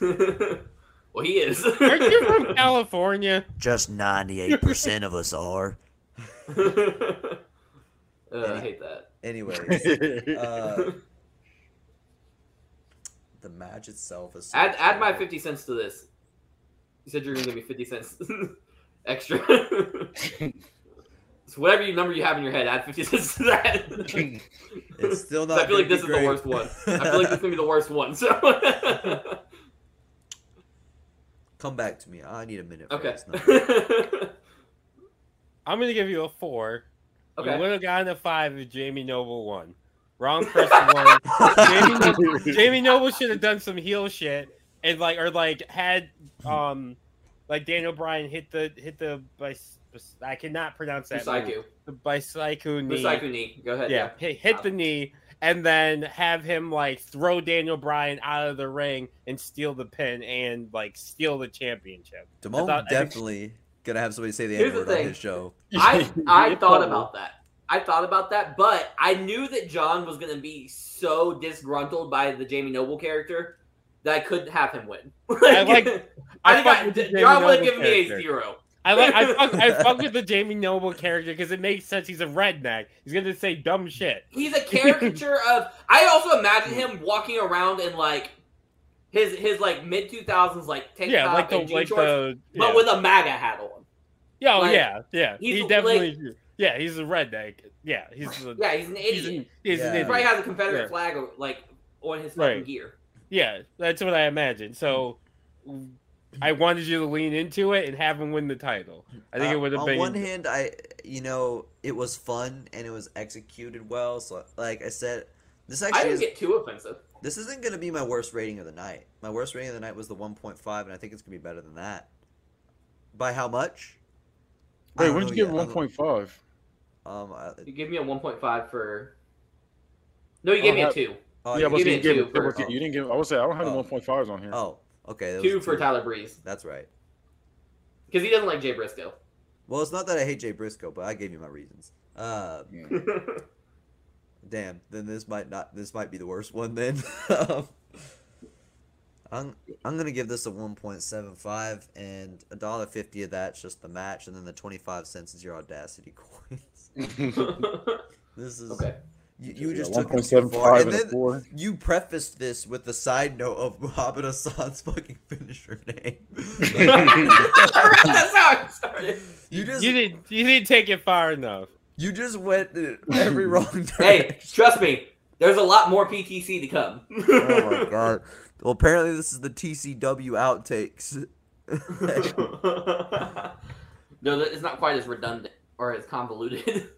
well, he is. Aren't you from California? Just ninety eight percent of us are. Uh, I hate that. Anyways, uh, the match itself is. so Add add my fifty cents to this. You said you're gonna give me fifty cents extra. so whatever you number you have in your head, add fifty cents to that. It's still not. I feel like gonna this be is the great. worst one. I feel like this is gonna be the worst one. So Come back to me. I need a minute. For okay. this number. I'm gonna give you a four. You okay. would have gotten a five if Jamie Noble won. Wrong person won. Jamie, Noble, Jamie Noble should have done some heel shit and like or like had um like Daniel Bryan hit the hit the bis, bis- I cannot pronounce that move. Musaiku. the bicycle knee. Musaiku knee. Go ahead. yeah, hit, hit the knee and then have him like throw Daniel Bryan out of the ring and steal the pin and like steal the championship. Damone thought- think- definitely gonna have somebody say the Here's N the word on his show. I I thought about that. I thought about that, but I knew that John was gonna be so disgruntled by the Jamie Noble character that I couldn't have him win. I like- I, I think I, Jamie John would have given me a zero. I like I fuck I fuck with the Jamie Noble character because it makes sense. He's a redneck. He's gonna say dumb shit. He's a caricature of. I also imagine him walking around in like his his like mid two thousands like tank Yeah, top like the and jean like shorts, the but with a MAGA hat on. yeah, oh, like, yeah, yeah. he's He like- definitely yeah. He's a redneck. Yeah, he's a, Yeah, he's an he's idiot. an, he's Yeah. an He probably has a Confederate Yeah. flag like on his fucking Right. gear. Yeah, that's what I imagine. So I wanted you to lean into it and have him win the title. I think Uh, it would have on been one hand, I you know it was fun and it was executed well. So like I said, this actually I didn't is, get too offensive. This isn't gonna be my worst rating of the night. My worst rating of the night was the 1.5, and I think it's gonna be better than that. By how much? I Wait, don't when'd know you give yet. it I'm- one point five? Um, I, You gave me a 1.5 for. No, you gave Oh, me a that- two. oh, yeah, you but give you me didn't give two for- You didn't give. I would say I don't have Oh. the one point fives on here. Oh, okay. that Two for Tyler Breeze That's right. because he doesn't like Jay Briscoe. Well, it's not that I hate Jay Briscoe, but I gave you my reasons. Uh, damn. Then this might not. This might be the worst one. Then. Um, I'm I'm gonna give this a 1.75, and a dollar fifty of that's just the match, and then the 25 cents is your audacity coins. This is okay. you, you Yeah, just one took point it too far, and and then four. you prefaced this with the side note of Muhammad Hassan's fucking finisher name. That's how I started. you just you didn't you didn't take it far enough. You just went every wrong direction. Hey, trust me. There's a lot more PTC to come. oh my god. Well, apparently this is the TCW outtakes. No, it's not quite as redundant or as convoluted.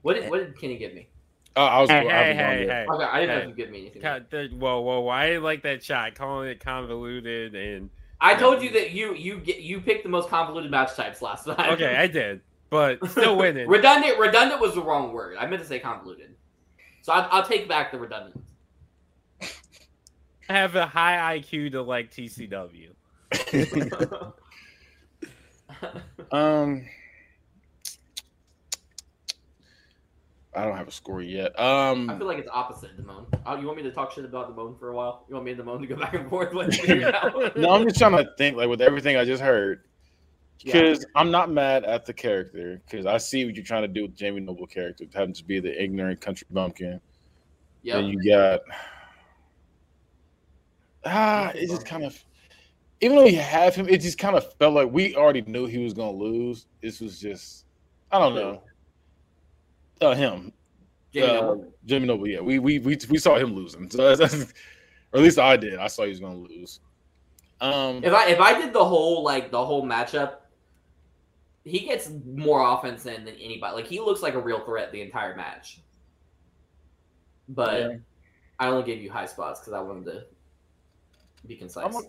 what did what did Kenny give me? Oh, I was. Hey, I was hey, on hey, hey. Okay, I didn't know Hey. if you give me anything. Ca- the- Whoa, whoa, whoa! I like that shot, calling it convoluted and I told you that you you get you picked the most convoluted match types last time. okay, I did, but still winning. redundant redundant was the wrong word. I meant to say convoluted. So I, I'll take back the redundant. I have a high IQ to like TCW. Um, I don't have a score yet. Um, I feel like it's opposite Damone. Oh, you want me to talk shit about Damone for a while? You want me and Damone to go back and forth? Let's figure it out. no, I'm just trying to think like with everything I just heard. Yeah. Because I'm not mad at the character, because I see what you're trying to do with Jamie Noble character, having to be the ignorant country bumpkin. Yeah. Then you got ah, it just kind of even though you have him, it just kind of felt like we already knew he was gonna lose. This was just I don't know. Uh, him, Jamie uh, Noble. Jimmy Noble. Yeah, we we we we saw him losing, so that's, that's- or at least I did. I saw he was gonna lose. Um, If I if I did the whole like the whole matchup, he gets more offense in than anybody. Like he looks like a real threat the entire match. But Yeah. I only gave you high spots because I wanted to be concise. I'm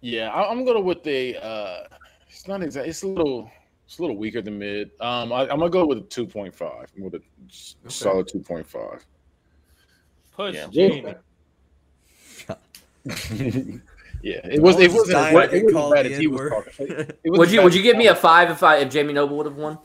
Yeah, I, I'm gonna go with the. Uh, it's not exact. It's a little. It's a little weaker than mid. Um, I, I'm gonna go with a 2.5. With a s- solid 2.5. Push Yeah. Jamie. yeah, it was. It wasn't. dying It wasn't called bad the as he was N-word. talking. It wasn't would you would you give me a five if I if Jamie Noble would have won?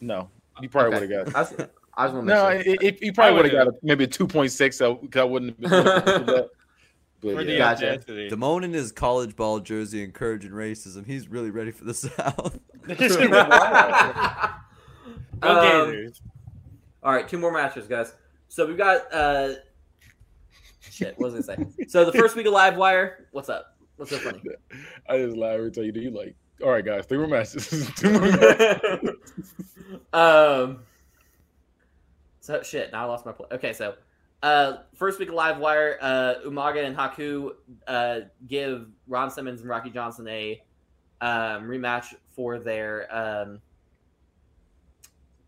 No, you probably Okay. would have got. I was, I was gonna No, make sure. it, it, you probably would have got a, maybe a 2.6. So I wouldn't have been. but, For the yeah. Gotcha. Damone in his college ball jersey encouraging racism. He's really ready for the South. Um, Gators. All right, two more matches, guys. So we've got uh shit, what was I gonna say? So the first week of Live Wire, what's up? What's so funny? I just laugh every time you do. You like, all right, guys, three more matches. More matches. um so shit, now I lost my place. Okay, so uh first week of Live Wire, uh Umaga and Haku uh give Ron Simmons and Rocky Johnson a um rematch for their um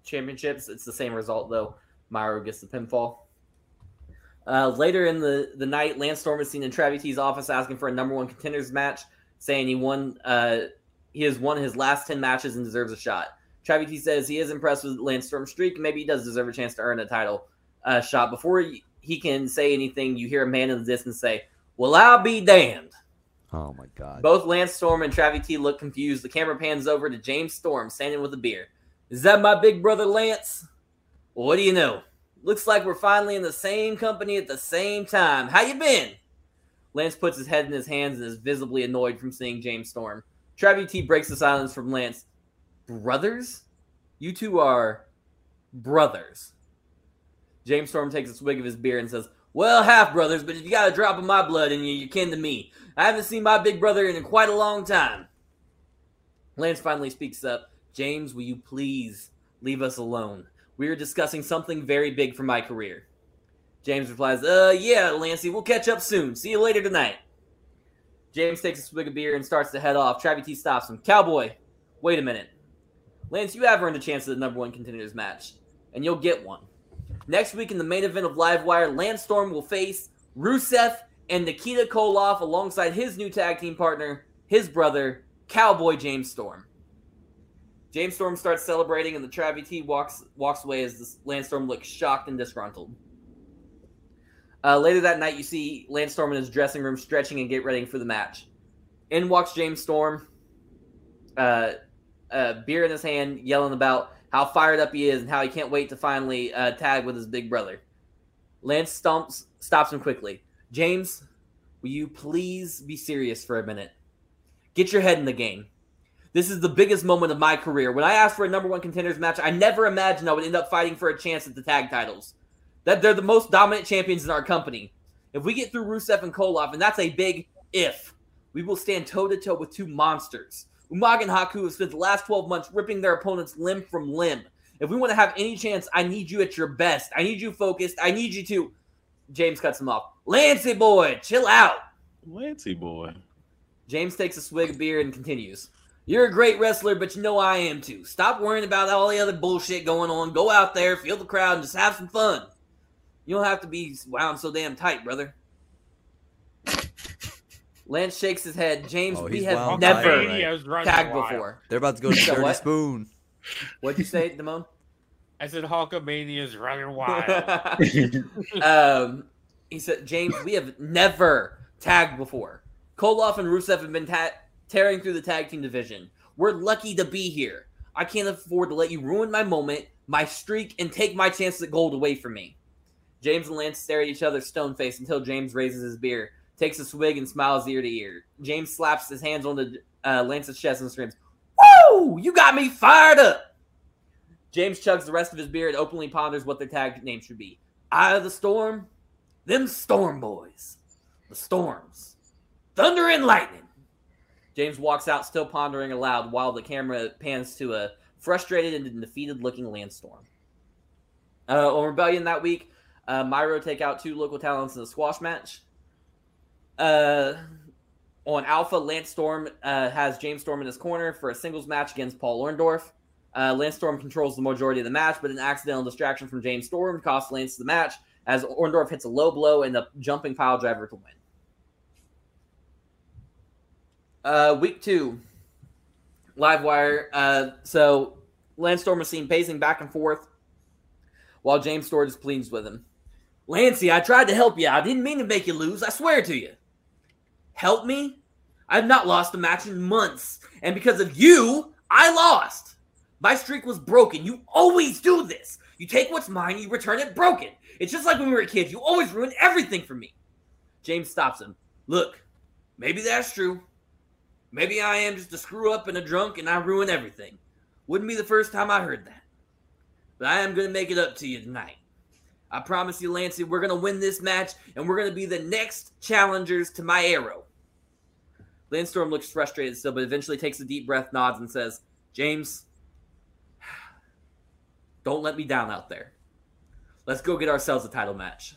championships. It's the same result though. Myro gets the pinfall. Uh, later in the, the night, Lance Storm is seen in Travis T's office asking for a number one contenders match, saying he won. Uh, he has won his last ten matches and deserves a shot. Travis T says he is impressed with Lance Storm's streak. Maybe he does deserve a chance to earn a title uh, shot. Before he, he can say anything, you hear a man in the distance say, "Well, I'll be damned." Oh my god. Both Lance Storm and Travis T look confused. The camera pans over to James Storm standing with a beer. Is that my big brother Lance? Well, what do you know? Looks like we're finally in the same company at the same time. How you been? Lance puts his head in his hands and is visibly annoyed from seeing James Storm. Travis T breaks the silence from Lance. Brothers? You two are brothers. James Storm takes a swig of his beer and says, Well, half brothers, but if you got a drop of my blood in you, you're kin to me. I haven't seen my big brother in quite a long time. Lance finally speaks up. James, will you please leave us alone? We are discussing something very big for my career. James replies, Uh, yeah, Lancey, we'll catch up soon. See you later tonight. James takes a swig of beer and starts to head off. Travis T stops him. Cowboy, wait a minute. Lance, you have earned a chance at the number one contenders match, and you'll get one. Next week in the main event of Livewire, Lance Storm will face Rusev and Nikita Koloff alongside his new tag team partner, his brother, Cowboy James Storm. James Storm starts celebrating, and the Travis T walks walks away as the Lance Storm looks shocked and disgruntled. Uh, later that night, you see Lance Storm in his dressing room stretching and get ready for the match. In walks James Storm, uh, uh, beer in his hand, yelling about how fired up he is and how he can't wait to finally uh, tag with his big brother. Lance stomps, stops him quickly. James, will you please be serious for a minute? Get your head in the game. This is the biggest moment of my career. When I asked for a number one contenders match, I never imagined I would end up fighting for a chance at the tag titles. That they're the most dominant champions in our company. If we get through Rusev and Koloff, and that's a big if, we will stand toe to toe with two monsters. Umaga and Haku have spent the last 12 months ripping their opponents limb from limb. If we want to have any chance, I need you at your best. I need you focused. I need you to. James cuts him off. Lancey boy, chill out. Lancey boy. James takes a swig of beer and continues. You're a great wrestler, but you know I am too. Stop worrying about all the other bullshit going on. Go out there, feel the crowd, and just have some fun. You don't have to be wound so damn tight, brother. Lance shakes his head. James, Oh, we have never right? Tagged before. They're about to go to So Dirty what? Spoon. What'd you say, Damone? I said Hulkamania's running wild. um, he said, James, we have never tagged before. Koloff and Rusev have been ta- tearing through the tag team division. We're lucky to be here. I can't afford to let you ruin my moment, my streak, and take my chance at gold away from me. James and Lance stare at each other stone faced until James raises his beer, takes a swig, and smiles ear to ear. James slaps his hands on the uh, Lance's chest and screams, Woo! You got me fired up! James chugs the rest of his beer and openly ponders what their tag name should be. Eye of the Storm? Them Storm Boys. The Storms. Thunder and Lightning. James walks out, still pondering aloud, while the camera pans to a frustrated and defeated looking Lance Storm. Uh, on Rebellion that week, uh, Myro take out two local talents in a squash match. Uh, on Alpha, Lance Storm uh, has James Storm in his corner for a singles match against Paul Orndorff. Uh, Lance Storm controls the majority of the match, but an accidental distraction from James Storm costs Lance the match as Orndorff hits a low blow and the jumping pile driver to win. Uh, week two, live wire. Uh, so Lance Storm is seen pacing back and forth while James Storm is pleased with him. Lancey, I tried to help you. I didn't mean to make you lose. I swear to you. Help me? I've not lost a match in months, and because of you, I lost. My streak was broken. You always do this. You take what's mine, you return it broken. It's just like when we were kids. You always ruin everything for me. James stops him. Look, maybe that's true. Maybe I am just a screw up and a drunk and I ruin everything. Wouldn't be the first time I heard that. But I am going to make it up to you tonight. I promise you, Lancey, we're going to win this match and we're going to be the next challengers to my arrow. Lance Storm looks frustrated still, but eventually takes a deep breath, nods, and says, James, don't let me down out there. Let's go get ourselves a title match.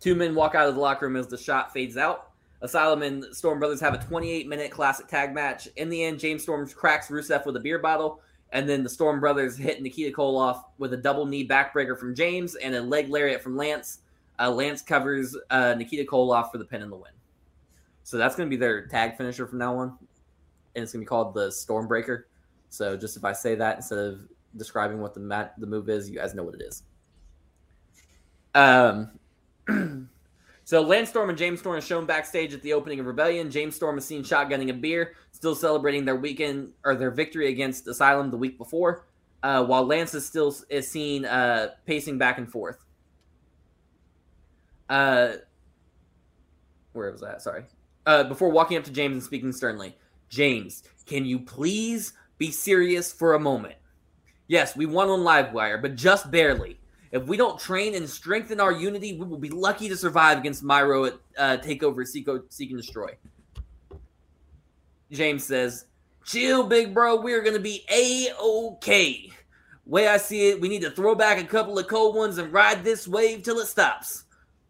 Two men walk out of the locker room as the shot fades out. Asylum and Storm Brothers have a 28 minute classic tag match. In the end, James Storm cracks Rusev with a beer bottle, and then the Storm Brothers hit Nikita Koloff with a double knee backbreaker from James and a leg lariat from Lance. Uh, Lance covers uh, Nikita Koloff for the pin and the win. So that's going to be their tag finisher from now on, and it's going to be called the Stormbreaker. So just if I say that instead of describing what the mat the move is, you guys know what it is. Um. So Lance Storm and James Storm are shown backstage at the opening of Rebellion. James Storm is seen shotgunning a beer, still celebrating their weekend or their victory against Asylum the week before, uh, while Lance is still is seen uh, pacing back and forth. Uh, where was that? Sorry. Uh, before walking up to James and speaking sternly, James, can you please be serious for a moment? Yes, we won on Livewire, but just barely. If we don't train and strengthen our unity, we will be lucky to survive against Myro at uh, Takeover Seek, Seek and Destroy. James says, Chill, big bro. We're going to be A OK. Way I see it, we need to throw back a couple of cold ones and ride this wave till it stops.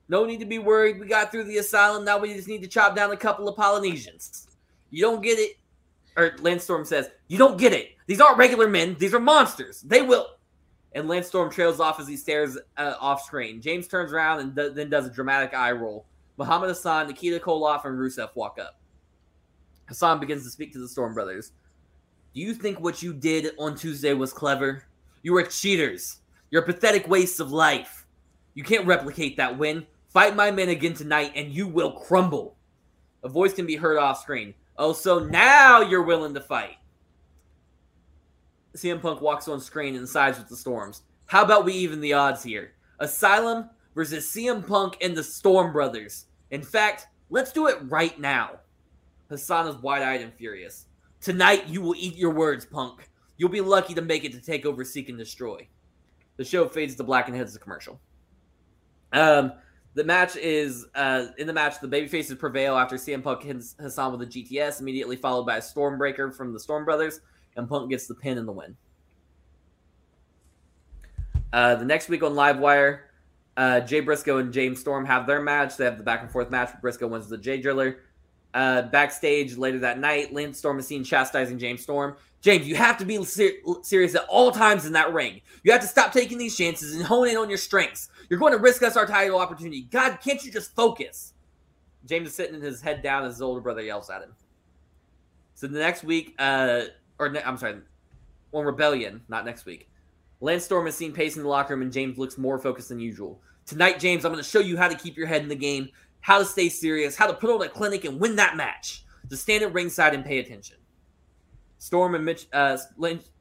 No need to be worried. We got through the asylum. Now we just need to chop down a couple of Polynesians. You don't get it. Or Lance Storm says, You don't get it. These aren't regular men. These are monsters. They will and Lance Storm trails off as he stares uh, off screen. James turns around and th- then does a dramatic eye roll. Muhammad Hassan, Nikita Koloff, and Rusev walk up. Hassan begins to speak to the Storm Brothers. Do you think what you did on Tuesday was clever? You were cheaters. You're pathetic wastes of life. You can't replicate that win. Fight my men again tonight, and you will crumble. A voice can be heard off screen. Oh, so now you're willing to fight. CM Punk walks on screen and sides with the Storms. How about we even the odds here? Asylum versus CM Punk and the Storm Brothers. In fact, let's do it right now. Hassan is wide eyed and furious. Tonight, you will eat your words, Punk. You'll be lucky to make it to take over Seek and Destroy. The show fades to black and heads to commercial. Um, the match is uh, in the match. The babyfaces prevail after CM Punk hits Hassan with a GTS, immediately followed by a Stormbreaker from the Storm Brothers and Punk gets the pin and the win. Uh, the next week on Livewire, uh, Jay Briscoe and James Storm have their match. They have the back and forth match. Briscoe wins the Jay Driller. Uh, backstage later that night, Lance Storm is seen chastising James Storm. James, you have to be ser- serious at all times in that ring. You have to stop taking these chances and hone in on your strengths. You're going to risk us our title opportunity. God, can't you just focus? James is sitting his head down as his older brother yells at him. So the next week, uh, or ne- I'm sorry, on Rebellion, not next week. Lance Storm is seen pacing the locker room, and James looks more focused than usual. Tonight, James, I'm going to show you how to keep your head in the game, how to stay serious, how to put on a clinic and win that match. Just stand at ringside and pay attention. Storm and Mitch, uh,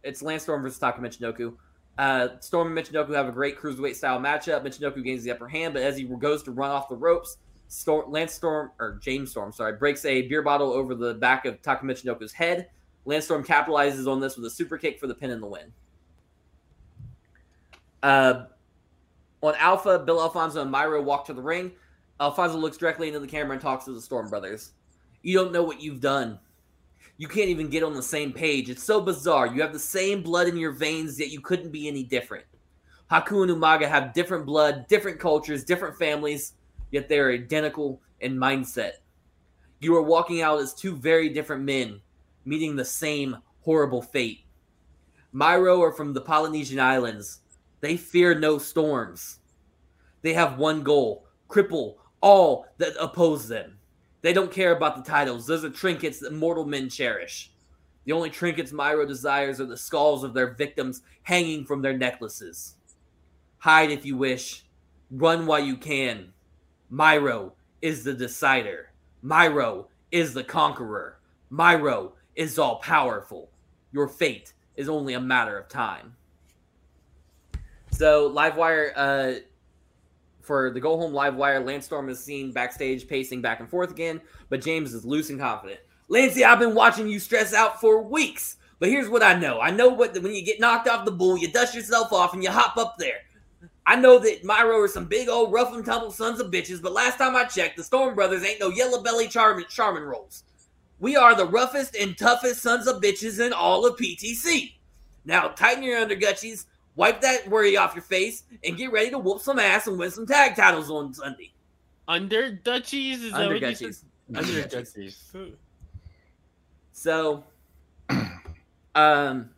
it's Lance Storm versus Taka Michinoku. Uh, Storm and Michinoku have a great cruiserweight style matchup. Michinoku gains the upper hand, but as he goes to run off the ropes, Storm, Lance Storm or James Storm, sorry, breaks a beer bottle over the back of Taka Michinoku's head. Lance Storm capitalizes on this with a super kick for the pin and the win. Uh, on Alpha, Bill Alfonso and Miro walk to the ring. Alfonso looks directly into the camera and talks to the Storm brothers. You don't know what you've done. You can't even get on the same page. It's so bizarre. You have the same blood in your veins, yet you couldn't be any different. Haku and Umaga have different blood, different cultures, different families, yet they are identical in mindset. You are walking out as two very different men, meeting the same horrible fate. Miro are from the Polynesian Islands. They fear no storms. They have one goal cripple all that oppose them. They don't care about the titles. Those are trinkets that mortal men cherish. The only trinkets Myro desires are the skulls of their victims hanging from their necklaces. Hide if you wish. Run while you can. Myro is the decider. Myro is the conqueror. Miro is all powerful. Your fate is only a matter of time. So, Livewire, uh, for the go home Livewire, Lance Storm is seen backstage pacing back and forth again, but James is loose and confident. Lancey, I've been watching you stress out for weeks, but here's what I know. I know what when you get knocked off the bull, you dust yourself off and you hop up there. I know that Myro are some big old rough and tumble sons of bitches, but last time I checked, the Storm Brothers ain't no yellow belly charmin, charmin rolls. We are the roughest and toughest sons of bitches in all of PTC. Now tighten your undergutchies, wipe that worry off your face, and get ready to whoop some ass and win some tag titles on Sunday. Under Dutchies is that what? Undergutchies. Under Undergutchies. Dutchies. So, um,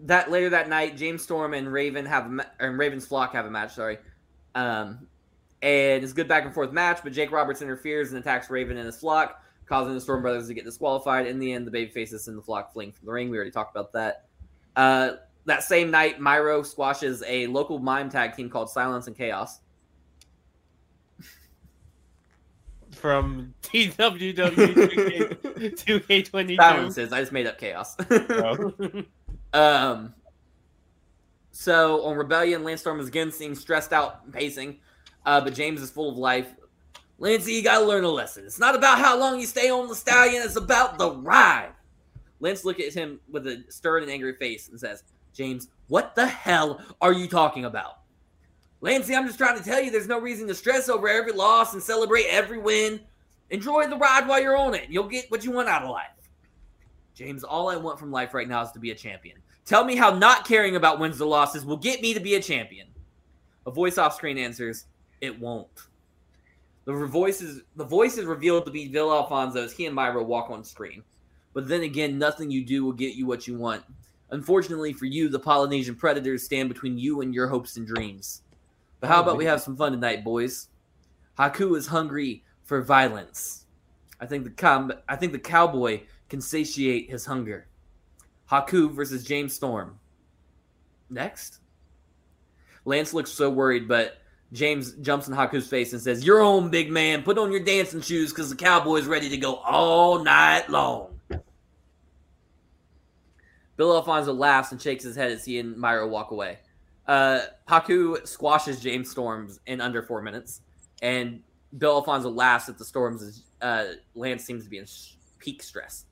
that later that night, James Storm and Raven have a ma- and Raven's flock have a match. Sorry, um, and it's a good back and forth match. But Jake Roberts interferes and attacks Raven and his flock, causing the Storm Brothers to get disqualified. In the end, the baby faces and the flock fleeing from the ring. We already talked about that. Uh, that same night, Myro squashes a local mime tag team called Silence and Chaos. From TWW 2K22. Silences. I just made up chaos. Oh. Um. So on Rebellion, Lance Storm is again seen stressed out pacing, uh, but James is full of life. Lancey, you gotta learn a lesson. It's not about how long you stay on the stallion; it's about the ride. Lance looks at him with a stern and angry face and says, "James, what the hell are you talking about?" Lancey, I'm just trying to tell you, there's no reason to stress over every loss and celebrate every win. Enjoy the ride while you're on it. You'll get what you want out of life. James, all I want from life right now is to be a champion. Tell me how not caring about wins or losses will get me to be a champion. A voice off screen answers, "It won't." The voice is the voice is revealed to be Bill Alfonso as he and Myra walk on screen. But then again, nothing you do will get you what you want. Unfortunately for you, the Polynesian predators stand between you and your hopes and dreams. But how oh, about we have some fun tonight, boys? Haku is hungry for violence. I think the com- I think the cowboy can satiate his hunger. Haku versus James Storm. Next. Lance looks so worried, but James jumps in Haku's face and says, You're big man. Put on your dancing shoes because the cowboy's ready to go all night long. Bill Alfonso laughs and shakes his head as he and Myra walk away. Uh, Haku squashes James Storms in under four minutes, and Bill Alfonso laughs at the Storms as uh, Lance seems to be in peak stress.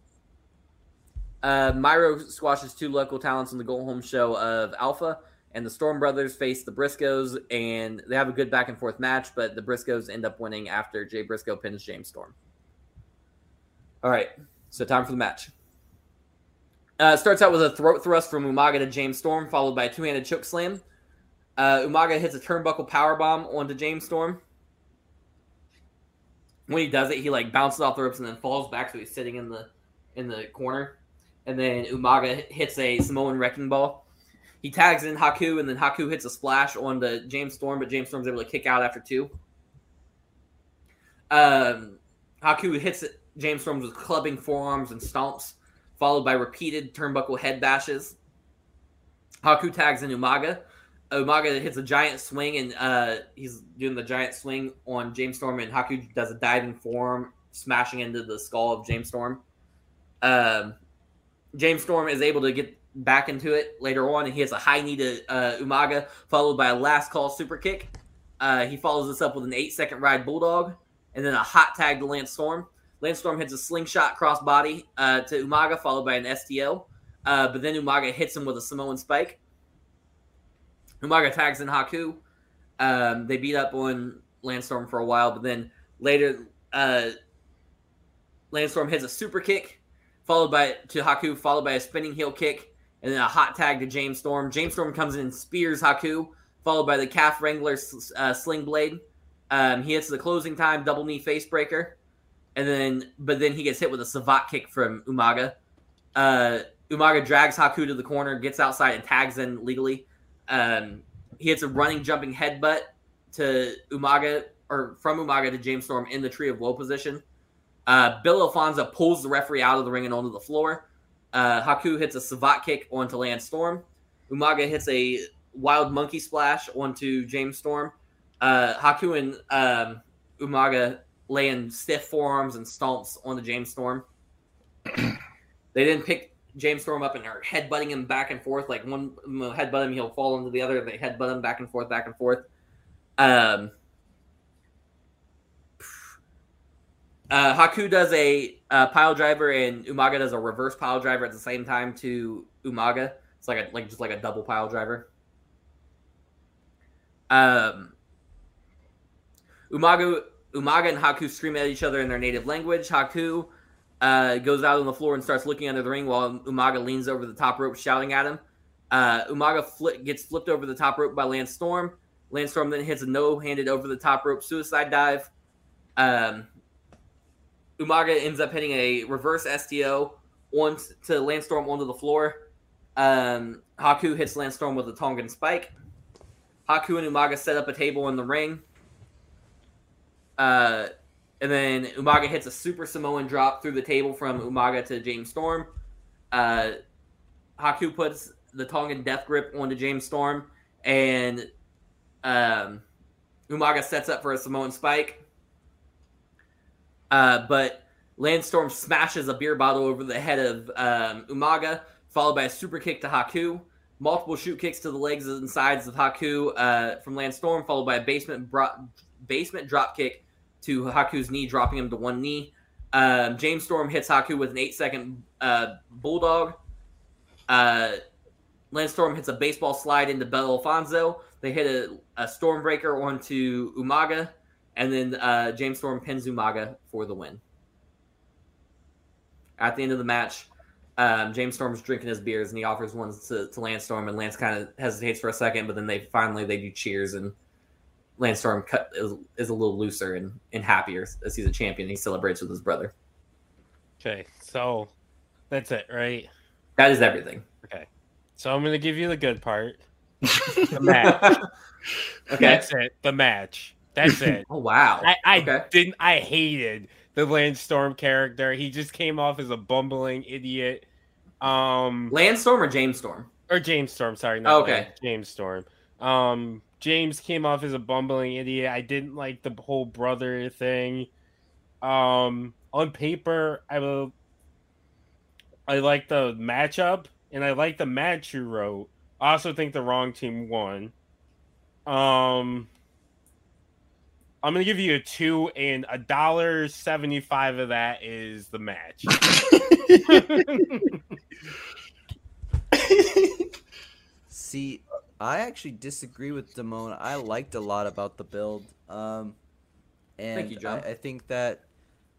Uh, Myro squashes two local talents on the go home show of Alpha, and the Storm Brothers face the Briscoes, and they have a good back and forth match, but the Briscoes end up winning after Jay Briscoe pins James Storm. All right, so time for the match. Uh, starts out with a throat thrust from Umaga to James Storm, followed by a two handed choke slam. Uh, Umaga hits a turnbuckle powerbomb onto James Storm. when he does it, he like bounces off the ropes and then falls back, so he's sitting in the in the corner. And then Umaga hits a Samoan wrecking ball. He tags in Haku, and then Haku hits a splash on the James Storm, but James Storm's able to kick out after two. Um, Haku hits James Storm with clubbing forearms and stomps, followed by repeated turnbuckle head bashes. Haku tags in Umaga. Umaga hits a giant swing, and uh, he's doing the giant swing on James Storm, and Haku does a diving forearm, smashing into the skull of James Storm. Um, James Storm is able to get back into it later on, and he has a high knee to uh, Umaga, followed by a last call super kick. Uh, he follows this up with an eight second ride bulldog, and then a hot tag to Lance Storm. Lance Storm hits a slingshot crossbody uh, to Umaga, followed by an STO. Uh, but then Umaga hits him with a Samoan spike. Umaga tags in Haku. Um, they beat up on Lance Storm for a while, but then later, uh, Lance Storm hits a super kick, followed by to Haku, followed by a spinning heel kick, and then a hot tag to James Storm. James Storm comes in and spears Haku, followed by the calf wrangler uh, sling blade. Um, he hits the closing time double knee face breaker, and then but then he gets hit with a savate kick from Umaga. Uh, Umaga drags Haku to the corner, gets outside and tags in legally. Um, he hits a running jumping headbutt to Umaga or from Umaga to James Storm in the tree of woe position. Uh, Bill Alfonso pulls the referee out of the ring and onto the floor. Uh, Haku hits a savate kick onto Lance Storm. Umaga hits a wild monkey splash onto James Storm. Uh, Haku and um, Umaga lay in stiff forearms and stomps the James Storm. they didn't pick James Storm up and are headbutting him back and forth. Like one headbutt him, he'll fall into the other. They headbutt him back and forth, back and forth. Um, uh, Haku does a uh, pile driver and Umaga does a reverse pile driver at the same time to Umaga. It's like a like just like a double pile driver. Um, Umaga Umaga and Haku scream at each other in their native language. Haku uh, goes out on the floor and starts looking under the ring while Umaga leans over the top rope, shouting at him. Uh, Umaga gets flipped over the top rope by Lance Storm. Lance Storm then hits a no-handed over the top rope suicide dive. Um, Umaga ends up hitting a reverse STO on to Lance Storm onto the floor. Um, Haku hits Lance Storm with a Tongan spike. Haku and Umaga set up a table in the ring. Uh, and then Umaga hits a super Samoan drop through the table from Umaga to James Storm. Uh, Haku puts the Tongan death grip onto James Storm, and um, Umaga sets up for a Samoan spike. Uh, but Lance Storm smashes a beer bottle over the head of um, Umaga, followed by a super kick to Haku. Multiple shoot kicks to the legs and sides of Haku uh, from Lance Storm, followed by a basement bro- basement drop kick to Haku's knee, dropping him to one knee. Um, James Storm hits Haku with an eight second uh, bulldog. Uh, Lance Storm hits a baseball slide into Bill Alfonso. They hit a, a Stormbreaker onto Umaga, and then uh, James Storm pins Umaga for the win. At the end of the match, um, James Storm's drinking his beers and he offers one to, to Lance Storm, and Lance kind of hesitates for a second, but then they finally they do cheers and Lance Storm cut, is, is a little looser and, and happier as he's a champion. He celebrates with his brother. Okay, so that's it, right? That is everything. Okay, so I'm gonna give you the good part. The match. Okay. That's it. The match. That's it. Oh wow. I, I Okay. didn't. I hated the Lance Storm character. He just came off as a bumbling idiot. Um, Lance Storm or James Storm? or James Storm. Sorry, not Okay. Lance, James Storm. Um, James came off as a bumbling idiot. I didn't like the whole brother thing. Um, on paper, I will. I like the matchup, and I like the match you wrote. I also think the wrong team won. Um, I'm gonna give you a two, and a dollar seventy-five of that is the match. See, I actually disagree with Damone. I liked a lot about the build. Um, and Thank you, John. I, I think that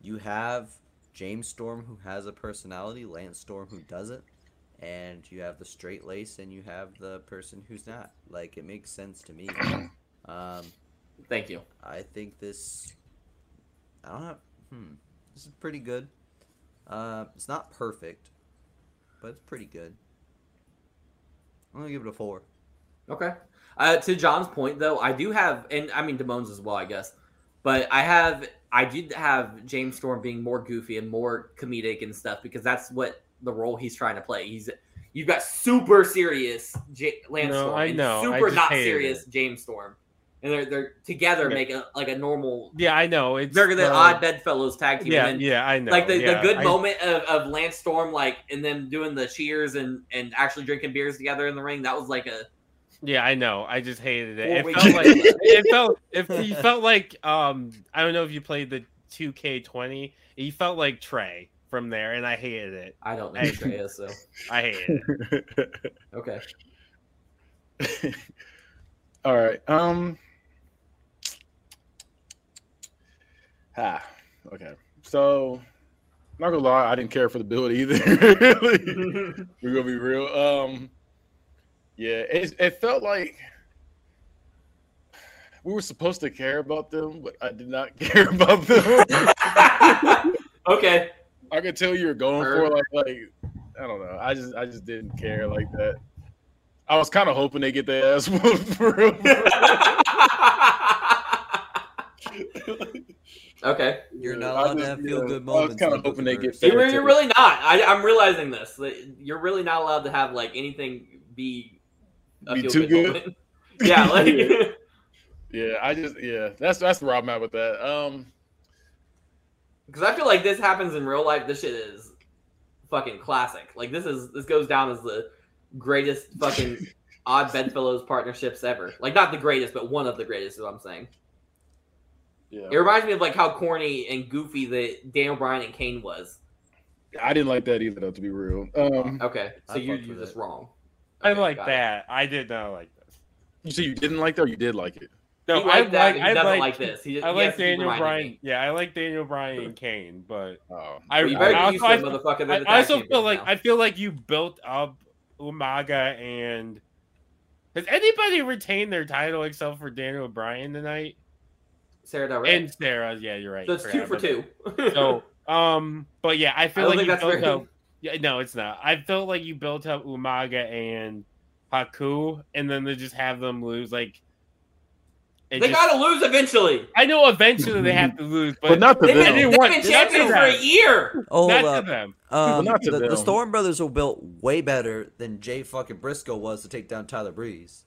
you have James Storm who has a personality, Lance Storm who doesn't, and you have the straight lace and you have the person who's not. Like it makes sense to me. Um, Thank you. I think this I don't have. Hmm. This is pretty good. Uh, it's not perfect, but it's pretty good. I'm gonna give it a four. Okay. Uh, to John's point, though, I do have, and I mean Damone's as well, I guess, but I have, I did have James Storm being more goofy and more comedic and stuff because that's what the role he's trying to play. He's, you've got super serious J- Lance No, Storm I and know. I super just not hated serious James Storm, and they're they're together Yeah. make a like a normal. Yeah, I know. It's They're the uh, odd bedfellows tag team. Yeah, and then yeah, I know. like the, yeah, the good I- moment of, of Lance Storm, like and them doing the cheers and and actually drinking beers together in the ring. That was like a Yeah, I know. I just hated it. It felt like it felt if you felt like um I don't know if you played the 2K20. You felt like Trey from there, and I hated it. I don't know Hey. who Trey is, so I hated it. okay. All right. Um. Ah. Okay. So, not gonna lie, I didn't care for the build either. We're gonna be real. Um. Yeah, it it felt like we were supposed to care about them, but I did not care about them. okay. I could tell you were going for like like I don't know. I just I just didn't care like that. I was kind of hoping they get their ass whooped for real. Okay. You're not I allowed to just- have feel good moments. I was moments. kind in of hoping they get. You're, you're really not. I, I'm realizing this. that You're really not allowed to have like anything be a Be feel-good too good? moment. Yeah, like Yeah. Yeah, I just yeah. That's that's where I'm at with that. Um, because I feel like this happens in real life. This shit is fucking classic. Like this is this goes down as the greatest fucking odd bedfellows partnerships ever. Like not the greatest, but one of the greatest. Is what I'm saying. Yeah, It reminds me of like how corny and goofy that Daniel Bryan and Kane was. I didn't like that either, though. To be real, um, Okay, so I you fucked you're just it. wrong. I Okay, like got it. that. I did not like this. you say you didn't like that, or you did like it? No, he I liked that. like. I he doesn't like. like this. He, I like has to Daniel Bryan. Yeah, I like Daniel Bryan and Kane, but Oh, I, Well, you I better get also, used to it, I, motherfucker. I, I also feel champions like now. I feel like you built up Umaga and has anybody retained their title except for Daniel Bryan tonight Sara Del Rey. and Sara? Yeah, you're right. So it's two for two. that. So, um, but yeah, I I feel don't like you that's built very. up. Yeah, no, it's not. I felt like you built up Umaga and Haku, and then they just have them lose. Like they just- gotta lose eventually. I know eventually they have to lose, but, but not to They've I been, them. they've want- been not to champions for a year. Oh, not uh, to them. um, not to the, the. Storm Brothers were built way better than Jay fucking Briscoe was to take down Tyler Breeze.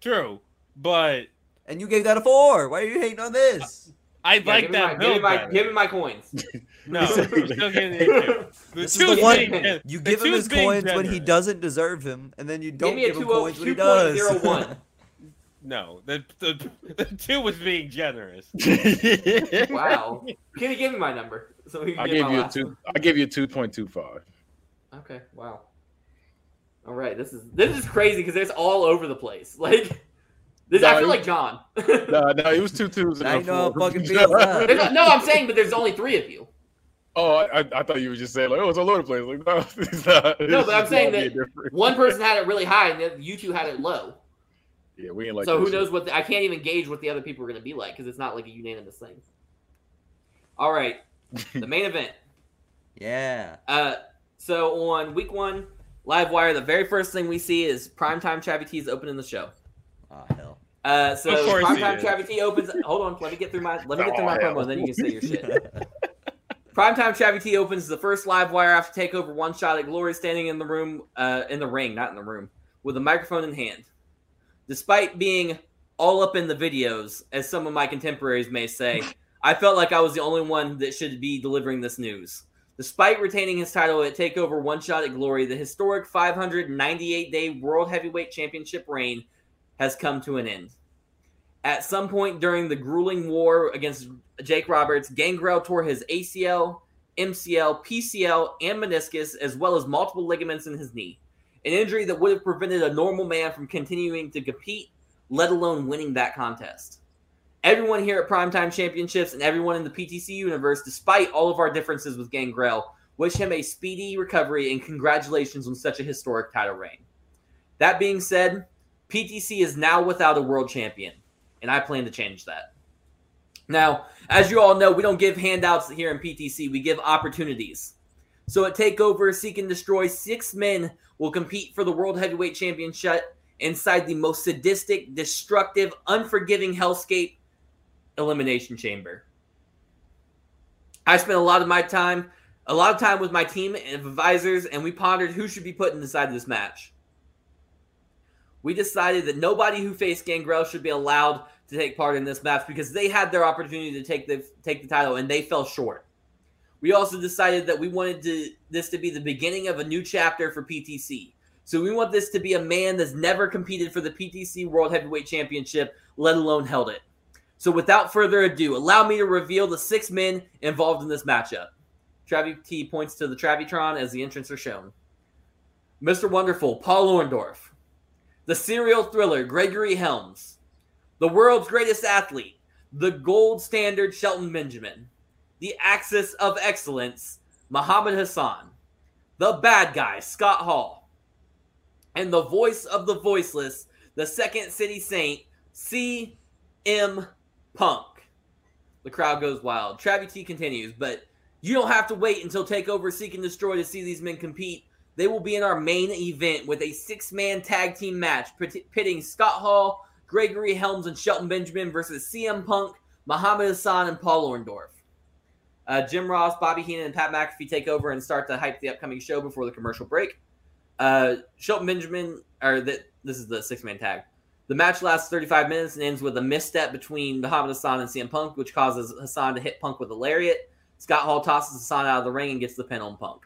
True, but And you gave that a four. Why are you hating on this? I Yeah, like that my, give me my, better. give me my coins. No, I'm still getting it. The This is the one being you give him his being coins when he doesn't deserve him, and then you don't me a give him 20 coins when he does. 2.01. No, the, the the two was being generous. Wow. Can you give me my number? So we can I get gave you a two. one? I gave you a two point two five. Okay. Wow. All right. This is this is crazy because it's all over the place. Like this, I No, feel it- like John. No, no, it was two twos. Now and you a know how four. fucking feels, huh? No, I'm saying, but there's only three of you. Oh, I, I, I thought you were just saying like, oh, it's all over the place. Like, no, it's not. No, but I'm saying that. One person had it really high, and then you two had it low. Yeah, we ain't like. so who shit. knows what the, I can't even gauge what the other people are going to be like because it's not like a unanimous thing. All right, the main event. Yeah. Uh, so on week one, live wire, the very first thing we see is primetime Chavy T is opening the show. Oh hell. Uh, so course he primetime is. Chavy T opens. Hold on, let me get through my let me get through Oh, my hell. promo, and then you can say your shit. Primetime Chavy T opens the first live wire after takeover. One shot at Glory standing in the room, uh, in the ring, not in the room, with a microphone in hand. Despite being all up in the videos, as some of my contemporaries may say, I felt like I was the only one that should be delivering this news. Despite retaining his title at Takeover One Shot at Glory, the historic 598 day World Heavyweight Championship reign has come to an end. At some point during the grueling war against Jake Roberts, Gangrel tore his ACL, MCL, PCL, and meniscus, as well as multiple ligaments in his knee. An injury that would have prevented a normal man from continuing to compete, let alone winning that contest. Everyone here at Primetime Championships and everyone in the PTC universe, despite all of our differences with Gangrel, wish him a speedy recovery and congratulations on such a historic title reign. That being said, PTC is now without a world champion, and I plan to change that. Now, as you all know, we don't give handouts here in PTC, we give opportunities. So at TakeOver, Seek and Destroy, six men will compete for the World Heavyweight Championship inside the most sadistic, destructive, unforgiving hellscape elimination chamber. I spent a lot of my time, a lot of time with my team and advisors, and we pondered who should be put inside this match. We decided that nobody who faced Gangrel should be allowed to take part in this match because they had their opportunity to take the take the title and they fell short. We also decided that we wanted to this to be the beginning of a new chapter for PTC. So we want this to be a man that's never competed for the PTC World Heavyweight Championship, let alone held it. So without further ado, allow me to reveal the six men involved in this matchup. Travi T points to the Travitron as the entrants are shown. Mr. Wonderful, Paul Orndorff. The serial thriller, Gregory Helms. The world's greatest athlete, the gold standard, Shelton Benjamin. The axis of excellence, Muhammad Hassan. The bad guy, Scott Hall. And the voice of the voiceless, the second city saint, C.M. Punk. The crowd goes wild. Travi T continues, but you don't have to wait until Takeover Seek and Destroy to see these men compete. They will be in our main event with a six man tag team match pitting Scott Hall, Gregory Helms, and Shelton Benjamin versus CM Punk, Muhammad Hassan, and Paul Orndorff. Uh, Jim Ross, Bobby Heenan, and Pat McAfee take over and start to hype the upcoming show before the commercial break. Uh, Shelton Benjamin, or the, this is the six man tag. The match lasts 35 minutes and ends with a misstep between Muhammad Hassan and CM Punk, which causes Hassan to hit Punk with a lariat. Scott Hall tosses Hassan out of the ring and gets the pin on Punk.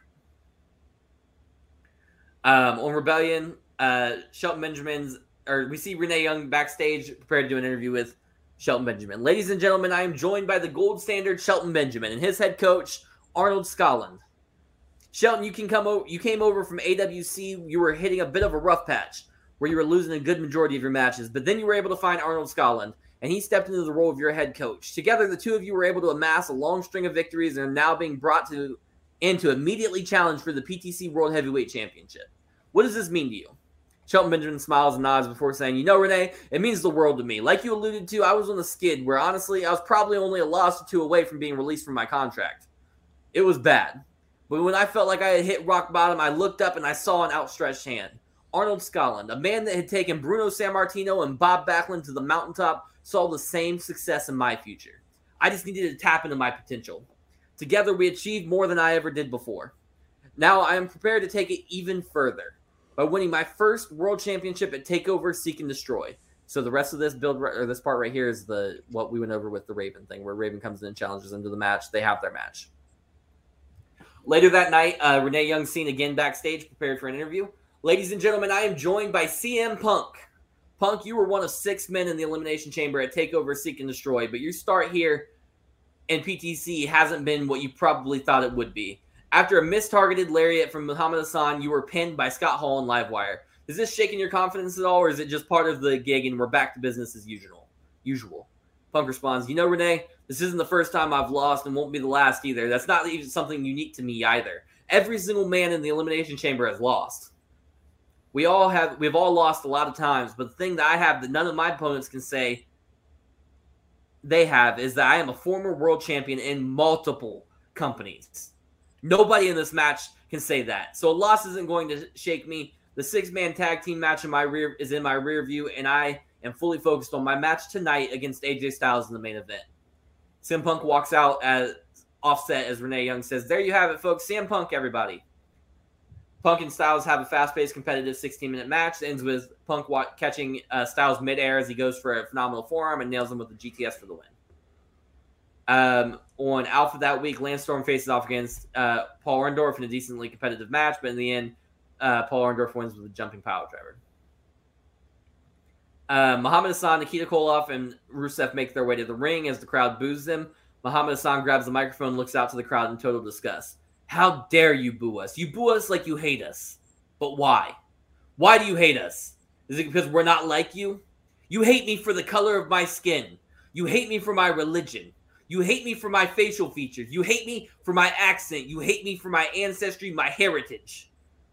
Um, on Rebellion, uh, Shelton Benjamin's, or we see Renee Young backstage prepared to do an interview with Shelton Benjamin. Ladies and gentlemen, I am joined by the gold standard Shelton Benjamin and his head coach Arnold Skaaland. Shelton, you can come over. You came over from AWC. You were hitting a bit of a rough patch where you were losing a good majority of your matches, but then you were able to find Arnold Skaaland, and he stepped into the role of your head coach. Together, the two of you were able to amass a long string of victories and are now being brought to and to immediately challenge for the PTC World Heavyweight Championship. What does this mean to you? Shelton Benjamin smiles and nods before saying, You know, Renee, it means the world to me. Like you alluded to, I was on the skid where honestly, I was probably only a loss or two away from being released from my contract. It was bad. But when I felt like I had hit rock bottom, I looked up and I saw an outstretched hand. Arnold Skaaland, a man that had taken Bruno Sammartino and Bob Backlund to the mountaintop, saw the same success in my future. I just needed to tap into my potential. Together, we achieved more than I ever did before. Now I am prepared to take it even further by winning my first world championship at Takeover Seek and Destroy. So the rest of this build or this part right here is the what we went over with the Raven thing, where Raven comes in and challenges into the match. They have their match. Later that night, uh, Renee Young seen again backstage, prepared for an interview. Ladies and gentlemen, I am joined by CM Punk. Punk, you were one of six men in the Elimination Chamber at Takeover Seek and Destroy, but you start here and PTC hasn't been what you probably thought it would be. After a mistargeted lariat from Muhammad Hassan, you were pinned by Scott Hall and Livewire. Is this shaking your confidence at all, or is it just part of the gig and we're back to business as usual? Usual. Punk responds, You know, Renee, this isn't the first time I've lost and won't be the last either. That's not even something unique to me either. Every single man in the Elimination Chamber has lost. We all have, we've all lost a lot of times, but the thing that I have that none of my opponents can say they have is that I am a former world champion in multiple companies. Nobody in this match can say that. So a loss isn't going to shake me. The six man tag team match in my rear is in my rear view, and I am fully focused on my match tonight against AJ Styles in the main event. CM Punk walks out as offset as Renee Young says, There you have it, folks. CM Punk, everybody. Punk and Styles have a fast paced, competitive 16 minute match. It ends with Punk catching uh, Styles midair as he goes for a phenomenal forearm and nails him with the GTS for the win. Um, on Alpha that week, Lance Storm faces off against uh, Paul Orndorff in a decently competitive match, but in the end, uh, Paul Orndorff wins with a jumping pile driver. Uh, Muhammad Hassan, Nikita Koloff, and Rusev make their way to the ring as the crowd boos them. Muhammad Hassan grabs the microphone, looks out to the crowd in total disgust. How dare you boo us? You boo us like you hate us. But why? Why do you hate us? Is it because we're not like you? You hate me for the color of my skin. You hate me for my religion. You hate me for my facial features. You hate me for my accent. You hate me for my ancestry, my heritage.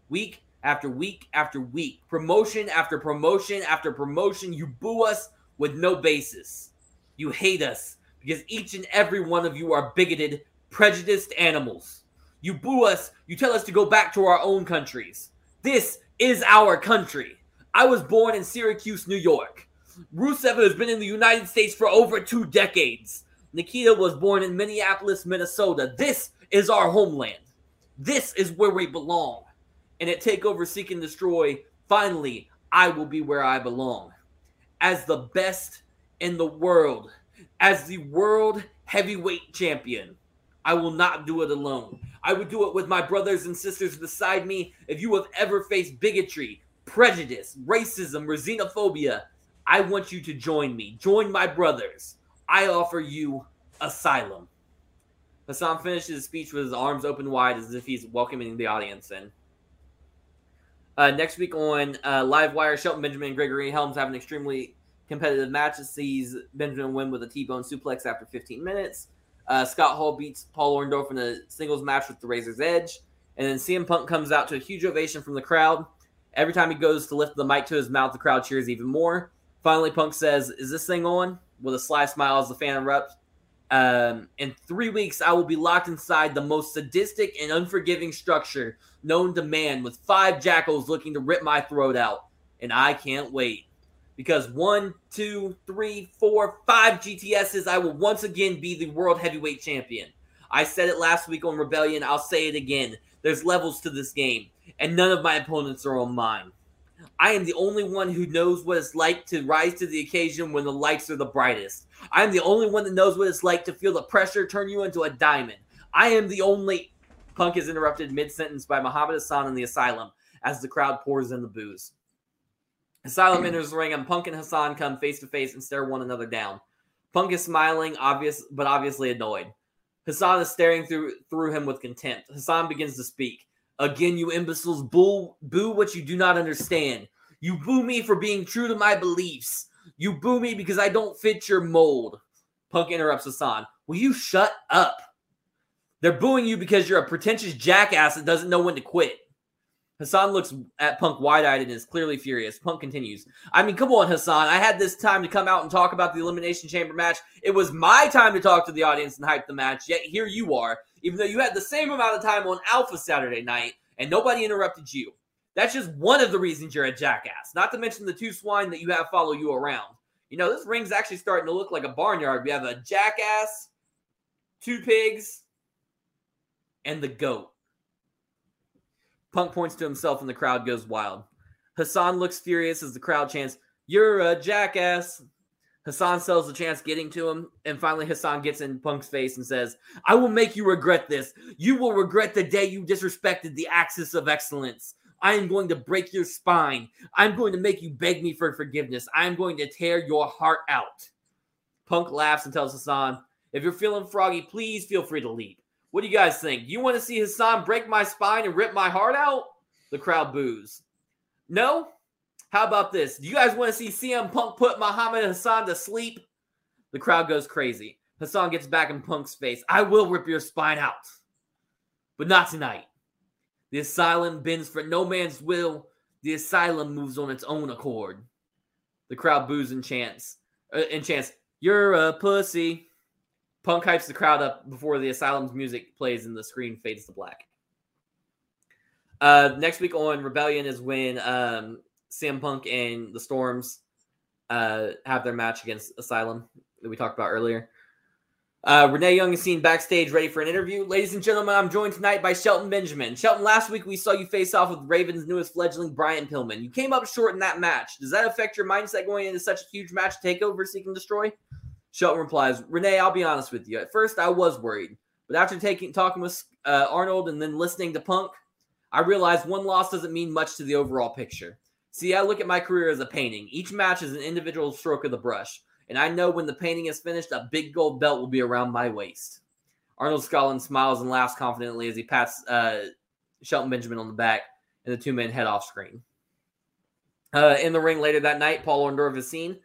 Week after week after week, promotion after promotion after promotion, you boo us with no basis. You hate us because each and every one of you are bigoted, prejudiced animals. You boo us, you tell us to go back to our own countries. This is our country. I was born in Syracuse, New York. Rusev has been in the United States for over two decades. Nikita was born in Minneapolis, Minnesota. This is our homeland. This is where we belong. And at TakeOver Seek and Destroy, finally, I will be where I belong. As the best in the world, as the world heavyweight champion, I will not do it alone. I would do it with my brothers and sisters beside me. If you have ever faced bigotry, prejudice, racism, or xenophobia, I want you to join me. Join my brothers. I offer you asylum. Hassan finishes his speech with his arms open wide as if he's welcoming the audience in. Uh, next week on uh, Live Wire, Shelton Benjamin and Gregory Helms have an extremely competitive match. It sees Benjamin win with a T-bone suplex after 15 minutes. Uh, Scott Hall beats Paul Orndorff in a singles match with the Razor's Edge. And then CM Punk comes out to a huge ovation from the crowd. Every time he goes to lift the mic to his mouth, the crowd cheers even more. Finally, Punk says, Is this thing on? With a sly smile as the fan erupts. Um, in three weeks, I will be locked inside the most sadistic and unforgiving structure known to man with five jackals looking to rip my throat out. And I can't wait. Because one, two, three, four, five GTSs, I will once again be the world heavyweight champion. I said it last week on Rebellion. I'll say it again. There's levels to this game, and none of my opponents are on mine. I am the only one who knows what it's like to rise to the occasion when the lights are the brightest. I am the only one that knows what it's like to feel the pressure turn you into a diamond. I am the only. Punk is interrupted mid sentence by Muhammad Hassan in the asylum as the crowd pours in the booze. Asylum enters the ring, and Punk and Hassan come face to face and stare one another down. Punk is smiling, obvious but obviously annoyed. Hassan is staring through through him with contempt. Hassan begins to speak. Again, you imbeciles, boo, boo what you do not understand. You boo me for being true to my beliefs. You boo me because I don't fit your mold. Punk interrupts Hassan. Will you shut up? They're booing you because you're a pretentious jackass that doesn't know when to quit. Hassan looks at Punk wide eyed and is clearly furious. Punk continues. I mean, come on, Hassan. I had this time to come out and talk about the Elimination Chamber match. It was my time to talk to the audience and hype the match, yet here you are, even though you had the same amount of time on Alpha Saturday night and nobody interrupted you. That's just one of the reasons you're a jackass, not to mention the two swine that you have follow you around. You know, this ring's actually starting to look like a barnyard. We have a jackass, two pigs, and the goat. Punk points to himself and the crowd goes wild. Hassan looks furious as the crowd chants, You're a jackass. Hassan sells the chance getting to him, and finally Hassan gets in Punk's face and says, I will make you regret this. You will regret the day you disrespected the axis of excellence. I am going to break your spine. I'm going to make you beg me for forgiveness. I am going to tear your heart out. Punk laughs and tells Hassan, If you're feeling froggy, please feel free to leave. What do you guys think? You want to see Hassan break my spine and rip my heart out? The crowd boos. No? How about this? Do you guys want to see CM Punk put Muhammad Hassan to sleep? The crowd goes crazy. Hassan gets back in Punk's face. I will rip your spine out. But not tonight. The asylum bends for no man's will. The asylum moves on its own accord. The crowd boos and chants. Uh, and chants, You're a pussy. Punk hypes the crowd up before the Asylum's music plays and the screen fades to black. Uh, next week on Rebellion is when um, CM Punk and the Storms uh, have their match against Asylum that we talked about earlier. Uh, Renee Young is seen backstage ready for an interview. Ladies and gentlemen, I'm joined tonight by Shelton Benjamin. Shelton, last week we saw you face off with Raven's newest fledgling, Brian Pillman. You came up short in that match. Does that affect your mindset going into such a huge match takeover, Seek and Destroy? Shelton replies, Renee, I'll be honest with you. At first, I was worried, but after taking talking with uh, Arnold and then listening to Punk, I realized one loss doesn't mean much to the overall picture. See, I look at my career as a painting. Each match is an individual stroke of the brush, and I know when the painting is finished, a big gold belt will be around my waist. Arnold Skaaland smiles and laughs confidently as he pats uh, Shelton Benjamin on the back, and the two men head off screen. Uh, in the ring later that night, Paul Orndorff is seen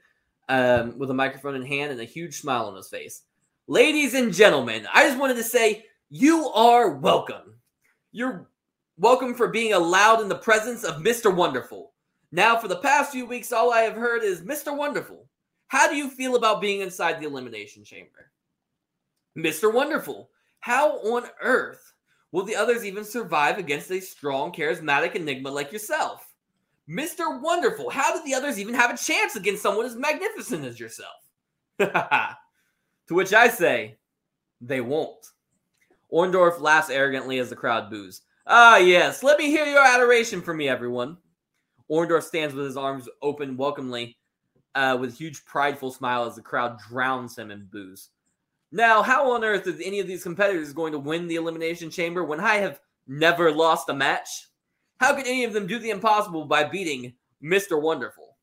um, with a microphone in hand and a huge smile on his face. Ladies and gentlemen, I just wanted to say you are welcome. You're welcome for being allowed in the presence of Mr. Wonderful. Now, for the past few weeks, all I have heard is Mr. Wonderful. How do you feel about being inside the Elimination Chamber? Mr. Wonderful, how on earth will the others even survive against a strong, charismatic enigma like yourself? Mr. Wonderful, how did the others even have a chance against someone as magnificent as yourself? to which I say, they won't. Orndorff laughs arrogantly as the crowd boos. Ah, yes, let me hear your adoration for me, everyone. Orndorff stands with his arms open welcomely, uh, with a huge prideful smile as the crowd drowns him in boos. Now, how on earth is any of these competitors going to win the Elimination Chamber when I have never lost a match? How could any of them do the impossible by beating Mr. Wonderful?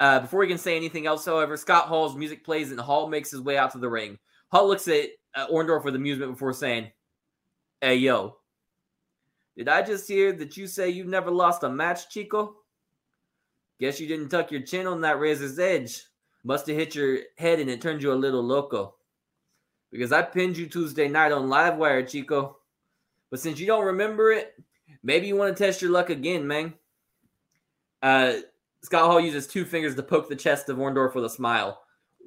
Uh, before he can say anything else, however, Scott Hall's music plays and Hall makes his way out to the ring. Hall looks at uh, Orndorff with amusement before saying, Hey, yo, did I just hear that you say you've never lost a match, Chico? Guess you didn't tuck your chin on that razor's edge. Must have hit your head and it turned you a little loco. Because I pinned you Tuesday night on Livewire, Chico. But since you don't remember it, maybe you want to test your luck again, man. Uh, Scott Hall uses two fingers to poke the chest of Orndorff with a smile.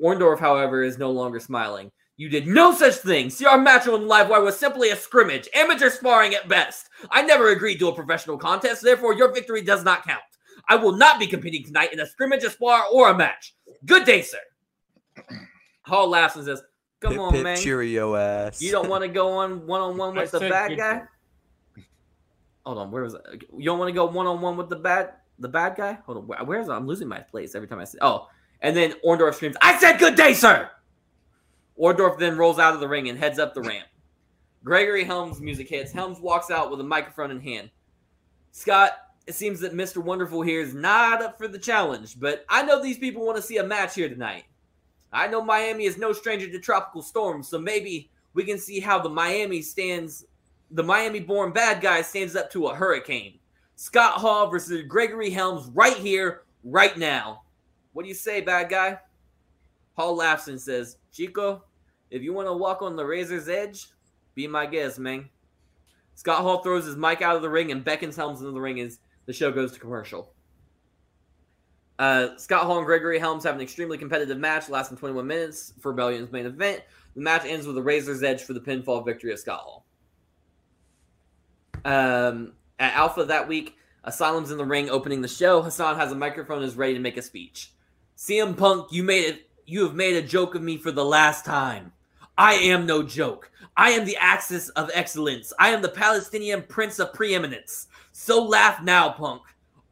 Orndorff, however, is no longer smiling. You did no such thing. See, our match on Livewire was simply a scrimmage, amateur sparring at best. I never agreed to a professional contest, therefore your victory does not count. I will not be competing tonight in a scrimmage, a spar, or a match. Good day, sir. Hall laughs and says, Come Pip, on, pip, man. Cheerio ass. You don't want to go on one on one I with the bad good guy? Hold on, where was it? You don't want to go one on one with the bad the bad guy? Hold on, where, where's I'm losing my place every time I say. Oh, and then Orndorff screams, "I said good day, sir." Orndorff then rolls out of the ring and heads up the ramp. Gregory Helms' music hits. Helms walks out with a microphone in hand. Scott, it seems that Mr. Wonderful here is not up for the challenge, but I know these people want to see a match here tonight. I know Miami is no stranger to tropical storms, so maybe we can see how the Miami stands, the Miami born bad guy stands up to a hurricane. Scott Hall versus Gregory Helms right here, right now. What do you say, bad guy? Hall laughs and says, Chico, if you want to walk on the razor's edge, be my guest, man. Scott Hall throws his mic out of the ring and beckons Helms into the ring as the show goes to commercial. Uh, Scott Hall and Gregory Helms have an extremely competitive match lasting 21 minutes for Rebellion's main event. The match ends with a razor's edge for the pinfall victory of Scott Hall. Um, at Alpha that week, Asylum's in the ring opening the show. Hassan has a microphone is ready to make a speech. CM Punk, you made it. You have made a joke of me for the last time. I am no joke. I am the axis of excellence. I am the Palestinian prince of preeminence. So laugh now, Punk.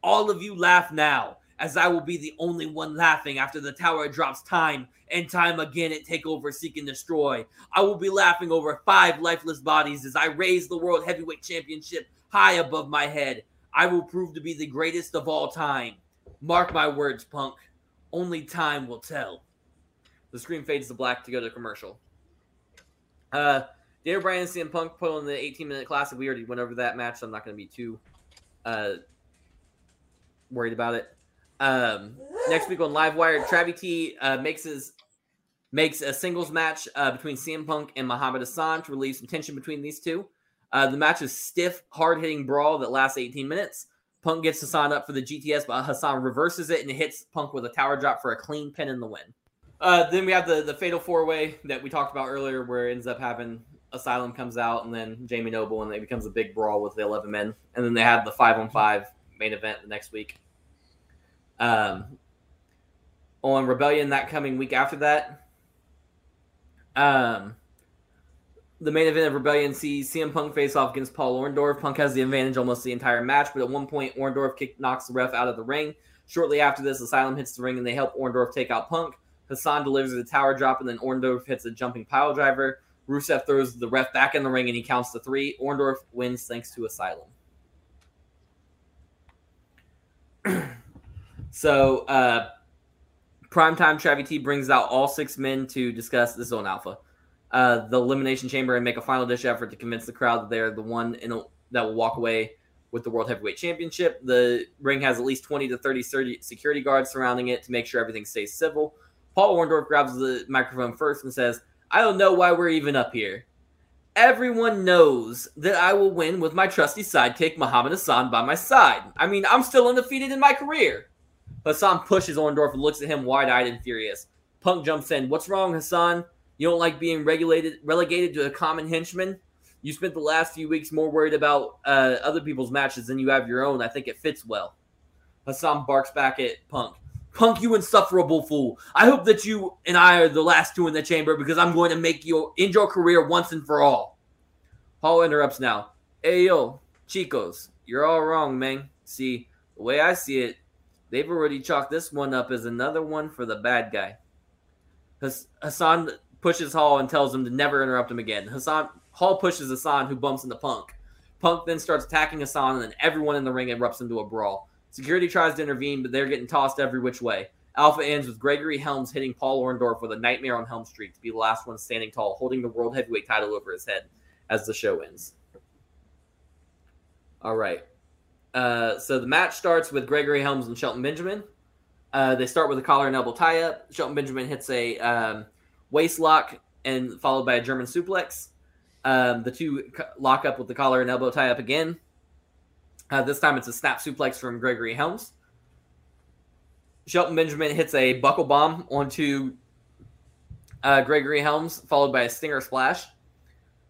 All of you laugh now, as I will be the only one laughing after the tower drops time and time again it take over, seek and destroy. I will be laughing over five lifeless bodies as I raise the World Heavyweight Championship high above my head. I will prove to be the greatest of all time. Mark my words, Punk. Only time will tell. The screen fades to black to go to commercial. Uh, Daniel Bryan and CM Punk put on the 18 minute classic. We already went over that match, so I'm not going to be too uh, worried about it. Um, next week on Livewire, Travi T uh, makes his makes a singles match uh, between CM Punk and Muhammad Hassan to relieve some tension between these two. Uh, the match is stiff, hard hitting brawl that lasts 18 minutes. Punk gets Hassan up for the GTS, but Hassan reverses it and hits Punk with a tower drop for a clean pin in the win. Uh, then we have the the fatal four way that we talked about earlier, where it ends up having Asylum comes out and then Jamie Noble, and it becomes a big brawl with the 11 men. And then they have the five on five main event the next week. Um, on Rebellion that coming week after that, um, the main event of Rebellion sees CM Punk face off against Paul Orndorff. Punk has the advantage almost the entire match, but at one point, Orndorff kick, knocks the ref out of the ring. Shortly after this, Asylum hits the ring and they help Orndorff take out Punk. Hassan delivers a tower drop and then Orndorff hits a jumping pile driver. Rusev throws the ref back in the ring and he counts to three. Orndorff wins thanks to Asylum. so, uh, primetime Travi T brings out all six men to discuss this on Alpha. Uh, the Elimination Chamber and make a final ditch effort to convince the crowd that they're the one a, that will walk away with the World Heavyweight Championship. The ring has at least 20 to 30 security guards surrounding it to make sure everything stays civil. Paul Orndorff grabs the microphone first and says, I don't know why we're even up here. Everyone knows that I will win with my trusty sidekick, Muhammad Hassan, by my side. I mean, I'm still undefeated in my career. Hassan pushes Orndorff and looks at him wide eyed and furious. Punk jumps in. What's wrong, Hassan? You don't like being regulated, relegated to a common henchman. You spent the last few weeks more worried about uh, other people's matches than you have your own. I think it fits well. Hassan barks back at Punk. Punk, you insufferable fool. I hope that you and I are the last two in the chamber because I'm going to make you end your career once and for all. Hall interrupts now. Hey, yo, Chicos, you're all wrong, man. See, the way I see it, they've already chalked this one up as another one for the bad guy. Hassan pushes Hall and tells him to never interrupt him again. Hassan Hall pushes Hassan, who bumps into Punk. Punk then starts attacking Hassan, and then everyone in the ring erupts into a brawl. Security tries to intervene, but they're getting tossed every which way. Alpha ends with Gregory Helms hitting Paul Orndorff with a nightmare on Helm Street to be the last one standing tall, holding the world heavyweight title over his head as the show ends. All right. Uh, so the match starts with Gregory Helms and Shelton Benjamin. Uh, they start with a collar and elbow tie up. Shelton Benjamin hits a um, waist lock and followed by a German suplex. Um, the two lock up with the collar and elbow tie up again. Uh, this time it's a snap suplex from Gregory Helms. Shelton Benjamin hits a buckle bomb onto uh, Gregory Helms, followed by a stinger splash.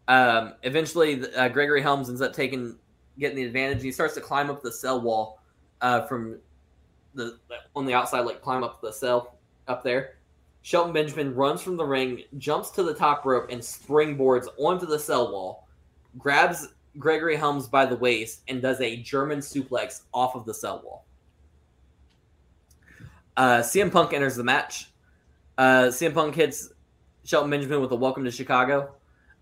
Um, eventually, uh, Gregory Helms ends up taking getting the advantage. He starts to climb up the cell wall uh, from the on the outside, like climb up the cell up there. Shelton Benjamin runs from the ring, jumps to the top rope, and springboards onto the cell wall, grabs Gregory Helms by the waist, and does a German suplex off of the cell wall. Uh, CM Punk enters the match. Uh, CM Punk hits Shelton Benjamin with a welcome to Chicago,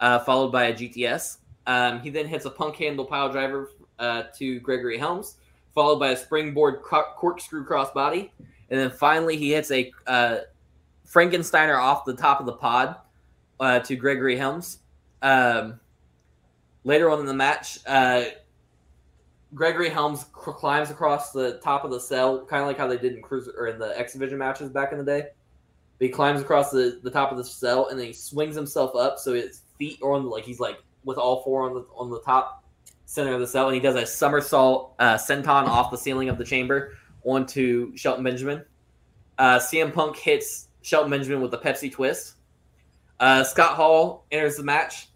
uh, followed by a GTS. Um, he then hits a punk handle pile driver uh, to Gregory Helms, followed by a springboard corkscrew crossbody. And then finally, he hits a uh, Frankensteiner off the top of the pod uh, to Gregory Helms. Um, later on in the match, uh, Gregory Helms climbs across the top of the cell, kind of like how they did in cruiser or in the X Division matches back in the day. He climbs across the, the top of the cell and then he swings himself up so his feet are on like he's like with all four on the on the top center of the cell, and he does a somersault uh, senton off the ceiling of the chamber onto Shelton Benjamin. Uh, CM Punk hits Shelton Benjamin with a Pepsi twist. Uh, Scott Hall enters the match.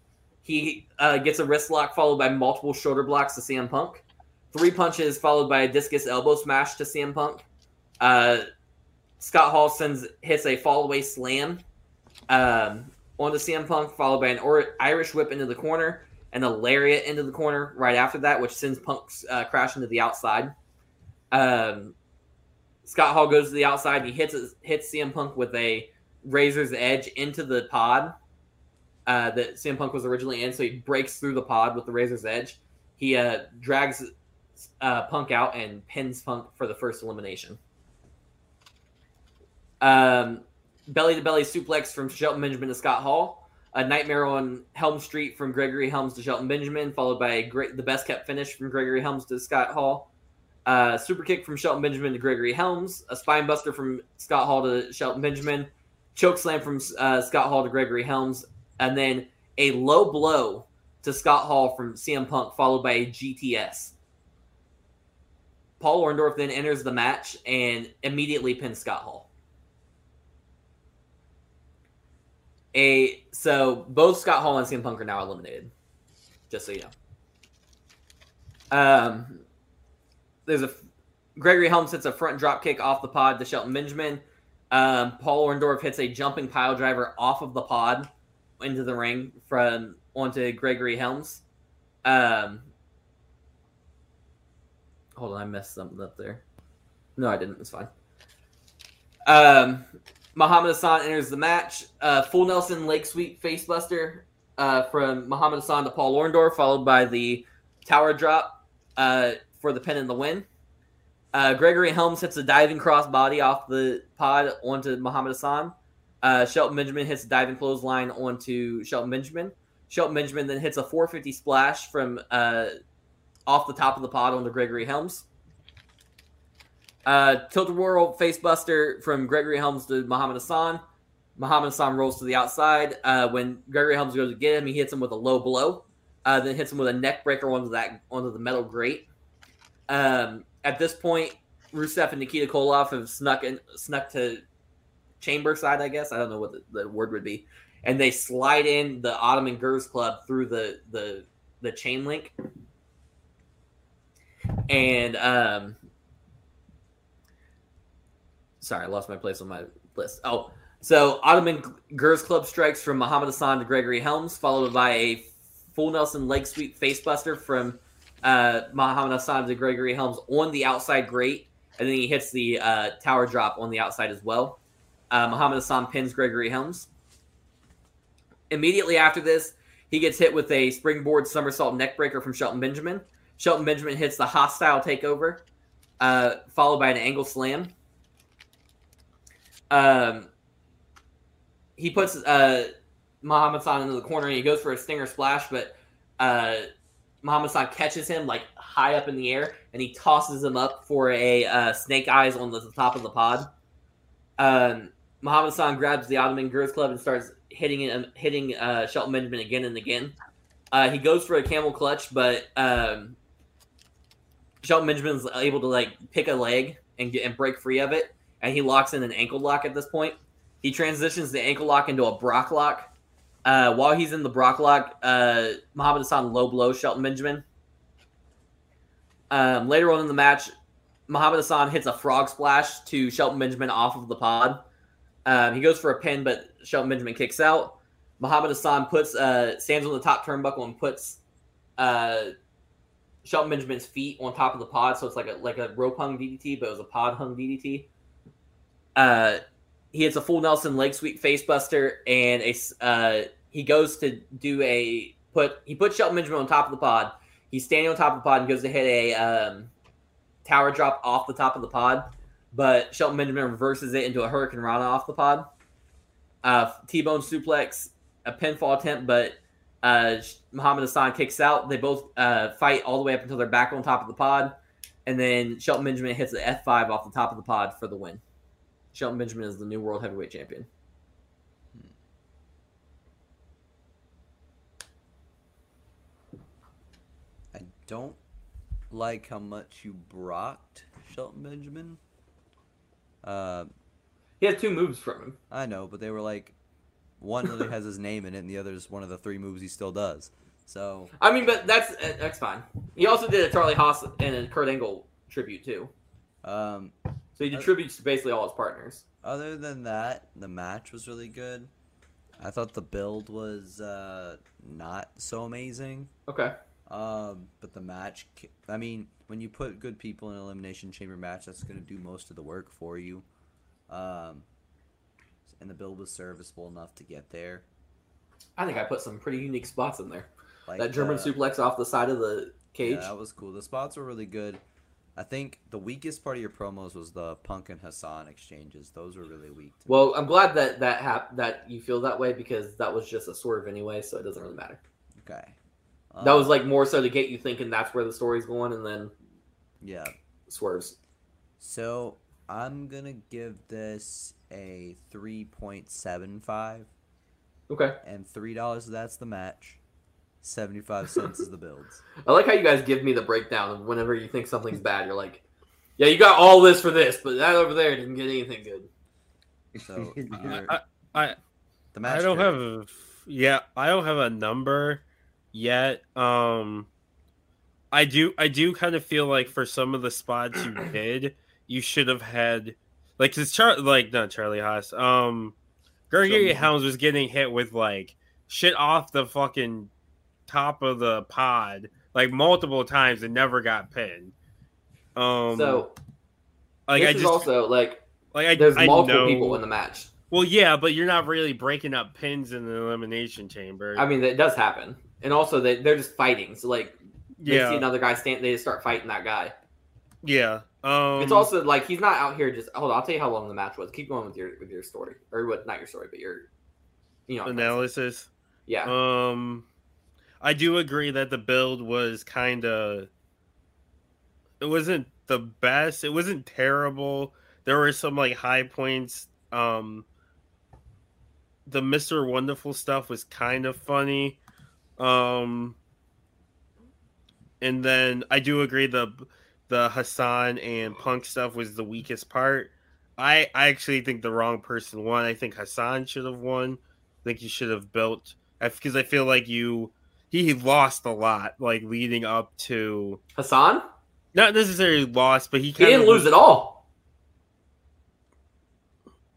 He uh, gets a wrist lock followed by multiple shoulder blocks to CM Punk. Three punches followed by a discus elbow smash to CM Punk. Uh, Scott Hall sends hits a fallaway slam um, onto CM Punk, followed by an or- Irish whip into the corner and a lariat into the corner right after that, which sends Punk uh, to the outside. Um, Scott Hall goes to the outside. And he hits hits CM Punk with a razor's edge into the pod uh, that CM Punk was originally in. So he breaks through the pod with the razor's edge. He uh, drags uh, Punk out and pins Punk for the first elimination. Um, belly to belly suplex from Shelton Benjamin to Scott Hall. A nightmare on Helm Street from Gregory Helms to Shelton Benjamin, followed by great, the best kept finish from Gregory Helms to Scott Hall. Uh, super kick from Shelton Benjamin to Gregory Helms. A spine buster from Scott Hall to Shelton Benjamin. Choke slam from uh, Scott Hall to Gregory Helms. And then a low blow to Scott Hall from CM Punk, followed by a GTS. Paul Orndorff then enters the match and immediately pins Scott Hall. A so both Scott Hall and CM Punk are now eliminated. Just so you know. Um, there's a Gregory Helms hits a front drop kick off the pod to Shelton Benjamin. Um, Paul Orndorff hits a jumping pile driver off of the pod into the ring from onto Gregory Helms. Um, hold on, I messed something up there. No, I didn't. It's fine. Um, Muhammad Hassan enters the match. Uh, full Nelson leg sweep facebuster uh, from Muhammad Hassan to Paul Orndorff, followed by the tower drop uh, for the pin and the win. Uh, Gregory Helms hits a diving crossbody off the pod onto Muhammad Hassan. Uh, Shelton Benjamin hits a diving clothesline onto Shelton Benjamin. Shelton Benjamin then hits a 450 splash from uh, off the top of the pod onto Gregory Helms. Uh, Tilt-A-Whirl facebuster from Gregory Helms to Muhammad Hassan. Muhammad Hassan rolls to the outside. Uh, when Gregory Helms goes to get him, he hits him with a low blow. Uh, then hits him with a neck breaker onto that onto the metal grate. Um, at this point, Rusev and Nikita Koloff have snuck in, snuck to chamber side. I guess I don't know what the, the word would be, and they slide in the Ottoman Girls Club through the the the chain link, and um, sorry, I lost my place on my list. Oh, so Ottoman Girls Club strikes from Muhammad Hassan to Gregory Helms, followed by a full Nelson leg sweep facebuster from uh, Muhammad Hassan to Gregory Helms on the outside grate, and then he hits the uh, tower drop on the outside as well. Uh, Muhammad Hassan pins Gregory Helms. Immediately after this, he gets hit with a springboard somersault neckbreaker from Shelton Benjamin. Shelton Benjamin hits the hostile takeover, uh, followed by an angle slam. Um, he puts uh, Muhammad Hassan into the corner and he goes for a stinger splash, but uh, Muhammad Hassan catches him like high up in the air and he tosses him up for a uh, snake eyes on the top of the pod. Um, Muhammad Hassan grabs the Ottoman Girls Club and starts hitting it, hitting uh, Shelton Benjamin again and again. Uh, he goes for a camel clutch, but um, Shelton Benjamin's able to like pick a leg and get and break free of it, and he locks in an ankle lock at this point. He transitions the ankle lock into a Brock lock. Uh, while he's in the Brock lock, uh, Muhammad Hassan low blows Shelton Benjamin. Um, later on in the match, Muhammad Hassan hits a frog splash to Shelton Benjamin off of the pod. Um, he goes for a pin, but Shelton Benjamin kicks out. Muhammad Hassan puts uh, stands on the top turnbuckle and puts uh, Shelton Benjamin's feet on top of the pod, so it's like a like a rope hung DDT, but it was a pod hung DDT. Uh, he hits a full Nelson leg sweep facebuster, and a uh, he goes to do a put he puts Shelton Benjamin on top of the pod. He's standing on top of the pod and goes to hit a um, tower drop off the top of the pod, but Shelton Benjamin reverses it into a hurricanrana off the pod. Uh, T-bone suplex, a pinfall attempt, but uh, Muhammad Hassan kicks out. They both uh, fight all the way up until they're back on top of the pod, and then Shelton Benjamin hits the F5 off the top of the pod for the win. Shelton Benjamin is the new world heavyweight champion. I don't like how much you brocked Shelton Benjamin. Uh, He has two moves from him. I know, but they were like, one literally has his name in it, and the other is one of the three moves he still does. So I mean, but that's uh, that's fine. He also did a Charlie Haas and a Kurt Angle tribute too. um, So he did tributes to basically all his partners. other than that, the match was really good. I thought the build was uh, not so amazing. Okay. Um, but the match, I mean, when you put good people in an elimination chamber match, that's going to do most of the work for you. Um, and the build was serviceable enough to get there. I think I put some pretty unique spots in there. Like that German uh, suplex off the side of the cage. Yeah, that was cool. The spots were really good. I think the weakest part of your promos was the Punk and Hassan exchanges. Those were really weak. To me. Well, I'm glad that that hap- that you feel that way because that was just a swerve anyway, so it doesn't really matter. okay. that was Um, like more so to get you thinking that's where the story's going, and then yeah. swerves. So I'm gonna give this a three point seven five, Okay. and three dollars. That's the match. Seventy five cents is the builds. I like how you guys give me the breakdown of whenever you think something's bad, you're like, yeah, you got all this for this, but that over there didn't get anything good. So I, I, I, the match. I don't Kurt. have a yeah, I don't have a number yet. Um I do I do kind of feel like for some of the spots you did, you should have had like cuz Char like not Charlie Haas. Um Gregory Some- Helms was getting hit with like shit off the fucking top of the pod like multiple times and never got pinned. Um so like I just also like like I, there's I multiple know, people in the match. Well, yeah, but you're not really breaking up pins in the elimination chamber. I mean, that does happen, and also they they're just fighting. So like, they see yeah, another guy stand, they just start fighting that guy. yeah. Um, it's also like he's not out here just. Hold on, I'll tell you how long the match was. Keep going with your with your story, or what? Not your story, but your, you know, what I'm trying to say. analysis. Yeah, Um, I do agree that the build was kind of. It wasn't the best. It wasn't terrible. There were some like high points. Um, the Mister Wonderful stuff was kind of funny. Um, and then I do agree the the Hassan and Punk stuff was the weakest part. I I actually think the wrong person won. I think Hassan should have won. I think you should have built because I feel like you he lost a lot like leading up to Hassan? not necessarily lost, but he he didn't of lose at all.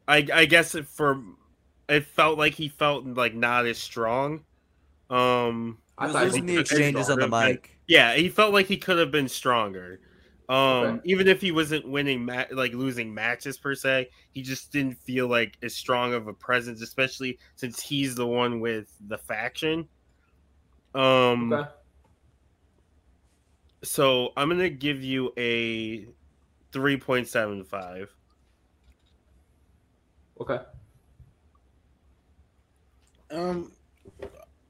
I I guess it for it felt like he felt like not as strong. Um I was losing the was exchanges on the mic. yeah, he felt like he could have been stronger. Um Okay. even if he wasn't winning ma- like losing matches per se, he just didn't feel like as strong of a presence especially since he's the one with the faction. Um Okay. so I'm going to give you a 3.75. Okay. Um,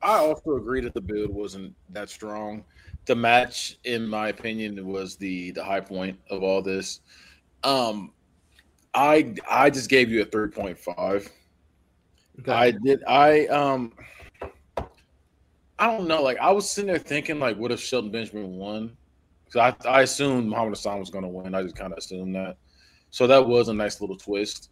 I also agree that the build wasn't that strong. The match, in my opinion, was the the high point of all this. Um, I I just gave you a three point five. Okay. I did. I um. I don't know. Like I was sitting there thinking, like, what if Shelton Benjamin won? Because I I assumed Muhammad Hassan was going to win. I just kind of assumed that. So that was a nice little twist.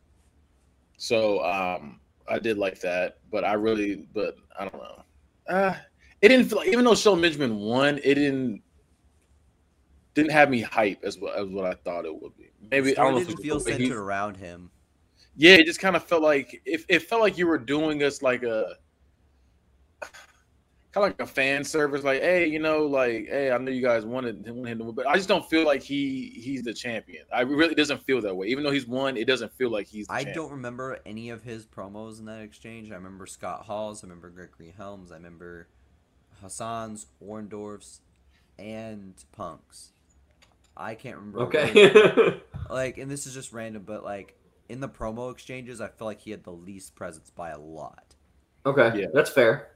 So um, I did like that, but I really, but I don't know. Uh, it didn't feel like even though Shelton Benjamin won, it didn't didn't have me hype as what as what I thought it would be. Maybe I don't know. if didn't feel centered he- around him. yeah, it just kind of felt like it, it felt like you were doing us like a kind of like a fan service, like, hey, you know, like, hey, I know you guys wanted wanted him to win, but I just don't feel like he he's the champion. I really doesn't feel that way. Even though he's won, it doesn't feel like he's. The I champion. don't remember any of his promos in that exchange. I remember Scott Hall's, I remember Gregory Helms, I remember Hassan's, Orndorff's, and Punk's. I can't remember. Okay. like, and this is just random, but like in the promo exchanges, I feel like he had the least presence by a lot. okay. Yeah. That's fair.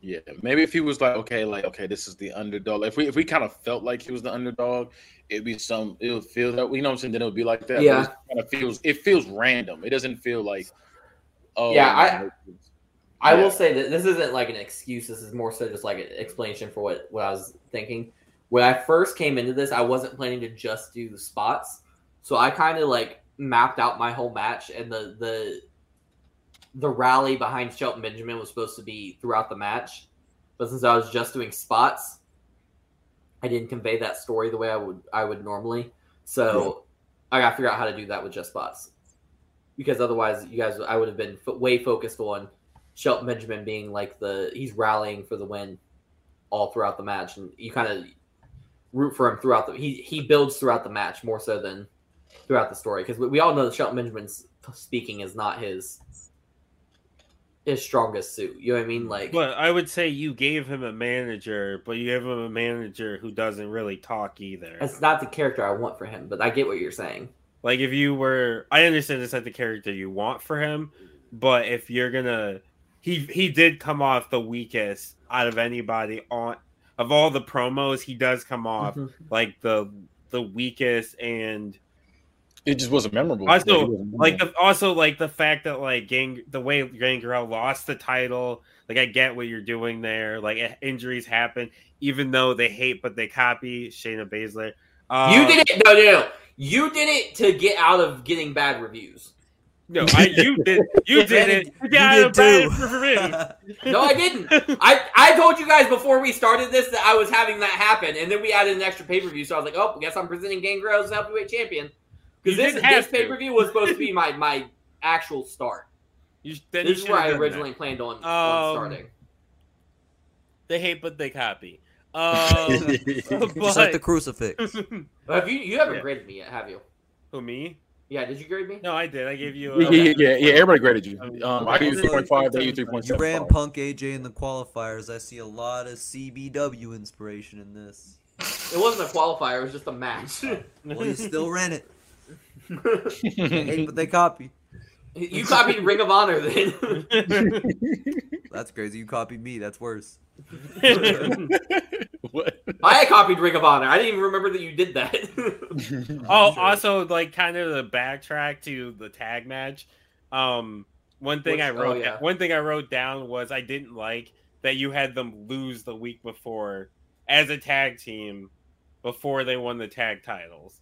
Yeah, maybe if he was like, okay, like, okay, this is the underdog. If we if we kind of felt like he was the underdog, it'd be some. It would feel that you know what I'm saying. Then it would be like that. Yeah. kind of feels. It feels random. It doesn't feel like. Oh Yeah, I- I Yeah. will say that this isn't like an excuse. This is more so just like an explanation for what, what I was thinking. When I first came into this, I wasn't planning to just do the spots. So I kind of like mapped out my whole match and the the the rally behind Shelton Benjamin was supposed to be throughout the match. But since I was just doing spots, I didn't convey that story the way I would I would normally. So I got to figure out how to do that with just spots. Because otherwise, you guys, I would have been fo- way focused on Shelton Benjamin being like the he's rallying for the win all throughout the match, and you kind of root for him throughout the he he builds throughout the match more so than throughout the story because we, we all know that Shelton Benjamin's speaking is not his his strongest suit. You know what I mean? Like But I would say you gave him a manager, but you gave him a manager who doesn't really talk either. it's not the character I want for him, but I get what you're saying. Like if you were, I understand it's not the character you want for him, but if you're gonna, he he did come off the weakest out of anybody on of all the promos. He does come off Mhm. like the the weakest and it just wasn't memorable. Also, Like, wasn't like the, also like the fact that like gang the way Gangrel lost the title. Like I get what you're doing there. Like eh, injuries happen, even though they hate but they copy Shayna Baszler. Um, you did it. No, no, no. You did it to get out of getting bad reviews. No, I, you did. You did it. You got you a bad review. No, I didn't. I, I told you guys before we started this that I was having that happen, and then we added an extra pay per view. So I was like, oh, I guess I'm presenting Gangrel as heavyweight champion because this didn't this pay per view was supposed to be my my actual start. You, then you This is should've where I done that. originally planned on, on Um, starting. They hate, but they copy. Um, Just like the crucifix. Have you you haven't yeah. graded me yet, have you? who me? Yeah, did you grade me? No, I did. I gave you. yeah, A, yeah, yeah, yeah. Everybody graded you. Um, I gave you three point five. They gave you three point You ran Punk AJ in the qualifiers. I see a lot of CBW inspiration in this. It wasn't a qualifier; it was just a match. Well, you still ran it. Hey, but they copy. you copied Ring of Honor then. That's crazy. You copied me. That's worse. what? I copied Ring of Honor. I didn't even remember that you did that. oh, also like kind of the backtrack to the tag match. Um, one thing Which- I oh, wrote. yeah. One thing I wrote down was I didn't like that you had them lose the week before as a tag team before they won the tag titles.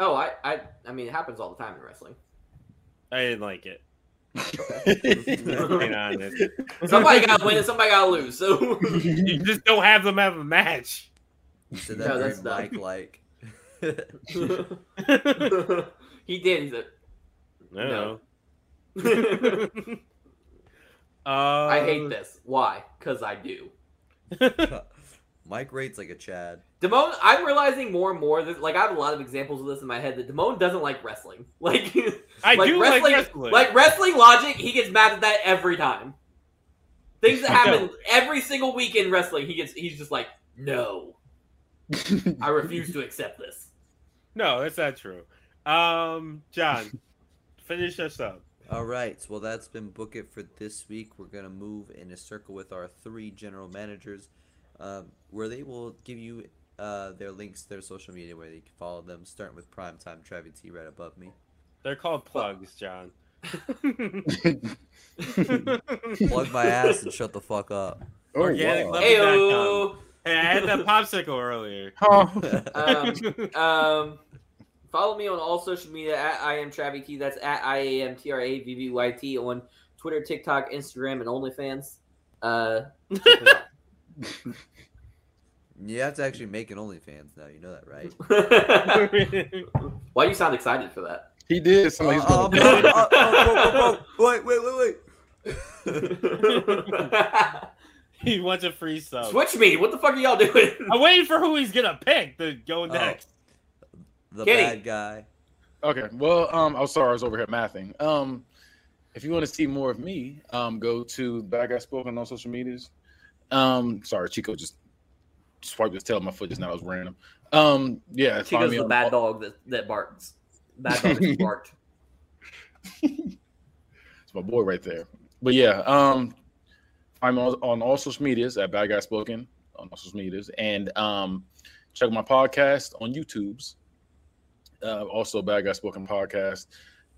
Oh, I, I, I mean, it happens all the time in wrestling. I didn't like it. Somebody got to win and somebody got to lose. So You just don't have them have a match. You said that No, very that's not- like. he did. He's a, No. No. uh, I hate this. Why? Because I do. Mike rates like a Chad. Damone, I'm realizing more and more that like I have a lot of examples of this in my head that Damone doesn't like wrestling. Like I like do wrestling, like wrestling. like wrestling logic. He gets mad at that every time. Things that happen every single week in wrestling, he gets he's just like, no, I refuse to accept this. no, that's not true. Um, John, finish us up. All right. Well, that's been book it for this week. We're gonna move in a circle with our three general managers, um, where they will give you uh, their links their social media where you can follow them. Starting with Primetime Travis T right above me. They're called plugs, John. Plug my ass and shut the fuck up. Oh, Organic wow. love- Heyo. hey, I had that popsicle earlier. Huh. Um, um, follow me on all social media at I am Travvy T. That's at I A M T R A V V Y T on Twitter, TikTok, Instagram, and OnlyFans. Uh, check me out. You have to actually make an OnlyFans now. You know that, right? Why do you sound excited for that? He did. Somebody's Uh, gonna- uh, uh. Wait, wait, wait, wait. he wants a free sub. Switch me. What the fuck are y'all doing? I'm waiting for who he's gonna pick to go next. The Kenny. bad guy. Okay. Well, um, I'm sorry, I was over here mathing. Um, if you want to see more of me, um, go to Bad Guy Spoken on social medias. Um, sorry, Chico just swiped his tail on my foot just now. It was random. Um, yeah, Chico's the bad dog that, that barks. Bad dog that barked. It's my boy right there. But yeah, um, I'm on, on all social medias at Bad Guy Spoken on all social medias, and um, check my podcast on YouTube's. Uh, also, Bad Guy Spoken podcast.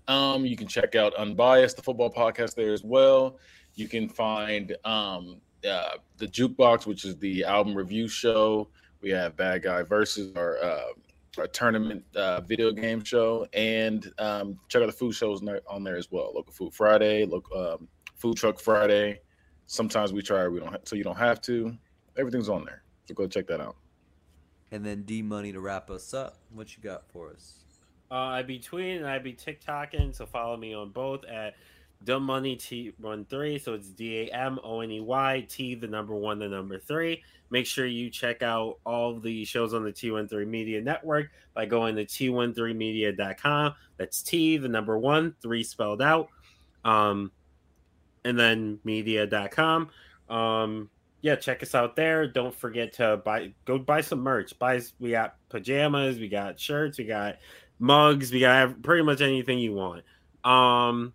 Um, you can check out Unbiased, the football podcast there as well. You can find um, uh, the Jukebox, which is the album review show. We have Bad Guy versus our uh, our tournament uh, video game show, and um, check out the food shows on there, as well. Local Food Friday, local um, Food Truck Friday. Sometimes we try, we don't, ha- so you don't have to. Everything's on there, so go check that out. And then D Money to wrap us up. What you got for us? Uh, I be tweeting and I be TikToking, so follow me on both at DaMoney T one three. So it's D A M O N E Y T the number one the number three. Make sure you check out all the shows on the T13 Media Network by going to t13media.com. That's T the number one three spelled out, um, and then media.com. Um, yeah, check us out there. Don't forget to buy go buy some merch. Buy we got pajamas, we got shirts, we got mugs, we got pretty much anything you want. Um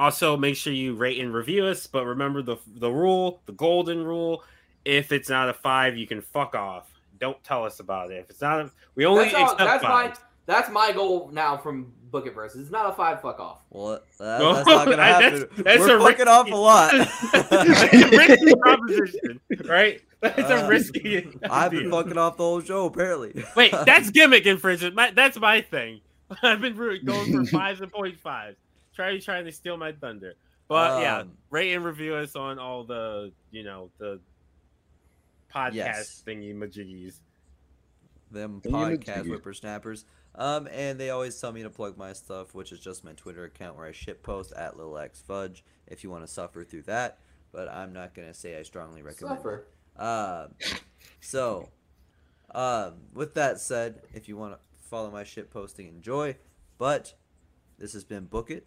also make sure you rate and review us, but remember the the rule, the golden rule. If it's not a five, you can fuck off. Don't tell us about it. If it's not a, we only That's, all, accept that's my that's my goal now from Book It Versus. It's not a five. Fuck off. Well, that, No, that's not gonna happen. that's- that's We're a fucking risky- off a lot. That's a risky proposition, right? That's a Uh, risky. I've been fucking off the whole show, apparently. Wait, that's gimmick infringement. My, that's my thing. I've been going for fives and point fives. Try trying to steal my thunder. But yeah, Um, rate and review us on all the you know the podcast Yes. thingy majiggies. them Thingy podcast whippersnappers. Um, and they always tell me to plug my stuff, which is just my Twitter account where I shit post at Lil X Fudge if you want to suffer through that. But I'm not gonna say I strongly recommend. Suffer. it. Um, so, um, with that said, if you want to follow my shit posting, enjoy. But this has been Book It,